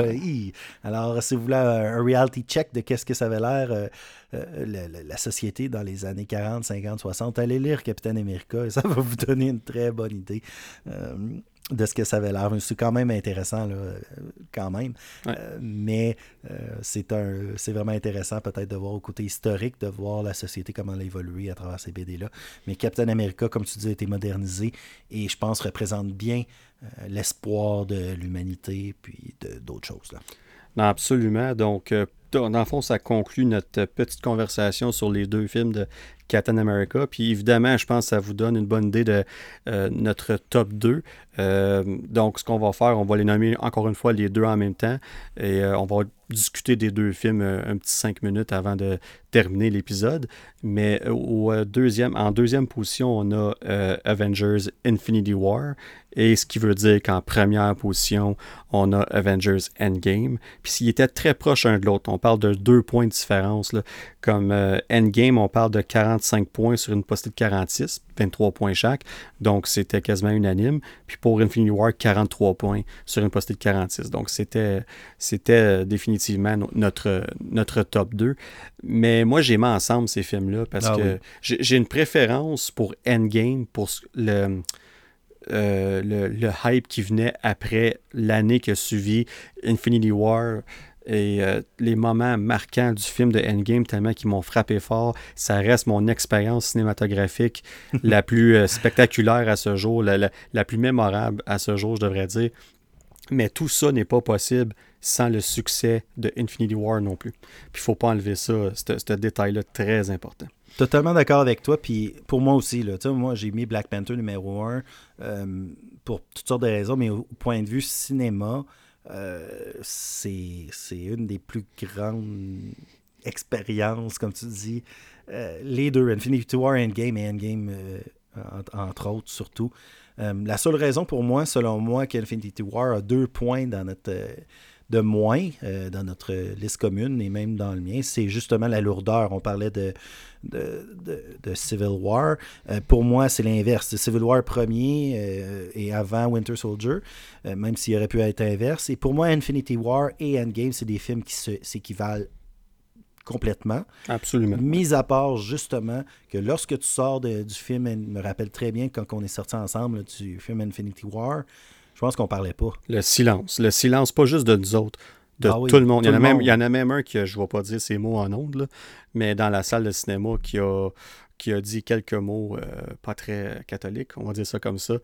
Alors, si vous voulez un reality check de qu'est-ce que ça avait l'air euh, la, société dans les années 40, 50, 60. Allez lire Capitaine America et ça va vous donner une très bonne idée. Euh, de ce que ça avait l'air. C'est quand même intéressant, là, quand même. Euh, mais c'est un c'est vraiment intéressant peut-être de voir au côté historique, de voir la société, comment elle a évolué à travers ces BD-là. Mais Captain America, comme tu dis, a été modernisé et je pense représente bien l'espoir de l'humanité puis d'autres choses. Là. Non, absolument. Donc, dans le fond, ça conclut notre petite conversation sur les deux films de Captain America. Puis évidemment, je pense que ça vous donne une bonne idée de euh, notre top 2. Euh, donc, ce qu'on va faire, on va les nommer encore une fois les deux en même temps. Et euh, on va discuter des deux films un petit cinq minutes avant de terminer l'épisode. Mais au deuxième, en deuxième position, on a Avengers Infinity War. Et ce qui veut dire qu'en première position, on a Avengers Endgame. Puis s'ils étaient très proches un de l'autre, on parle de deux points de différence. Là. Comme Endgame, on parle de 40 45 points sur une postée de 46, 23 points chaque. Donc, c'était quasiment unanime. Puis pour Infinity War, 43 points sur une postée de 46. Donc, c'était, c'était définitivement notre, notre top 2. Mais moi, j'ai mis ensemble ces films-là parce ah que j'ai une préférence pour Endgame, pour le euh, le, hype qui venait après l'année qui a suivi Infinity War et euh, les moments marquants du film de Endgame tellement qui m'ont frappé fort. Ça reste mon expérience cinématographique la plus euh, spectaculaire à ce jour, la, la, plus mémorable à ce jour, je devrais dire. Mais tout ça n'est pas possible sans le succès de Infinity War non plus. Puis il ne faut pas enlever ça, ce détail-là très important. Totalement d'accord avec toi. Puis pour moi aussi, là, moi j'ai mis Black Panther numéro 1 euh, pour toutes sortes de raisons, mais au point de vue cinéma, euh, c'est une des plus grandes expériences, comme tu dis. Euh, les deux, Infinity War, Endgame et Endgame, entre autres, surtout. la seule raison pour moi, selon moi, qu'Infinity War a deux points dans notre de moins euh, dans notre liste commune et même dans le mien, c'est justement la lourdeur. On parlait de, de, Civil War. Euh, pour moi, c'est l'inverse. Civil War premier euh, et avant Winter Soldier, même s'il aurait pu être inverse. Et pour moi, Infinity War et Endgame, c'est des films qui s'équivalent complètement. Absolument. Mis à part justement que lorsque tu sors du film, je me rappelle très bien quand on est sortis ensemble du film Infinity War, je pense qu'on parlait pas. Le silence. Le silence, pas juste de nous autres, de ah tout le monde. il, y en a même, il y en a même un qui, je ne vais pas dire ces mots en ondes, mais dans la salle de cinéma qui a, qui a dit quelques mots euh, pas très catholiques, on va dire ça comme ça,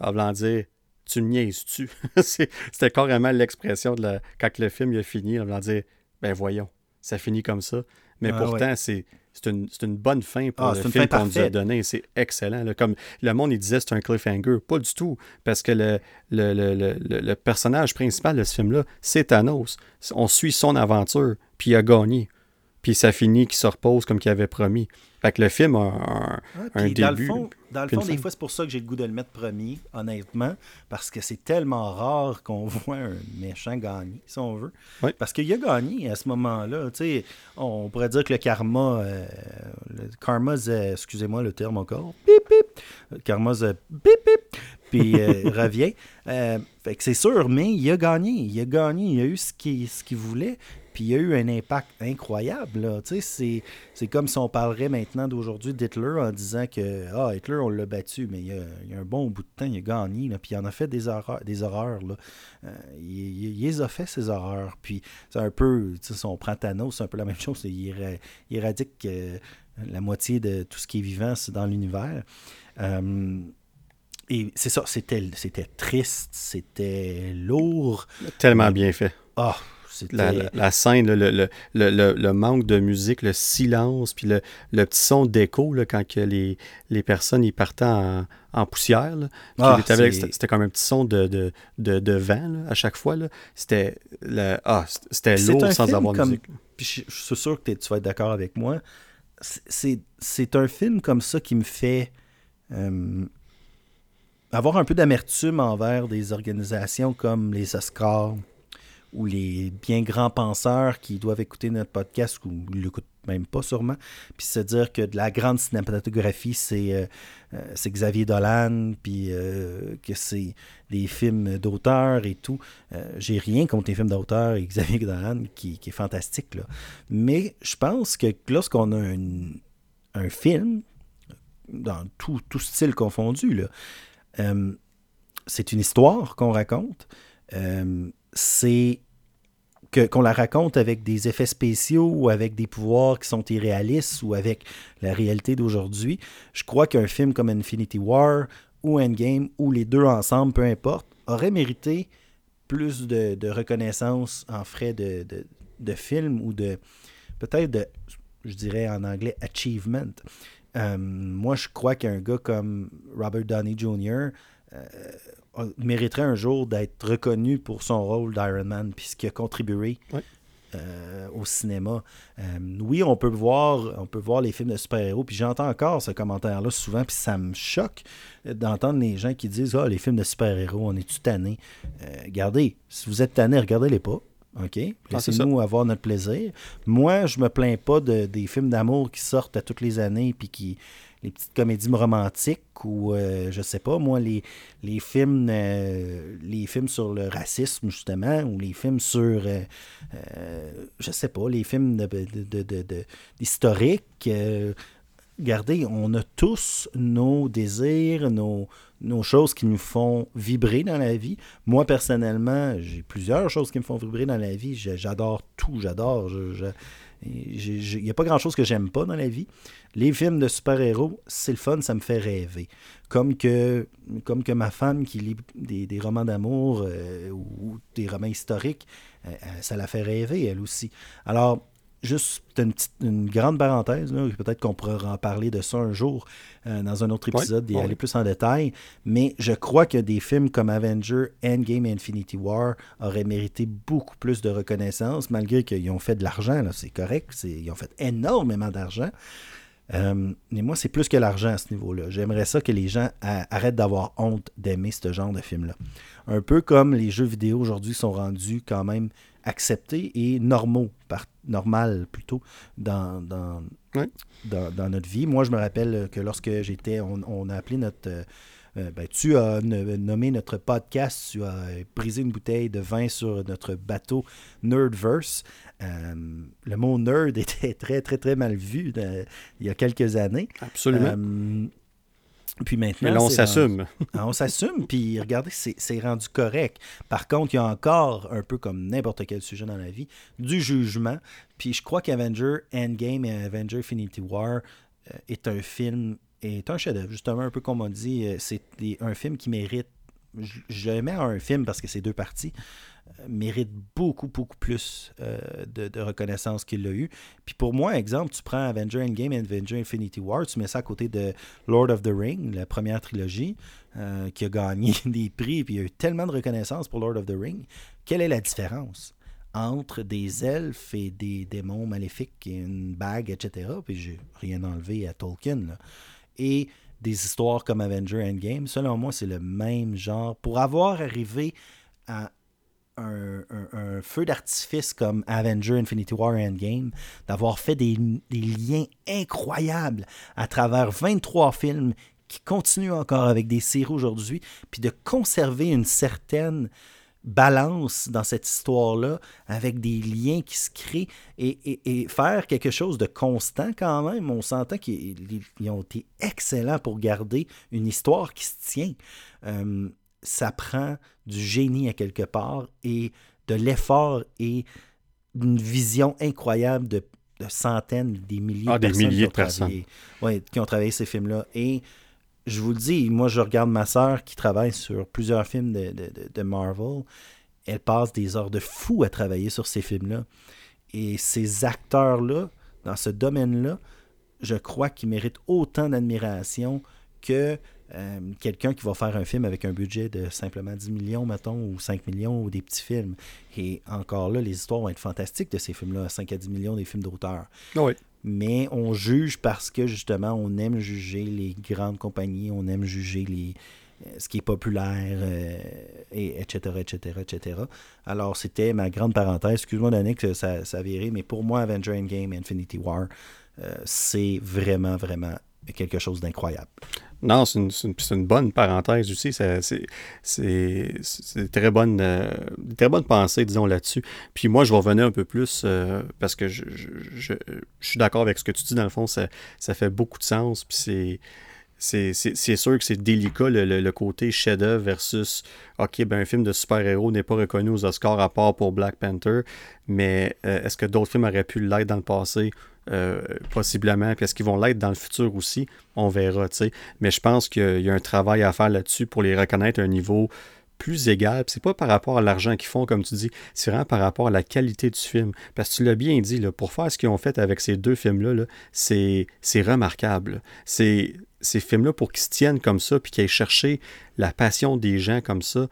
en voulant dire Tu me niaises-tu? C'était carrément l'expression de la, quand le film a fini, en voulant dire Ben voyons, ça finit comme ça. Mais ah pourtant, c'est c'est une, bonne fin pour ah, le film qu'on nous a donné. C'est excellent. Comme le monde il disait c'est un cliffhanger. Pas du tout. Parce que le, le, personnage principal de ce film-là, c'est Thanos. On suit son aventure, puis il a gagné. Puis ça finit qu'il se repose comme qu'il avait promis. Fait que le film a un, ah, début. Dans le fond, dans le fond des fois, c'est pour ça que j'ai le goût de le mettre premier, honnêtement, parce que c'est tellement rare qu'on voit un méchant gagner, si on veut. Parce qu'il a gagné à ce moment-là. On pourrait dire que le karma, euh, le karma, excusez-moi le terme encore, pip, pip, le karma, pip, pip, puis euh, revient. Euh, fait que c'est sûr, mais il a gagné. Il a gagné. Il a eu ce qu'il ce qu'il voulait. Puis il y a eu un impact incroyable. C'est, c'est comme si on parlerait maintenant d'aujourd'hui d'Hitler en disant que ah, Hitler, on l'a battu, mais il y, a, un bon bout de temps, il a gagné. Là, puis il en a fait des horreurs. Des horreurs là. Euh, il, les a fait, ces horreurs. Puis c'est un peu, si on prend Thanos, c'est un peu la même chose. Il, éradique euh, la moitié de tout ce qui est vivant dans l'univers. Euh, et c'est ça, c'était, c'était triste, c'était lourd. Tellement bien fait. Ah, la, scène, le, manque de musique, le silence, puis le, petit son d'écho quand que les, les personnes y partaient en, poussière. Ah, c'était comme un petit son de, de, vent à chaque fois. C'était ah, lourd sans avoir de musique. je, suis sûr que tu vas être d'accord avec moi. C'est un film comme ça qui me fait euh, avoir un peu d'amertume envers des organisations comme les Oscars ou les bien grands penseurs qui doivent écouter notre podcast ou ne l'écoutent même pas sûrement, puis se dire que de la grande cinématographie, c'est euh, euh, Xavier Dolan, puis euh, que c'est des films d'auteur et tout. J'ai rien contre les films d'auteur et Xavier Dolan qui, est fantastique. Là. Mais je pense que lorsqu'on a un, film, dans tout, tout style confondu, c'est une histoire qu'on raconte c'est qu'on la raconte avec des effets spéciaux ou avec des pouvoirs qui sont irréalistes ou avec la réalité d'aujourd'hui. Je crois qu'un film comme Infinity War ou Endgame ou les deux ensemble, peu importe, aurait mérité plus de, reconnaissance en frais de, de, film ou de peut-être de, je dirais en anglais, achievement. Euh, moi, je crois qu'un gars comme Robert Downey Jr. mériterait un jour d'être reconnu pour son rôle d'Iron Man, puisqu'il a contribué euh, au cinéma. Euh, oui, on peut voir, on peut voir les films de super-héros, puis j'entends encore ce commentaire-là souvent, puis ça me choque d'entendre les gens qui disent Ah, les films de super-héros, on est-tu tanné? regardez, si vous êtes tanné, regardez-les pas. OK? Ah, Laissez-nous avoir notre plaisir. Moi, je me plains pas de, des films d'amour qui sortent à toutes les années puis qui. Les petites comédies romantiques ou euh, je sais pas, moi, les, les films euh, les films sur le racisme, justement, ou les films sur euh, je sais pas, les films de, de, de, historiques. regardez, on a tous nos désirs, nos, nos choses qui nous font vibrer dans la vie. Moi, personnellement, j'ai plusieurs choses qui me font vibrer dans la vie. J'adore tout, j'adore. Il n'y a pas grand-chose que j'aime pas dans la vie. Les films de super-héros, c'est le fun, ça me fait rêver. Comme que, comme que ma femme qui lit des, romans d'amour euh, ou des romans historiques, euh, euh, ça la fait rêver, elle aussi. Alors, juste une, une grande parenthèse, peut-être qu'on pourra en parler de ça un jour euh, dans un autre épisode et aller plus en détail, mais je crois que des films comme Avenger, Endgame et Infinity War auraient mérité beaucoup plus de reconnaissance, malgré qu'ils ont fait de l'argent, c'est correct, ils ont fait énormément d'argent. Euh, mais moi, c'est plus que l'argent à ce niveau-là. J'aimerais ça que les gens arrêtent d'avoir honte d'aimer ce genre de film-là. Un peu comme les jeux vidéo aujourd'hui sont rendus quand même acceptés et normaux, par, normal plutôt, dans, dans, dans, notre vie. Moi, je me rappelle que lorsque j'étais, on, a appelé notre... Euh, euh, ben, tu as nommé notre podcast, tu as brisé une bouteille de vin sur notre bateau Nerdverse. Euh, le mot nerd était très, très, très mal vu il y a quelques années. Absolument. Puis maintenant. Mais là, on s'assume. Ah, on s'assume, puis regardez, c'est rendu correct. Par contre, il y a encore, un peu comme n'importe quel sujet dans la vie, du jugement. Puis je crois qu'Avenger Endgame et Avenger Infinity War euh, est un film, est un chef-d'œuvre. Justement, un peu comme on dit, euh, c'est un film qui mérite. J'aimais un film parce que c'est deux parties mérite beaucoup, beaucoup plus euh, de, reconnaissance qu'il a eu. Puis pour moi, exemple, tu prends Avenger Endgame et Avenger Infinity War, tu mets ça à côté de Lord of the Ring, la première trilogie, euh, qui a gagné des prix, puis il y a eu tellement de reconnaissance pour Lord of the Ring. Quelle est la différence entre des elfes et des démons maléfiques et une bague, etc. Puis j'ai rien enlevé à Tolkien. Et des histoires comme Avenger Endgame, selon moi, c'est le même genre. Pour avoir arrivé à un, feu d'artifice comme Avenger, Infinity War Endgame, d'avoir fait des, liens incroyables à travers 23 films qui continuent encore avec des séries aujourd'hui, puis de conserver une certaine balance dans cette histoire-là, avec des liens qui se créent et, faire quelque chose de constant quand même. On s'entend qu'ils ont été excellents pour garder une histoire qui se tient. Euh, ça prend du génie à quelque part et de l'effort et d'une vision incroyable de, centaines, des milliers ah, de des milliers de personnes. qui ont travaillé ces films-là. Et je vous le dis, moi, je regarde ma sœur qui travaille sur plusieurs films de, de, Marvel. Elle passe des heures de fou à travailler sur ces films-là. Et ces acteurs-là, dans ce domaine-là, je crois qu'ils méritent autant d'admiration que euh, quelqu'un qui va faire un film avec un budget de simplement 10 millions, mettons, ou 5 millions, ou des petits films. Et encore là, les histoires vont être fantastiques de ces films-là, 5 à 10 millions des films d'auteur. Ah oui. Mais on juge parce que justement, on aime juger les grandes compagnies, on aime juger les, euh, ce qui est populaire, euh, et etc., etc., etc. Alors, c'était ma grande parenthèse. Excuse-moi, que ça, ça a viré, mais pour moi, Avenger Endgame Infinity War, c'est vraiment, vraiment quelque chose d'incroyable. Non, c'est une, bonne parenthèse aussi. C'est très bonne, euh, très bonne pensée, disons, là-dessus. Puis moi, je vais revenir un peu plus euh, parce que je, suis d'accord avec ce que tu dis. Dans le fond, ça, fait beaucoup de sens. Puis c'est c'est sûr que c'est délicat le, côté chef-d'œuvre versus OK, ben un film de super-héros n'est pas reconnu aux Oscars à part pour Black Panther, mais euh, est-ce que d'autres films auraient pu l'être dans le passé? Euh, Possiblement. Puis est-ce qu'ils vont l'être dans le futur aussi? On verra, tu sais. Mais je pense qu'il y a un travail à faire là-dessus pour les reconnaître à un niveau plus égal. C'est pas par rapport à l'argent qu'ils font, comme tu dis, c'est vraiment par rapport à la qualité du film. Parce que tu l'as bien dit, là, pour faire ce qu'ils ont fait avec ces deux films-là, -là, c'est remarquable. C'est ces films-là, pour qu'ils se tiennent comme ça, puis qu'ils aient cherché la passion des gens comme ça,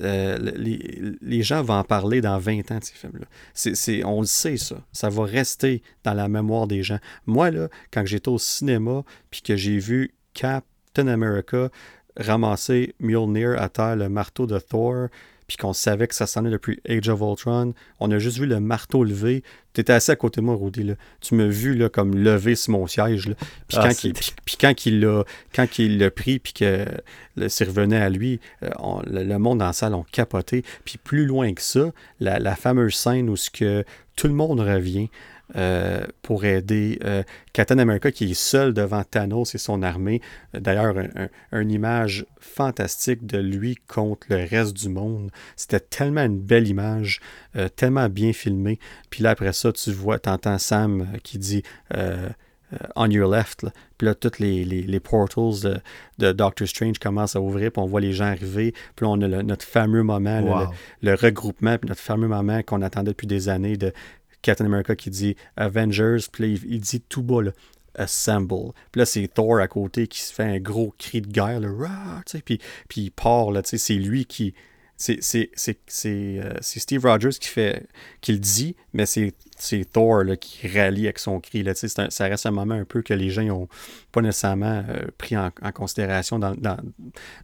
euh, les, gens vont en parler dans 20 ans de ces films-là. on le sait, ça. Ça va rester dans la mémoire des gens. Moi, là, quand j'étais au cinéma, puis que j'ai vu Captain America ramasser Mjolnir à terre, le marteau de Thor, puis qu'on savait que ça s'en est depuis Age of Ultron. On a juste vu le marteau levé. Tu étais assis à côté de moi, Rudy. Là. Tu m'as vu là, comme lever sur mon siège. Là. Puis, Ah, quand il, c'est- puis quand il l'a quand il l'a pris, puis que c'est revenu à lui, euh, on- le, le monde dans la salle ont capoté. Puis plus loin que ça, la, la fameuse scène où ce que tout le monde revient euh, pour aider euh, Captain America qui est seul devant Thanos et son armée. Euh, D'ailleurs, un- un- une image fantastique de lui contre le reste du monde. C'était tellement une belle image, euh, tellement bien filmé. Puis là, après ça, tu vois, t'entends Sam qui dit On your left. là. Puis là, tous les, les, les portals de, de Doctor Strange commencent à ouvrir, puis on voit les gens arriver. Puis là, on a le- notre fameux moment, là, le, le regroupement, puis notre fameux moment qu'on attendait depuis des années de Captain America qui dit Avengers, puis il, dit tout bas, Assemble. Puis là, c'est Thor à côté qui se fait un gros cri de guerre, là, puis, puis il part, là, c'est lui qui. Euh, c'est Steve Rogers qui, fait, qui le dit, mais c'est, Thor qui rallie avec son cri. Là, ça reste un moment un peu que les gens n'ont pas nécessairement euh, pris en, considération dans, dans,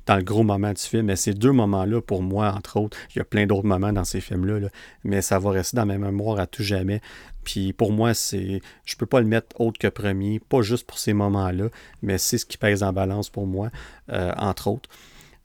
dans le gros moment du film. Mais ces deux moments-là, pour moi, entre autres, il y a plein d'autres moments dans ces films-là, là, mais ça va rester dans ma mémoire à tout jamais. Puis pour moi, c'est je peux pas le mettre autre que premier, pas juste pour ces moments-là, mais c'est ce qui pèse en balance pour moi, euh, entre autres.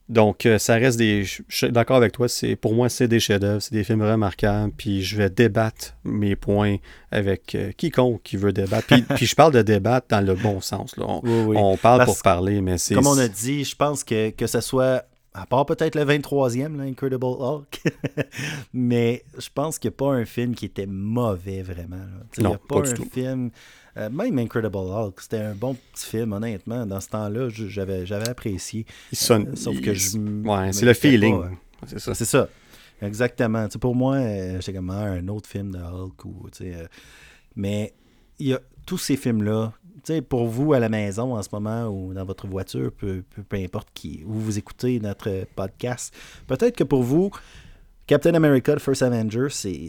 Donc, euh, ça reste des. Je suis d'accord avec toi, c'est pour moi, c'est des chefs-d'œuvre, c'est des films remarquables, puis je vais débattre mes points avec euh, quiconque qui veut débattre. Puis, puis je parle de débattre dans le bon sens. Là. On, Oui, oui. on parle Parce pour parler, mais c'est. Comme on a dit, je pense que, que ce soit, à part peut-être le 23e, là, Incredible Hulk, mais je pense qu'il n'y a pas un film qui était mauvais vraiment. là. Sais, Il n'y Non, a pas, pas du un tout. Euh, même Incredible Hulk, c'était un bon petit film, honnêtement. Dans ce temps-là, j'avais j'avais apprécié. il sonne- Euh, sauf il- que je Ouais, c'est le feeling. pas. C'est ça. C'est ça. Exactement. Pour moi, euh, j'étais comme ah, un autre film de Hulk. Ou, mais il y a tous ces films-là. Pour vous à la maison en ce moment ou dans votre voiture, peu, peu, peu importe qui, où vous écoutez notre podcast, peut-être que pour vous, Captain America, The First Avenger, c'est-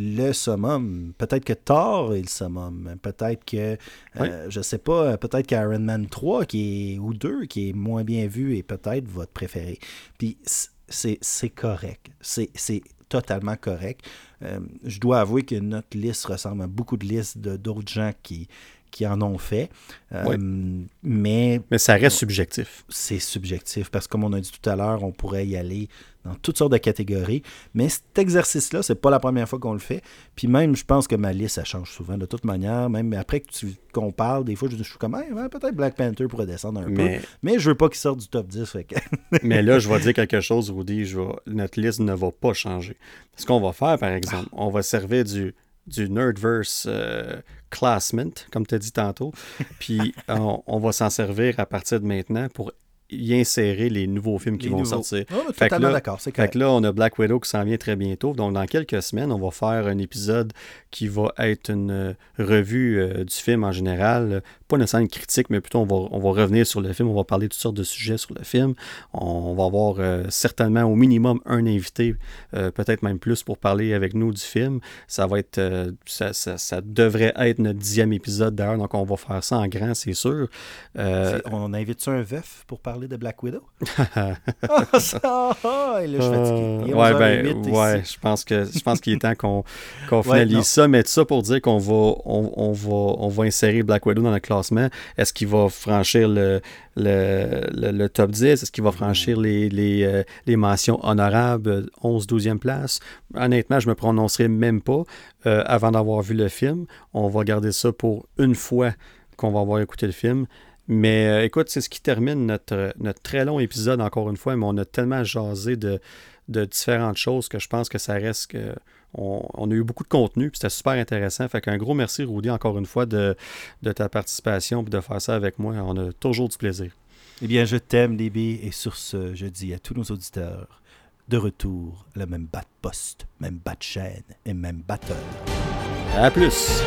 le summum. Peut-être que Thor est le summum. Peut-être que, euh, je sais pas, peut-être qu'Iron Man 3 qui est, ou 2 qui est moins bien vu est peut-être votre préféré. Puis c'est c'est correct. C'est c'est totalement correct. Euh, je dois avouer que notre liste ressemble à beaucoup de listes de- d'autres gens qui, qui en ont fait. Euh. Mais Mais ça reste subjectif. c'est subjectif parce que comme on a dit tout à l'heure, on pourrait y aller dans toutes sortes de catégories. Mais cet exercice-là, c'est pas la première fois qu'on le fait. Puis même, je pense que ma liste, ça change souvent de toute manière. Même après que tu- qu'on parle, des fois, je, je suis comme, Hey, peut-être Black Panther pourrait descendre un peu. Mais, je veux pas qu'il sorte du top 10. Fait que... mais là, je vais dire quelque chose, Rudy. Je vais- notre liste ne va pas changer. Ce qu'on va faire, par exemple, on va servir du, du Nerdverse euh, Classment, comme tu as dit tantôt. Puis on, on va s'en servir à partir de maintenant pour y insérer les nouveaux films qui Les vont nouveaux. sortir. Oh, totalement là- d'accord, c'est Fait que là, on a Black Widow qui s'en vient très bientôt. Donc, dans quelques semaines, on va faire un épisode qui va être une euh, revue euh, du film en général. Pas nécessairement une critique, mais plutôt on va, on va revenir sur le film. On va parler de toutes sortes de sujets sur le film. On va avoir euh, certainement au minimum un invité, euh, peut-être même plus, pour parler avec nous du film. Ça va être, euh, ça, ça- ça devrait être notre dixième épisode d'ailleurs. Donc, on va faire ça en grand, c'est sûr. On invite-tu un veuf pour parler de Black Widow? ah, ça, ah, et là, je suis fatigué. Il est Euh, ouais, 11h08 ben, ouais, je pense que je pense qu'il est temps qu'on Ouais, finalise ça, mais tout ça pour dire qu'on va on, on va on va insérer Black Widow dans le classement. Est-ce qu'il va franchir le, le, le, le top 10? Est-ce qu'il va franchir les, les, euh, les mentions honorables 11 12e place? Honnêtement, je me prononcerai même pas euh, avant d'avoir vu le film. On va garder ça pour une fois qu'on va avoir écouté le film. Mais euh, écoute, c'est ce qui termine notre, notre très long épisode, encore une fois, mais on a tellement jasé de, de différentes choses que je pense que ça reste que. On, on a eu beaucoup de contenu, puis c'était super intéressant. Fait qu'un gros merci, Rudy, encore une fois, de, de ta participation et de faire ça avec moi. On a toujours du plaisir. Eh bien, je t'aime, DB, et sur ce, je dis à tous nos auditeurs, de retour, le même bas de poste, même bas de chaîne et même batteur. À plus!